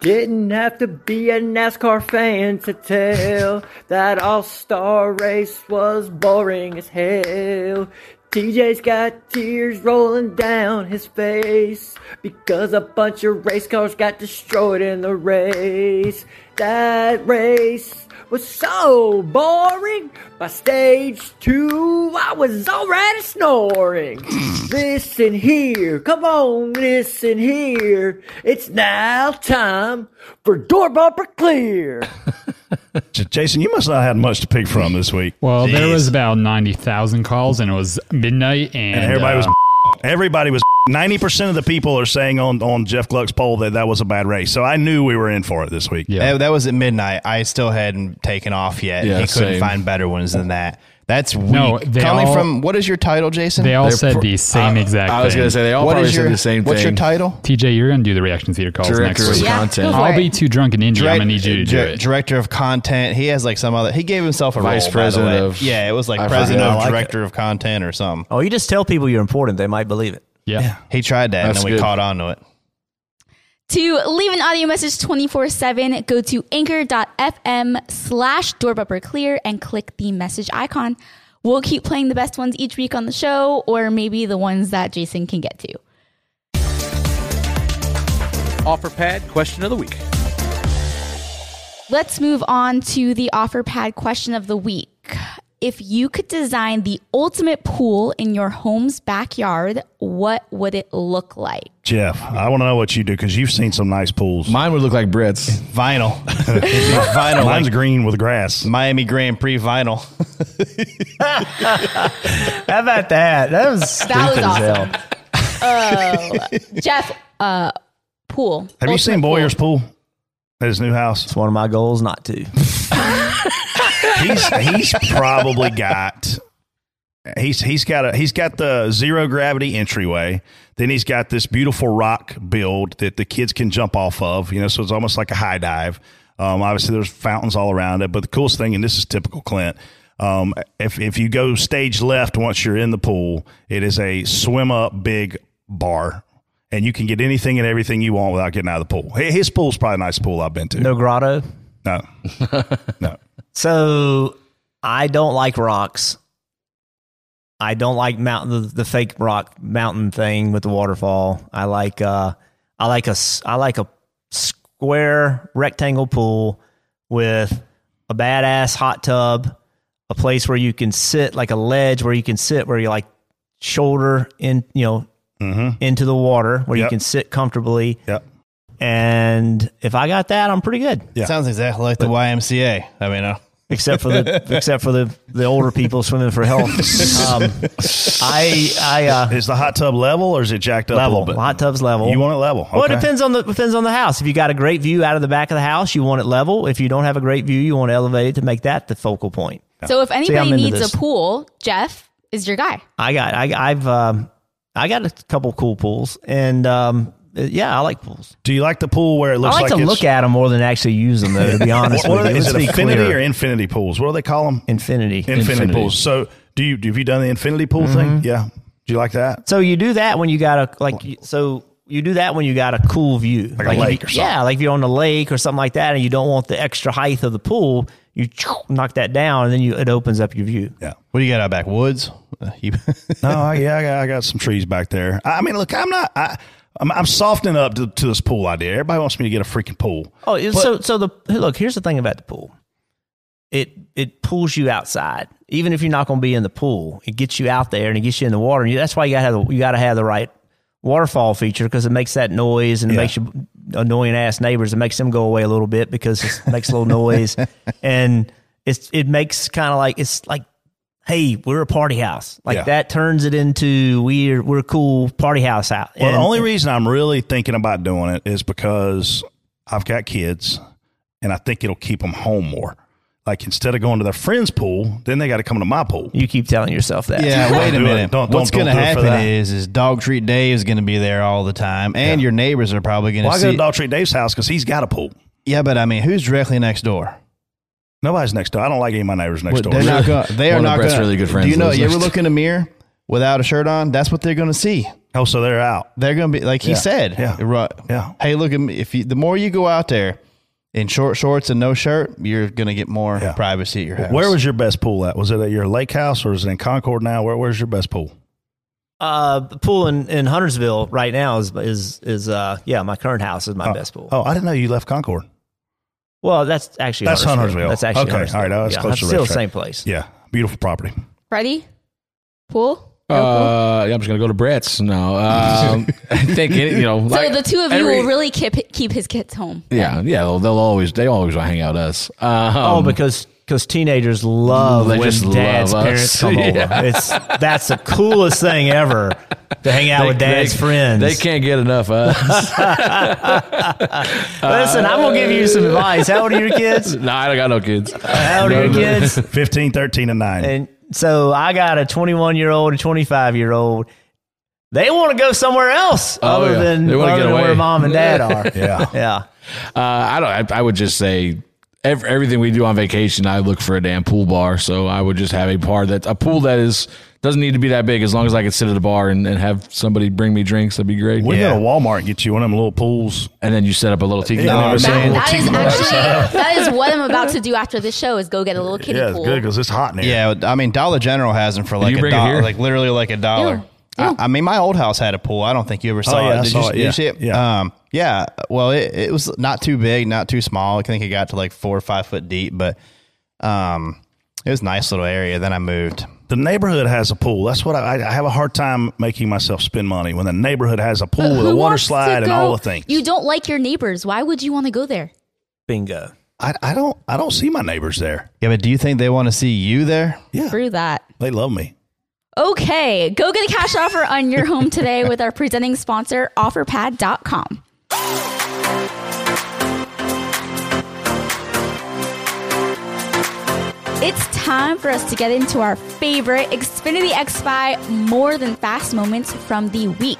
Didn't have to be a NASCAR fan to tell that All Star race was boring as hell. TJ's got tears rolling down his face because a bunch of race cars got destroyed in the race. That race was so boring. By stage two, I was already snoring. listen here, come on, listen here. It's now time for door bumper clear. Jason, you must not have had much to pick from this week. Well, there was about 90,000 calls and it was midnight and, and everybody was uh, everybody was ninety percent of the people are saying on on Jeff Gluck's poll that that was a bad race. So I knew we were in for it this week. That, that was at midnight. I still hadn't taken off yet. Yeah, he couldn't same. find better ones than that. That's weak. No, they Coming all- from what is your title, Jason? They all They're said pro- the same Uh, exact I was gonna say, they all What probably is said the same What's your title? TJ, you're going to do the reaction theater calls Director next of week. Yeah, content. go I'll be too drunk and injured. I'm going to need you to do it. Director of content. He has like some other. He gave himself a Vice role, by the president way. of- Yeah, it was like I president of like director of content or something. Oh, you just tell people you're important; they might believe it. Yeah, he tried that, That's and then we good. caught on to it. To leave an audio message 24 7, go to anchor.fm slash door clear and click the message icon. We'll keep playing the best ones each week on the show, or maybe the ones that Jason can get to. OfferPad question of the week. Let's move on to the OfferPad question of the week. If you could design the ultimate pool in your home's backyard, what would it look like? Jeff, I want to know what you do because you've seen some nice pools. Mine would look like Brett's. Vinyl. vinyl. Mine's like green with grass. Miami Grand Prix vinyl. How about that? That was stupid That was as hell. Oh, Jeff, uh, pool. Have you seen Ultimate pool. Bowyer's pool at his new house? It's one of my goals not to. he's he's probably got he's he's got a he's got the zero gravity entryway. Then he's got this beautiful rock build that the kids can jump off of. You know, so it's almost like a high dive. Um, obviously, there's fountains all around it. But the coolest thing, and this is typical Clint, um, if if you go stage left once you're in the pool, it is a swim up big bar. And you can get anything and everything you want without getting out of the pool. His pool's probably the nicest pool I've been to. No grotto. No. no. So I don't like rocks. I don't like mountain the, the fake rock mountain thing with the waterfall. I like uh I like a I like a square rectangle pool with a badass hot tub, a place where you can sit like a ledge where you can sit where you like shoulder in you know into the water where you can sit comfortably. Yep. And if I got that, I'm pretty good. Yeah. Sounds exactly like the YMCA. I mean, uh, except for the except for the the older people swimming for health. Um, I I uh, is the hot tub level or is it jacked up a level. little bit? Hot tub's level. You want it level? Well, it depends on the depends on the house. If you got a great view out of the back of the house, you want it level. If you don't have a great view, you want to elevate it to make that the focal point. So if anybody into needs this. a pool, Jeff is your guy. I got I, I've um, I got a couple cool pools, and um, yeah, I like pools. Do you like the pool where it looks like, I like, to it's- look at them more than actually use them, though. To be honest What- what with are you, they- is Let's it infinity clear. or infinity pools? What do they call them? Infinity. Infinity, Infinity. pools. So do you have you done the infinity pool Mhm. thing? Yeah. Do you like that? So you do that when you got a like so you do that when you got a cool view, Like a lake you- or something. Yeah, like if you're on the lake or something like that, and you don't want the extra height of the pool, you knock that down, and then you it opens up your view. Yeah. What do you got out back? Woods? No, I- yeah, I got, I got some trees back there. I I mean, look, I'm not. I, I'm, I'm softening up to, to this pool idea. Everybody wants me to get a freaking pool. Oh, But- so so the look. Here's the thing about the pool. It it pulls you outside, even if you're not going to be in the pool. It gets you out there and it gets you in the water. And you, that's why you got to have the, you got to have the right waterfall feature because it makes that noise and it Yeah. makes you annoying ass neighbors. It makes them go away a little bit because it makes a little noise, and it's it makes kind of like it's like. Hey, we're a party house. Like Yeah. that turns it into we're we're a cool party house out. Well, the only reason I'm really thinking about doing it is because I've got kids, and I think it'll keep them home more. Like instead of going to their friend's pool, then they got to come to my pool. You keep telling yourself that. Yeah, wait a minute. Don't- What's don't- going to don't do it for happen is is is Dog Treat Dave is going to be there all the time, and your neighbors are probably going to Well, I see. go to Dog Treat Dave's house because he's got a pool. yeah, but I mean, who's directly next door? Nobody's next door. I don't like any of my neighbors next What- door. They're not going. They are One of not Brett's going. really good friends Do you know? lives You ever next look in a mirror without a shirt on? That's what they're going to see. Oh, so they're out. They're going to be like he Yeah. said. Yeah. Right. Yeah. Hey, look at me. If you, the more you go out there in short shorts and no shirt, you're going to get more privacy at your house. Where was your best pool at? Was it at your lake house or is it in Concord now? Where, where's your best pool? Uh, the pool in, in Huntersville right now is is is uh yeah my current house is my best pool. Oh, I didn't know you left Concord. Well, that's actually That's Huntersville. That's actually okay. Huntersville. All right, that's yeah, close that's to the still the same place. Yeah, beautiful property. Ready? Pool? Uh, yeah, I'm just gonna go to Brett's. No, um, I think it, you know. So like the two of you every- will really keep keep his kids home. Yeah, yeah. They'll, they'll always they always want to hang out with us. Um, oh, because because teenagers love They when just dad's love us. parents come Yeah. over. It's that's the coolest thing ever to hang out they- with dad's they- friends. They can't get enough of us. Listen, I'm gonna give you some advice. How old are your kids? no, I don't got no kids. How old are your kids? 15, 13, and 9. And so I got a 21 year old and 25 year old. They want to go somewhere else Oh, other yeah. than, They other get than where mom and dad are. Yeah. yeah. Uh, I don't. I, I would just say ev everything we do on vacation. I look for a damn pool bar. So I would just have a bar that a pool that is doesn't need to be that big. As long as I can sit at a bar and, and have somebody bring me drinks, that'd be great. We go to Walmart and get you one of them little pools. And then you set up a little tiki Yeah, bar. they were saying That little is tiki bars. actually that is what I'm about to do after this show is go get a little kiddie Yeah, it's pool. good because it's hot in here. Yeah, I mean Dollar General has them for like you a dollar, like literally like a dollar. I, I mean, my old house had a pool. I don't think you ever saw oh, yeah, I it. Did, saw you, it, did you yeah. see it? Yeah. Um, yeah. Well, it, it was not too big, not too small. I think it got to like four or five foot deep, but um, it was a nice little area. Then I moved. The neighborhood has a pool. That's what I, I have a hard time making myself spend money when the neighborhood has a pool with a water wants to slide and all the things. You don't like your neighbors. Why would you want to go there? Bingo. I, I don't I don't see my neighbors there. Yeah, but do you think they want to see you there? Yeah, Through that. they love me. Okay, go get a cash offer on your home today with our presenting sponsor, OfferPad.com. It's time for us to get into our favorite Xfinity X5 more than fast moments from the week.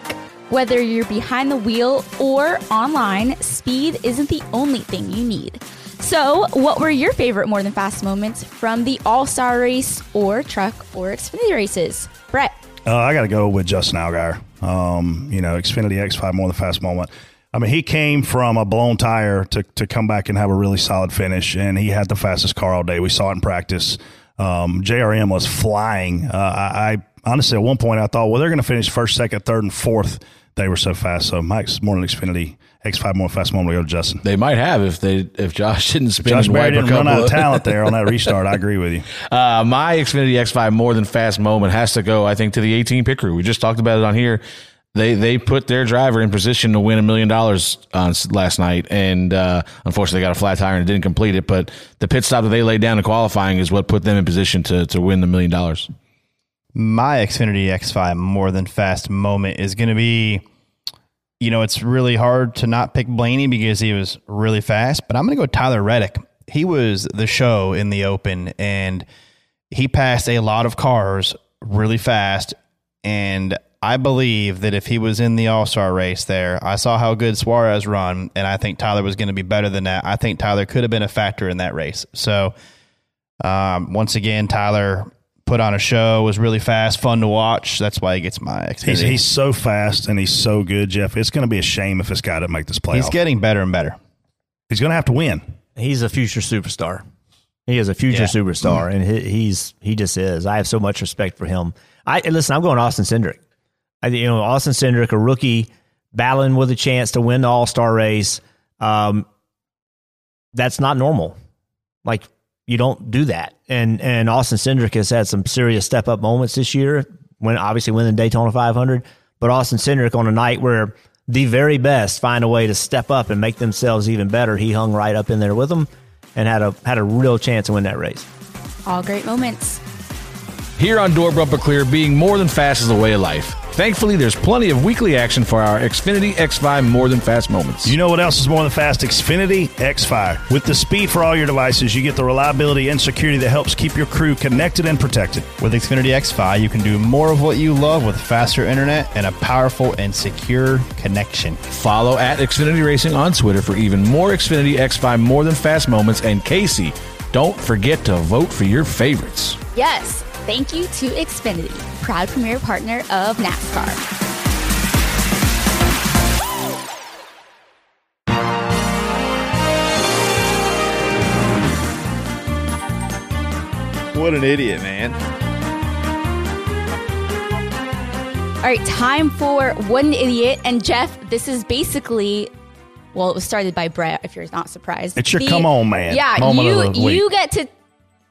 Whether you're behind the wheel or online, speed isn't the only thing you need. So, what were your favorite more than fast moments from the All Star race or truck or Xfinity races? Brett. Uh, I got to go with Justin Allgaier. Um, you know, Xfinity X5 more than fast moment. I mean, he came from a blown tire to, to come back and have a really solid finish, and he had the fastest car all day. We saw it in practice. Um, JRM was flying. Uh, I, I honestly, at one point, I thought, well, they're going to finish first, second, third, and fourth. They were so fast. So Mike's more than Xfinity X5 more fast moment. We go to Justin. They might have if they if Josh didn't spin Josh and Berry wipe a didn't run out of talent there on that restart. I agree with you. Uh, my Xfinity X5 more than fast moment has to go, I think, to the 18 pit crew. We just talked about it on here. they they put their driver in position to win a million dollars on last night, and uh, unfortunately, they got a flat tire and didn't complete it. But the pit stop that they laid down in qualifying is what put them in position to to win the million dollars. my Xfinity X5 more than fast moment is going to be, you know, it's really hard to not pick Blaney because he was really fast, but I'm going to go Tyler Reddick. He was the show in the open and he passed a lot of cars really fast. And I believe that if he was in the All Star race there, I saw how good Suarez run, and I think Tyler was going to be better than that. I think Tyler could have been a factor in that race. So, um, once again, Tyler put on a show, was really fast, fun to watch. That's why he gets my Xfinity. He's, he's so fast and he's so good, Jeff. It's going to be a shame if this guy doesn't make this playoff. He's getting better and better. He's going to have to win. He's a future superstar. He is a future Yeah. superstar, and he, he's he just is. I have so much respect for him. I and listen. I'm going Austin Cindric. I you know Austin Cindric, a rookie battling with a chance to win the All Star race. Um, that's not normal. Like you don't do that. And and Austin Cindric has had some serious step up moments this year. When obviously winning the Daytona 500, but Austin Cindric on a night where the very best find a way to step up and make themselves even better, he hung right up in there with them and had a had a real chance to win that race. All great moments. Here on Door Bumper Clear, being more than fast is a way of life. Thankfully, there's plenty of weekly action for our Xfinity X5 more than fast moments. You know what else is more than fast? Xfinity X5. With the speed for all your devices, you get the reliability and security that helps keep your crew connected and protected. With Xfinity X5, you can do more of what you love with faster internet and a powerful and secure connection. Follow at Xfinity Racing on Twitter for even more Xfinity X5 more than fast moments. And Casey, don't forget to vote for your favorites. Yes, thank you to Xfinity, proud premier partner of NASCAR. What an idiot, man. All right, time for What an idiot. And Jeff, this is basically, well, it was started by Brett. If you're not surprised, It's your come on, man Yeah, you the you get to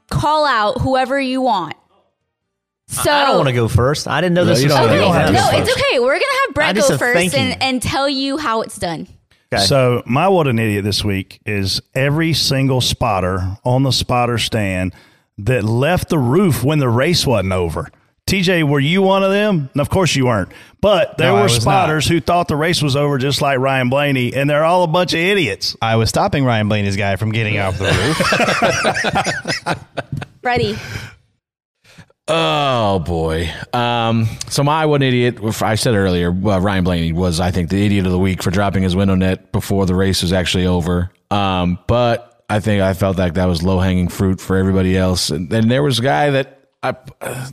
call out whoever you want. So I don't want to go first. I didn't know No, this you was don't something. have to go no, it's okay. We're gonna have I Brett go first and, and tell you how it's done. So my what an idiot this week is every single spotter on the spotter stand that left the roof when the race wasn't over. TJ, were you one of them? And of course you weren't. But there No, were was spotters who thought the race was over just like Ryan Blaney, and they're all a bunch of idiots. I was stopping Ryan Blaney's guy from getting off the roof. Ready? Oh boy. Um, so my one idiot, I said earlier, uh, Ryan Blaney was, I think, the idiot of the week for dropping his window net before the race was actually over. Um, but I think I felt like that was low hanging fruit for everybody else. And then there was a guy that I, uh,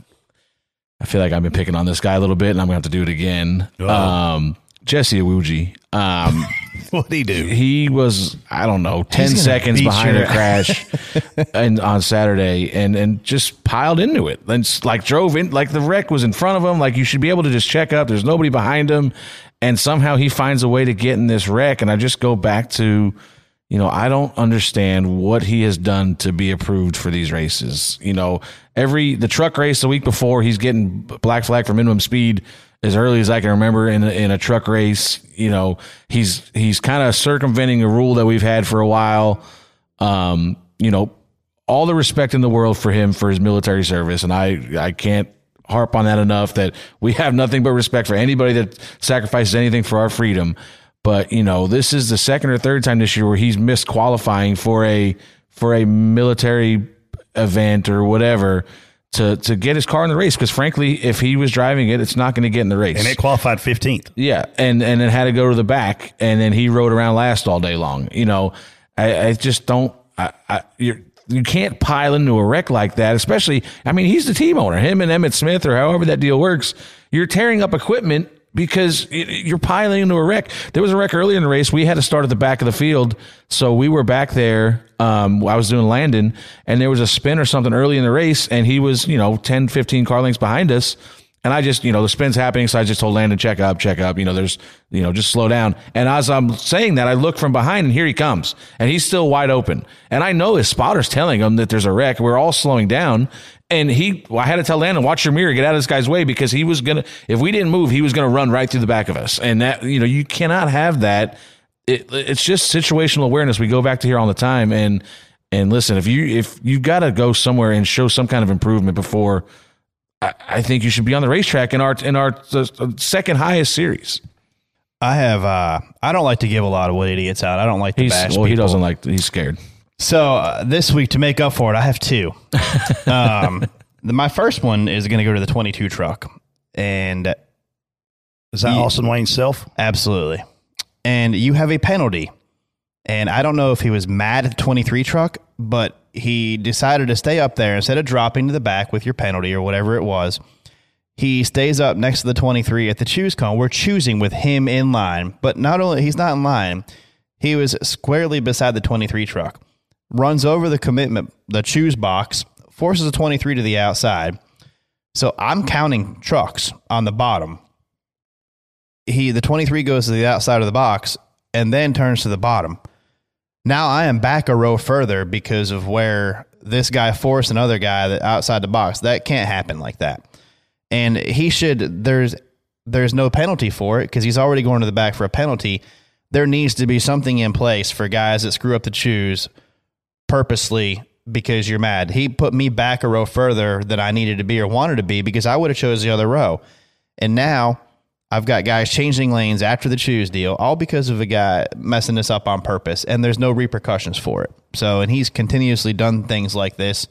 I feel like I've been picking on this guy a little bit, and I'm gonna have to do it again. Um, Jesse Iwuji. Um, what did he do? He was, I don't know, ten gonna seconds beat behind your a crash, and on Saturday, and and just piled into it, and s- like drove in, like the wreck was in front of him. Like you should be able to just check up. There's nobody behind him, and somehow he finds a way to get in this wreck. And I just go back to, you know, I don't understand what he has done to be approved for these races. You know, every the truck race the week before, he's getting black flag for minimum speed as early as I can remember in in a truck race. You know, he's he's kind of circumventing a rule that we've had for a while. Um, you know, all the respect in the world for him for his military service, and I I can't harp on that enough that we have nothing but respect for anybody that sacrifices anything for our freedom. But you know, this is the second or third time this year where he's missed qualifying for a for a military event or whatever to to get his car in the race. Because frankly, if he was driving it, it's not going to get in the race. And it qualified 15th. Yeah, and and then had to go to the back, and then he rode around last all day long. You know, I, I just don't. I, I you you can't pile into a wreck like that, especially. I mean, he's the team owner. Him and Emmitt Smith, or however that deal works. You're tearing up equipment because you're piling into a wreck. There was a wreck earlier in the race. We had to start at the back of the field, so we were back there. Um, I was doing Landon, and there was a spin or something early in the race, and he was, you know, 10, 15 car lengths behind us And I just, you know, the spin's happening. So I just told Landon, check up, check up. You know, there's, you know, just slow down. And as I'm saying that, I look from behind and here he comes. And he's still wide open. And I know his spotter's telling him that there's a wreck. We're all slowing down. And he, well, I had to tell Landon, watch your mirror, get out of this guy's way because he was going to, if we didn't move, he was going to run right through the back of us. And that, you know, you cannot have that. It, it's just situational awareness. We go back to here all the time. And, and listen, if you, if you've got to go somewhere and show some kind of improvement before, I, I think you should be on the racetrack in our, in our second highest series. I have. uh I don't like to give a lot of what idiots out. I don't like to He's, bash. well, he people. doesn't like, he's scared. So uh, this week, to make up for it, I have two. um, the, my first one is going to go to the 22 truck, and Is that Austin Wayne Self? Absolutely. And you have a penalty, and I don't know if he was mad at the 23 truck, but he decided to stay up there instead of dropping to the back with your penalty or whatever it was. He stays up next to the 23 at the choose cone. We're choosing with him in line, but not only he's not in line, he was squarely beside the 23 truck. Runs over the commitment, the choose box, forces the 23 to the outside. So I'm counting trucks on the bottom. He the 23 goes to the outside of the box and then turns to the bottom. Now I am back a row further because of where this guy forced another guy that outside the box. That can't happen like that. And he should there's there's no penalty for it because he's already going to the back for a penalty. There needs to be something in place for guys that screw up the choose purposely because you're mad. He put me back a row further than I needed to be or wanted to be because I would have chose the other row. And now I've got guys changing lanes after the choose deal, all because of a guy messing this up on purpose, and there's no repercussions for it. So, and he's continuously done things like this.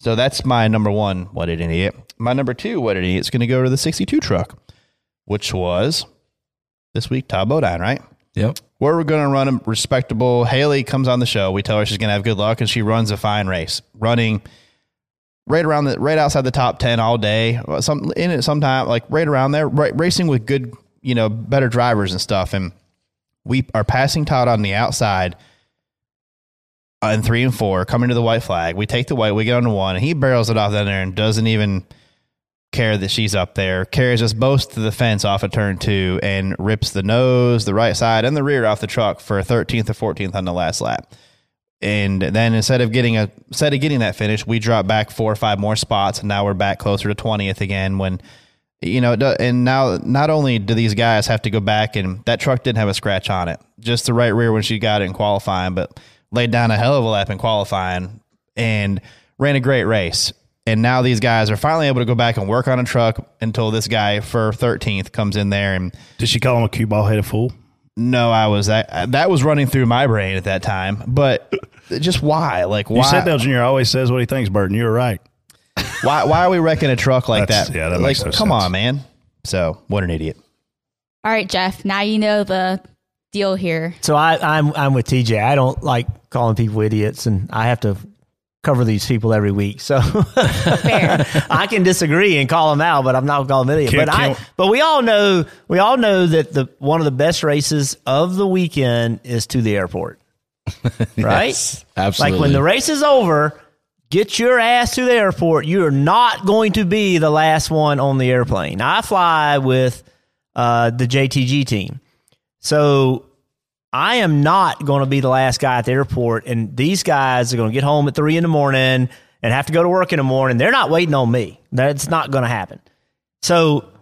So that's my number one, what an idiot. My number two, what an idiot, is going to go to the 62 truck, which was this week, Todd Bodine, right? Yep. Where we're going to run a respectable. Hailie comes on the show. We tell her she's going to have good luck, and she runs a fine race, running right around the right outside the top ten all day. Some in it sometime like right around there, right, racing with good, you know, better drivers and stuff. And we are passing Todd on the outside. uh, In three and four, coming to the white flag, we take the white, we get on one, and he barrels it off down there and doesn't even care that she's up there. Carries us both to the fence off of turn two and rips the nose, the right side, and the rear off the truck for a 13th or 14th on the last lap. And then instead of getting a instead of getting that finish, we drop back four or five more spots, and now we're back closer to 20th again. When you know, and now not only do these guys have to go back, and that truck didn't have a scratch on it, just the right rear when she got it in qualifying, but laid down a hell of a lap in qualifying and ran a great race. And now these guys are finally able to go back and work on a truck until this guy for 13th comes in there and Did she call him a cue ball headed fool? no, I was that that was running through my brain at that time. But just why? Like why? You said Dale Jr. always says what he thinks, Burton. You were right. why? Why are we wrecking a truck like That's- that? yeah, that like, makes no come sense. on, man. So what an idiot. All right, Jeff. Now you know the deal here. So I, I'm I'm with TJ. I don't like calling people idiots, and I have to cover these people every week. So I can disagree and call them out, but I'm not calling them idiot. Can- but I but we all know we all know that the one of the best races of the weekend is to the airport. Right? Yes, absolutely. Like when the race is over, get your ass to the airport. You are not going to be the last one on the airplane. I fly with uh, the JTG team. So I am not going to be the last guy at the airport. And these guys are going to get home at three in the morning and have to go to work in the morning. They're not waiting on me. That's not going to happen. So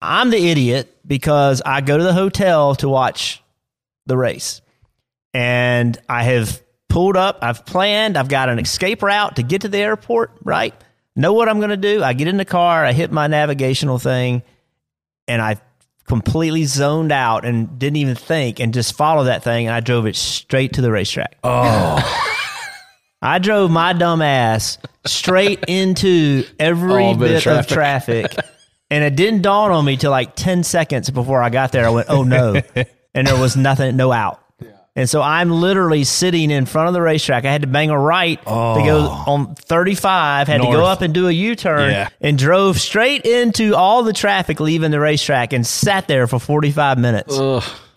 I'm the idiot because I go to the hotel to watch the race. And I have pulled up, I've planned, I've got an escape route to get to the airport, right? Know what I'm going to do. I get in the car, I hit my navigational thing, and I completely zoned out and didn't even think and just followed that thing and I drove it straight to the racetrack. Oh. I drove my dumb ass straight into every All bit bit, of of traffic. and it didn't dawn on me till like 10 seconds before I got there. I went, oh no. and there was nothing, no out. And so I'm literally sitting in front of the racetrack. I had to bang a right to go oh. on 35, had to go up and do a U turn, Yeah. and drove straight into all the traffic leaving the racetrack and sat there for 45 minutes.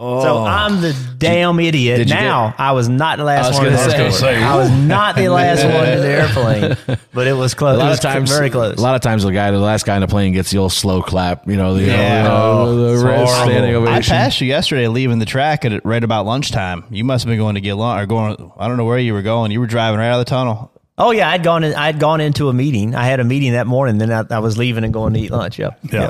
So I'm the damn idiot. did you Now get- I was not the I last was one. gonna to say. I was not the last one in the airplane, but it was close. A It lot was of times, very close. A lot of times, the guy, the last guy in the plane, gets the old slow clap. You know, the, Yeah. uh, the, It's the wrist horrible. standing I ovation. passed you yesterday leaving the track at right about lunchtime. You must have been going to get lunch or going. I don't know where you were going. You were driving right out of the tunnel. Oh yeah, I'd gone in, I'd gone into a meeting. I had a meeting that morning. Then I, I was leaving and going to eat lunch. Yep. Yeah.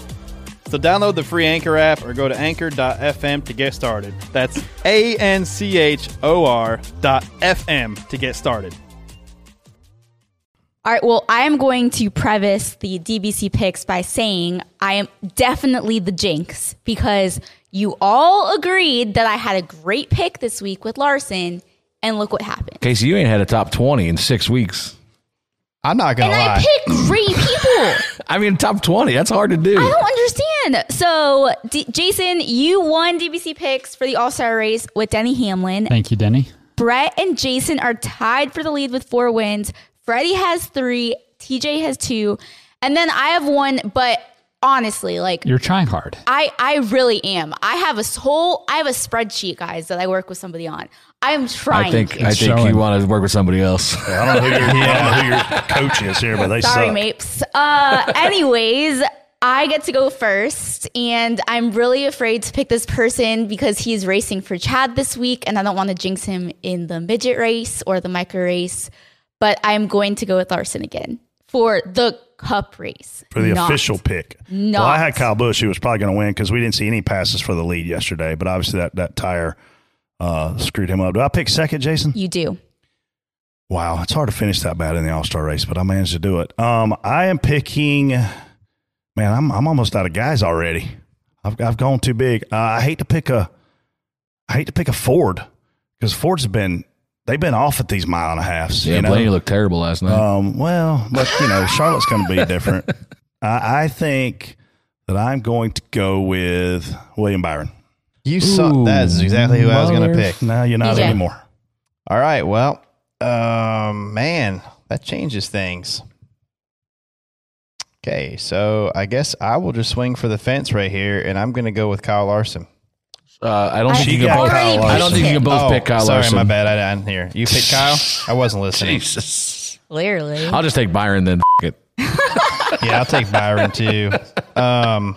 So download the free Anchor app or go to anchor.fm to get started. That's A N C H O R dot FM to get started. All right. Well, I am going to preface the DBC picks by saying I am definitely the jinx because you all agreed that I had a great pick this week with Larson, and look what happened. Casey, you ain't had a top 20 in six weeks. I'm not And I picked great people. I mean, top 20, that's hard to do. I don't understand. So, D- Jason, you won DBC picks for the All Star race with Denny Hamlin. Thank you, Denny. Brett and Jason are tied for the lead with four wins. Freddie has three. TJ has two. And then I have one, but honestly, like You're trying hard. I, I really am. I have a whole I have a spreadsheet, guys, that I work with somebody on. I am trying. I think to. I think you want to work with somebody else. I don't know who your, I don't know who your coach is here, but they Sorry, suck. Mapes. Uh, anyways, I get to go first, and I'm really afraid to pick this person because he's racing for Chad this week, and I don't want to jinx him in the midget race or the micro race. But I'm going to go with Larson again for the cup race. for the Not- official pick. No. Well, I had Kyle Busch, who was probably going to win because we didn't see any passes for the lead yesterday. But obviously, that that tire uh, screwed him up. Do I pick second, Jason? You do. Wow, it's hard to finish that bad in the All Star race, but I managed to do it. Um, I am picking. Man, I'm I'm almost out of guys already. I've I've gone too big. Uh, I hate to pick a. I hate to pick a Ford because Ford's been they've been off at these mile and a halfs. Yeah, you know? Blaney looked terrible last night. Um, well, but you know, Charlotte's going to be different. I, I think that I'm going to go with William Byron. You saw That's exactly who I was going to pick. No, you're not DJ. anymore. All right. Well, um, man, that changes things. Okay, so I guess I will just swing for the fence right here, and I'm going to go with Kyle Larson. Uh, I don't I think you can got both. Kyle I don't think you can both Oh, pick Kyle sorry, Larson. my bad. I didn't hear. You pick Kyle? I wasn't listening. Jesus. Clearly. I'll just take Byron then. F- it. yeah, I'll take Byron too. Um,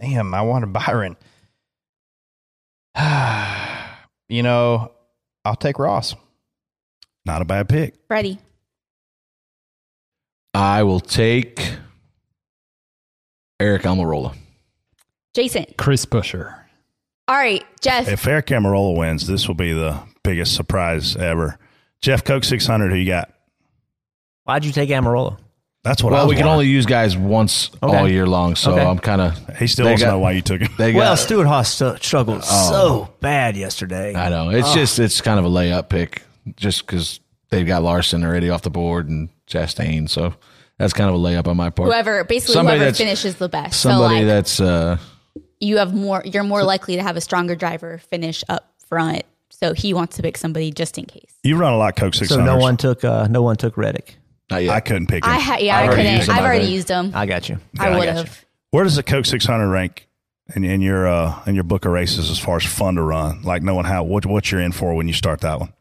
damn, I wanted Byron. you know, I'll take Ross. Not a bad pick. Freddie. I will take Eric Almirola. Jason. Chris Buescher. All right, Jeff. If Eric Almirola wins, this will be the biggest surprise ever. Jeff Coke 600, who you got? Why'd you take Almirola? That's what I well, we can wondering. only use guys once Okay. all year long, so Okay. I'm kind of. He still doesn't know why you took him. They well, Stewart-Haas stu- struggled Oh. so bad yesterday. I know it's Oh. just it's kind of a layup pick, just because they've got Larson already off the board and Chastain, so that's kind of a layup on my part. Whoever, basically, Somebody whoever finishes the best. Somebody so, like, that's uh, you have more. You're more likely to have a stronger driver finish up front. So he wants to pick somebody just in case. You run a lot Coke 600. So no one took uh, no one took Reddick. I couldn't pick him. I ha- yeah, I already couldn't. used him, I've already used them. I got you. I Yeah, I would have. Where does the Coke 600 rank in, in your uh, in your book of races as far as fun to run? Like knowing how what what you're in for when you start that one.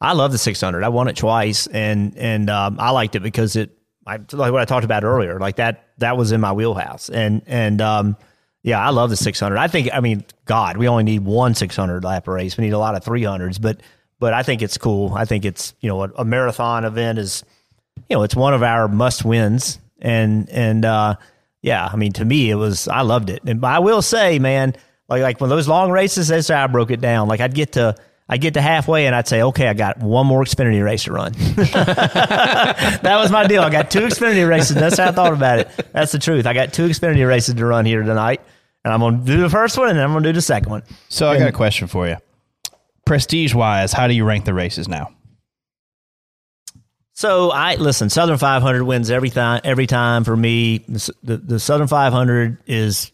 I love the 600. I won it twice, and and um, I liked it because it, I, like what I talked about earlier, like that that was in my wheelhouse, and and um, yeah, I love the 600. I think, I mean, God, we only need one 600 lap race. We need a lot of 300s, but but I think it's cool. I think it's you know a, a marathon event is you know, it's one of our must wins. And, and, uh, yeah, I mean, to me, it was, I loved it. And I will say, man, like, like when those long races, that's how I broke it down. Like I'd get to, I'd get to halfway and I'd say, okay, I got one more Xfinity race to run. that was my deal. I got two Xfinity races. That's how I thought about it. That's the truth. I got two Xfinity races to run here tonight. And I'm going to do the first one and then I'm going to do the second one. So I got a question for you. Prestige wise, how do you rank the races now? So I listen. Southern 500 wins every time. Every time for me, the, the, the Southern 500 is.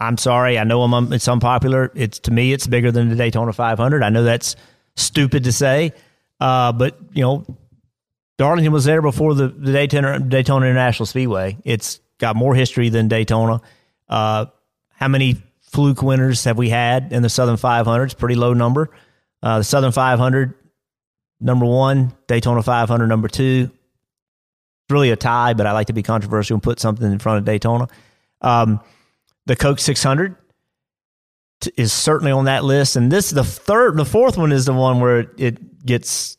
I'm sorry. I know I'm, it's unpopular. It's to me, it's bigger than the Daytona 500. I know that's stupid to say, uh, but you know, Darlington was there before the, the Daytona Daytona International Speedway. It's got more history than Daytona. Uh, how many fluke winners have we had in the Southern 500? It's pretty low number. Uh, the Southern 500 number one, Daytona 500 number two. It's really a tie, but I like to be controversial and put something in front of Daytona. Um, the Coke 600 t- is certainly on that list, and this the third, the fourth one is the one where it, it gets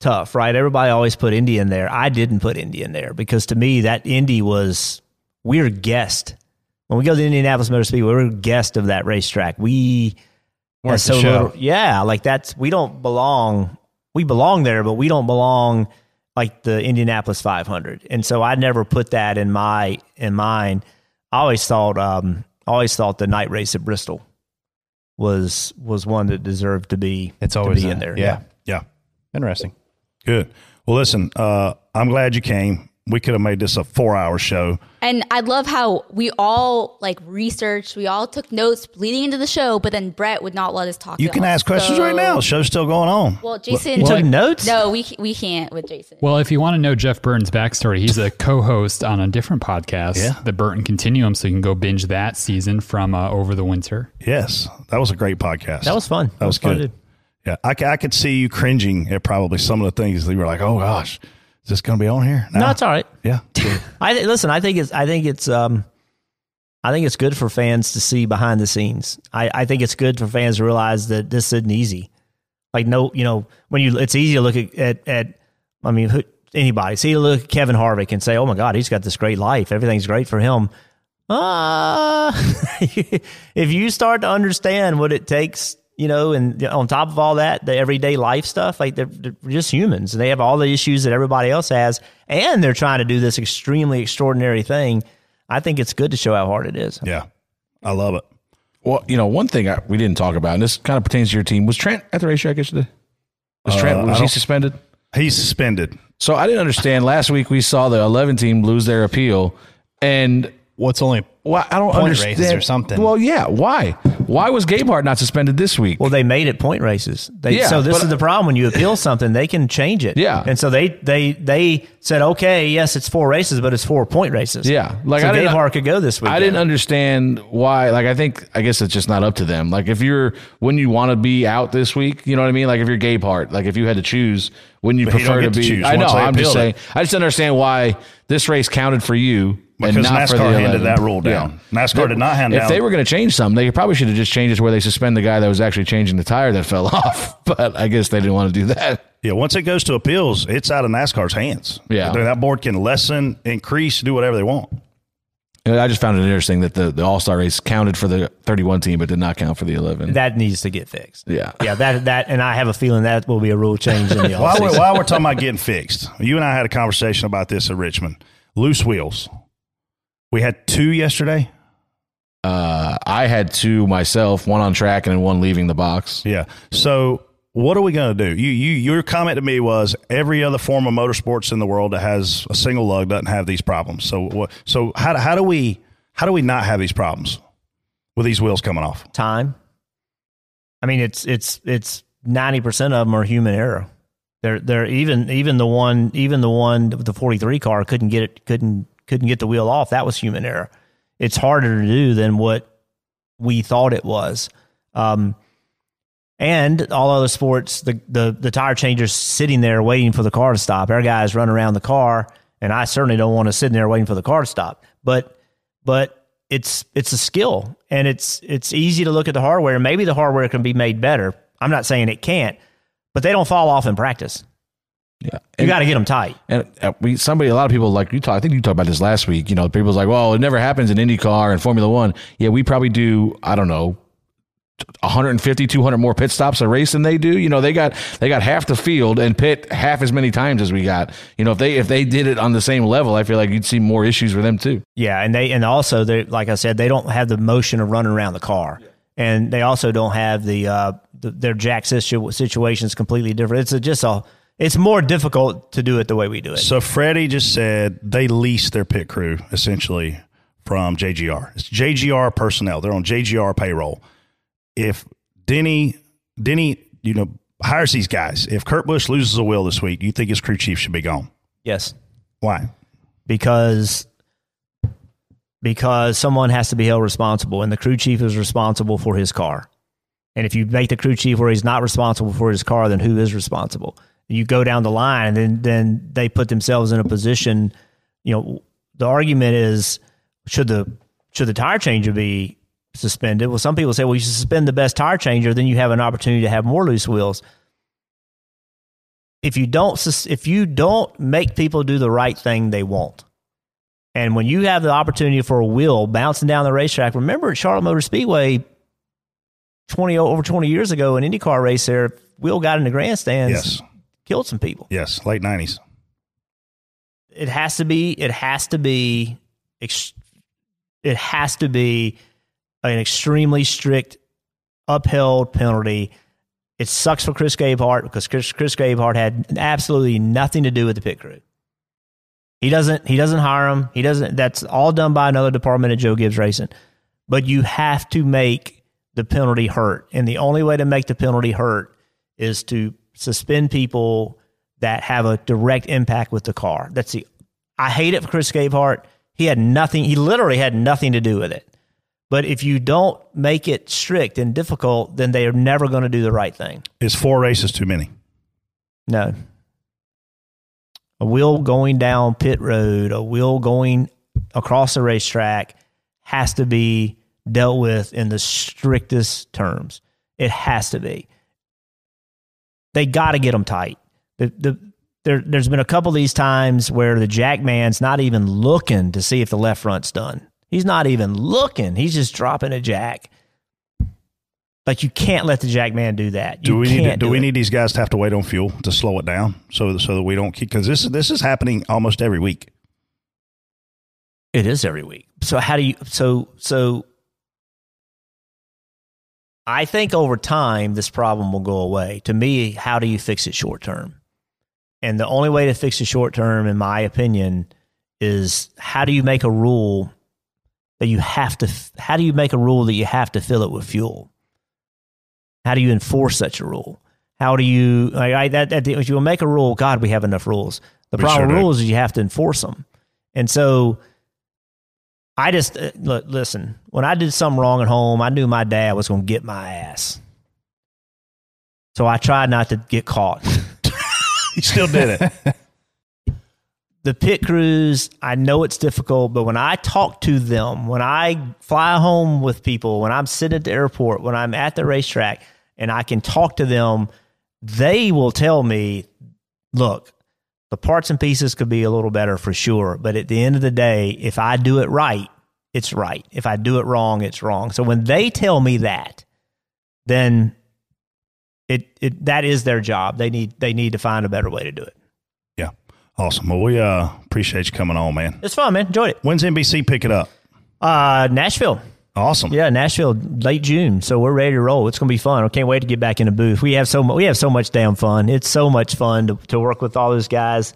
tough, right? Everybody always put Indy in there. I didn't put Indy in there because to me that Indy was we're guest. When we go to Indianapolis Motor Speedway, we're a guest of that racetrack. We Weren't that's little- yeah, like that's we don't belong. We belong there, but we don't belong like the Indianapolis 500. And so I never put that in my in mind. I always thought um I always thought the night race at Bristol was was one that deserved to be It's to always be in there. yeah. Yeah. Interesting. Good. Well, listen, uh, I'm glad you came. We could have made this a four hour show. And I love how we all like researched, we all took notes leading into the show, but then Brett would not let us talk. You can all. ask questions So- right now. The show's still going on. Well, Jason, You took notes? No, we we can't with Jason. Well, if you want to know Jeff Burton's backstory, he's a co-host on a different podcast, Yeah. the Burton Continuum. So you can go binge that season from uh, over the winter. Yes, that was a great podcast. That was fun. That was, fun good. to- Yeah, I, I could see you cringing at probably some of the things that you were like, "Oh gosh, is this going to be on here?" No, it's all right. Yeah, I th- listen. I think it's. I think it's. Um, I think it's good for fans to see behind the scenes. I, I think it's good for fans to realize that this isn't easy. Like no, you know, when you, it's easy to look at at. at I mean, who, anybody. See, look at Kevin Harvick and say, "Oh my God, he's got this great life. Everything's great for him." Ah, if you start to understand what it takes, you know, and on top of all that, the everyday life stuff, like they're, they're just humans and they have all the issues that everybody else has, and they're trying to do this extremely extraordinary thing. I think it's good to show how hard it is. Yeah, I love it. Well, you know, one thing I, we didn't talk about, and this kind of pertains to your team, was Trent at the racetrack yesterday? Was Uh, Trent was he suspended? He's suspended. So I didn't understand. Last week we saw the 11 team lose their appeal, and what's only well, I don't point understand races or something. Well, yeah, why? Why was Gabehart not suspended this week? Well, they made it point races. They, Yeah, so this but- is the problem when you appeal something, they can change it. Yeah. and so they they they said, okay, yes, it's four races, but it's four point races. Yeah, like so I Gabehart could go this week. I didn't understand why. Like, I think, I guess it's just not up to them. Like, if you're, when you want to be out this week, you know what I mean? Like, if you're Gabehart, like, if you had to choose, wouldn't you But prefer don't to be? to choose I know. I'm just appealed saying. it. I just understand why this race counted for you. And Because not for the NASCAR handed 11. that rule down. NASCAR did not hand if down- If they were going to change something, they probably should have just changed it to where they suspend the guy that was actually changing the tire that fell off. But I guess they didn't want to do that. Yeah, once it goes to appeals, it's out of NASCAR's hands. Yeah. that board can lessen, increase, do whatever they want. I just found it interesting that the, the All Star race counted for the 31 team, but did not count for the 11. That needs to get fixed. Yeah. Yeah, that that and I have a feeling that will be a rule change in the while, we're, while we're talking about getting fixed, you and I had a conversation about this at Richmond. Loose wheels. We had two yesterday. Uh, I had two myself, one on track and then one leaving the box. Yeah. So what are we going to do? You, you, your comment to me was every other form of motorsports in the world that has a single lug doesn't have these problems. So what? So how, how do we how do we not have these problems with these wheels coming off? Time. I mean, it's it's it's ninety percent of them are human error. They're they're even even the one even the one the forty three car couldn't get it couldn't couldn't get the wheel off. That was human error. It's harder to do than what we thought it was. Um, and all other sports, the, the the tire changer's sitting there waiting for the car to stop. Our guys run around the car, and I certainly don't want to sit in there waiting for the car to stop. But but it's it's a skill, and it's it's easy to look at the hardware. Maybe the hardware can be made better. I'm not saying it can't, but they don't fall off in practice. Yeah, You got to get them tight. And uh, we somebody a lot of people like you talk. I think you talked about this last week. You know, people's like, well, it never happens in IndyCar and Formula One. Yeah, we probably do. I don't know. 150 200 more pit stops a race than they do you know they got they got half the field and pit half as many times as we got you know if they if they did it on the same level i feel like you'd see more issues with them too Yeah, and they and also they like I said, they don't have the motion of running around the car, and they also don't have the, uh, the their jack situ- situation is completely different. It's a, just a it's more difficult to do it the way we do it. So Freddie just said they lease their pit crew essentially from JGR. It's JGR personnel. They're on JGR payroll. If Denny Denny, you know, hires these guys, if Kurt Busch loses a wheel this week, you think his crew chief should be gone? yes, Why? because because someone has to be held responsible, and the crew chief is responsible for his car. And if you make the crew chief where he's not responsible for his car, then who is responsible? You go down the line, and then then they put themselves in a position. You know, the argument is should the should the tire changer be suspended? Well, some people say, well, you suspend the best tire changer, then you have an opportunity to have more loose wheels. If you don't, if you don't make people do the right thing they want, and when you have the opportunity for a wheel bouncing down the racetrack, remember at Charlotte Motor Speedway, twenty over twenty years ago, an IndyCar race there, wheel got in the grandstands, Yes. Killed some people. Yes, late nineties. It has to be. It has to be. ex- It has to be an extremely strict, upheld penalty. It sucks for Chris Gabehart because Chris, Chris Gabehart had absolutely nothing to do with the pit crew. He doesn't. He doesn't hire him. He doesn't. That's all done by another department at Joe Gibbs Racing. But you have to make the penalty hurt, and the only way to make the penalty hurt is to suspend people that have a direct impact with the car. That's the. I hate it for Chris Gabehart. He had nothing. He literally had nothing to do with it. But if you don't make it strict and difficult, then they are never going to do the right thing. Is four races too many? No. A wheel going down pit road, a wheel going across the racetrack has to be dealt with in the strictest terms. It has to be. They got to get them tight. The, the, there, there's been a couple of these times where the jack man's not even looking to see if the left front's done. He's not even looking. He's just dropping a jack. Like you can't let the jack man do that. You Do we need to, can't do we it. need these guys to have to wait on fuel to slow it down so so that we don't keep because this this is happening almost every week. It is every week. So how do you so so I think over time this problem will go away. To me, how do you fix it short term? And the only way to fix it short term, in my opinion, is how do you make a rule that you have to how do you make a rule that you have to fill it with fuel? How do you enforce such a rule? How do you like, I, that, that if you make a rule? God, we have enough rules. The We problem sure do. rules is you have to enforce them, and so I just uh, look, listen. When I did something wrong at home, I knew my dad was going to get my ass, so I tried not to get caught. he still did it. the pit crews, I know it's difficult, but when I talk to them, when I fly home with people, when I'm sitting at the airport, when I'm at the racetrack, and I can talk to them, they will tell me, look, the parts and pieces could be a little better for sure. But at the end of the day, if I do it right, it's right. If I do it wrong, it's wrong. So when they tell me that, then it, it that is their job. They need they need to find a better way to do it. Yeah, awesome. Well, we uh, appreciate you coming on, man. It's fun, man. Enjoyed it. When's NBC pick it up? Uh, Nashville. Awesome. Yeah, Nashville, late June. So we're ready to roll. It's gonna be fun. I can't wait to get back in the booth. We have so mu- we have so much damn fun. It's so much fun to, to work with all those guys,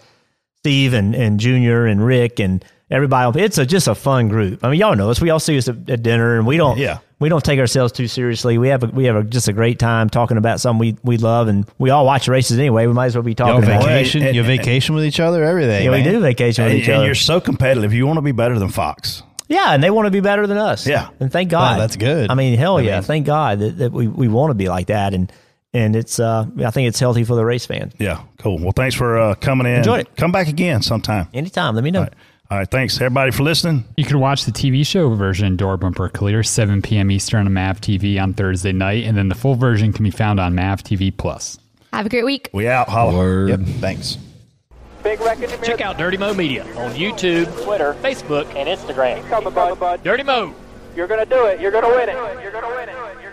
Steve and, and Junior and Rick and everybody. It's a, just a fun group. I mean, y'all know us. We all see us at, at dinner, and we don't Yeah. we don't take ourselves too seriously. We have a, we have a, just a great time talking about something we, we love, and we all watch races anyway. We might as well be Yo, talking about it. vacation, and- you and- vacation with each other, everything. Yeah, we do vacation with And, each and other. you're so competitive. You want to be better than Fox. Yeah, and they want to be better than us. Yeah. and thank God. Wow, that's good. I mean, hell I yeah, mean- thank God that, that we, we want to be like that, and and it's uh I think it's healthy for the race fan. Yeah, cool. Well, thanks for uh, coming in. Enjoyed it. Come back again sometime. Anytime, let me know. All right. All right. Thanks, everybody, for listening. You can watch the TV show version, Door Bumper Clear, 7 p.m. Eastern on MAV TV on Thursday night, and then the full version can be found on MAV TV Plus. Have a great week. We out. Holla. Yep. Thanks. Big wreck in the Check out Dirty Mo Media on YouTube, Twitter, Facebook, and Instagram. Coming, bud. Dirty Mo. You're gonna do it. You're gonna win it. You're gonna win it. You're gonna win it.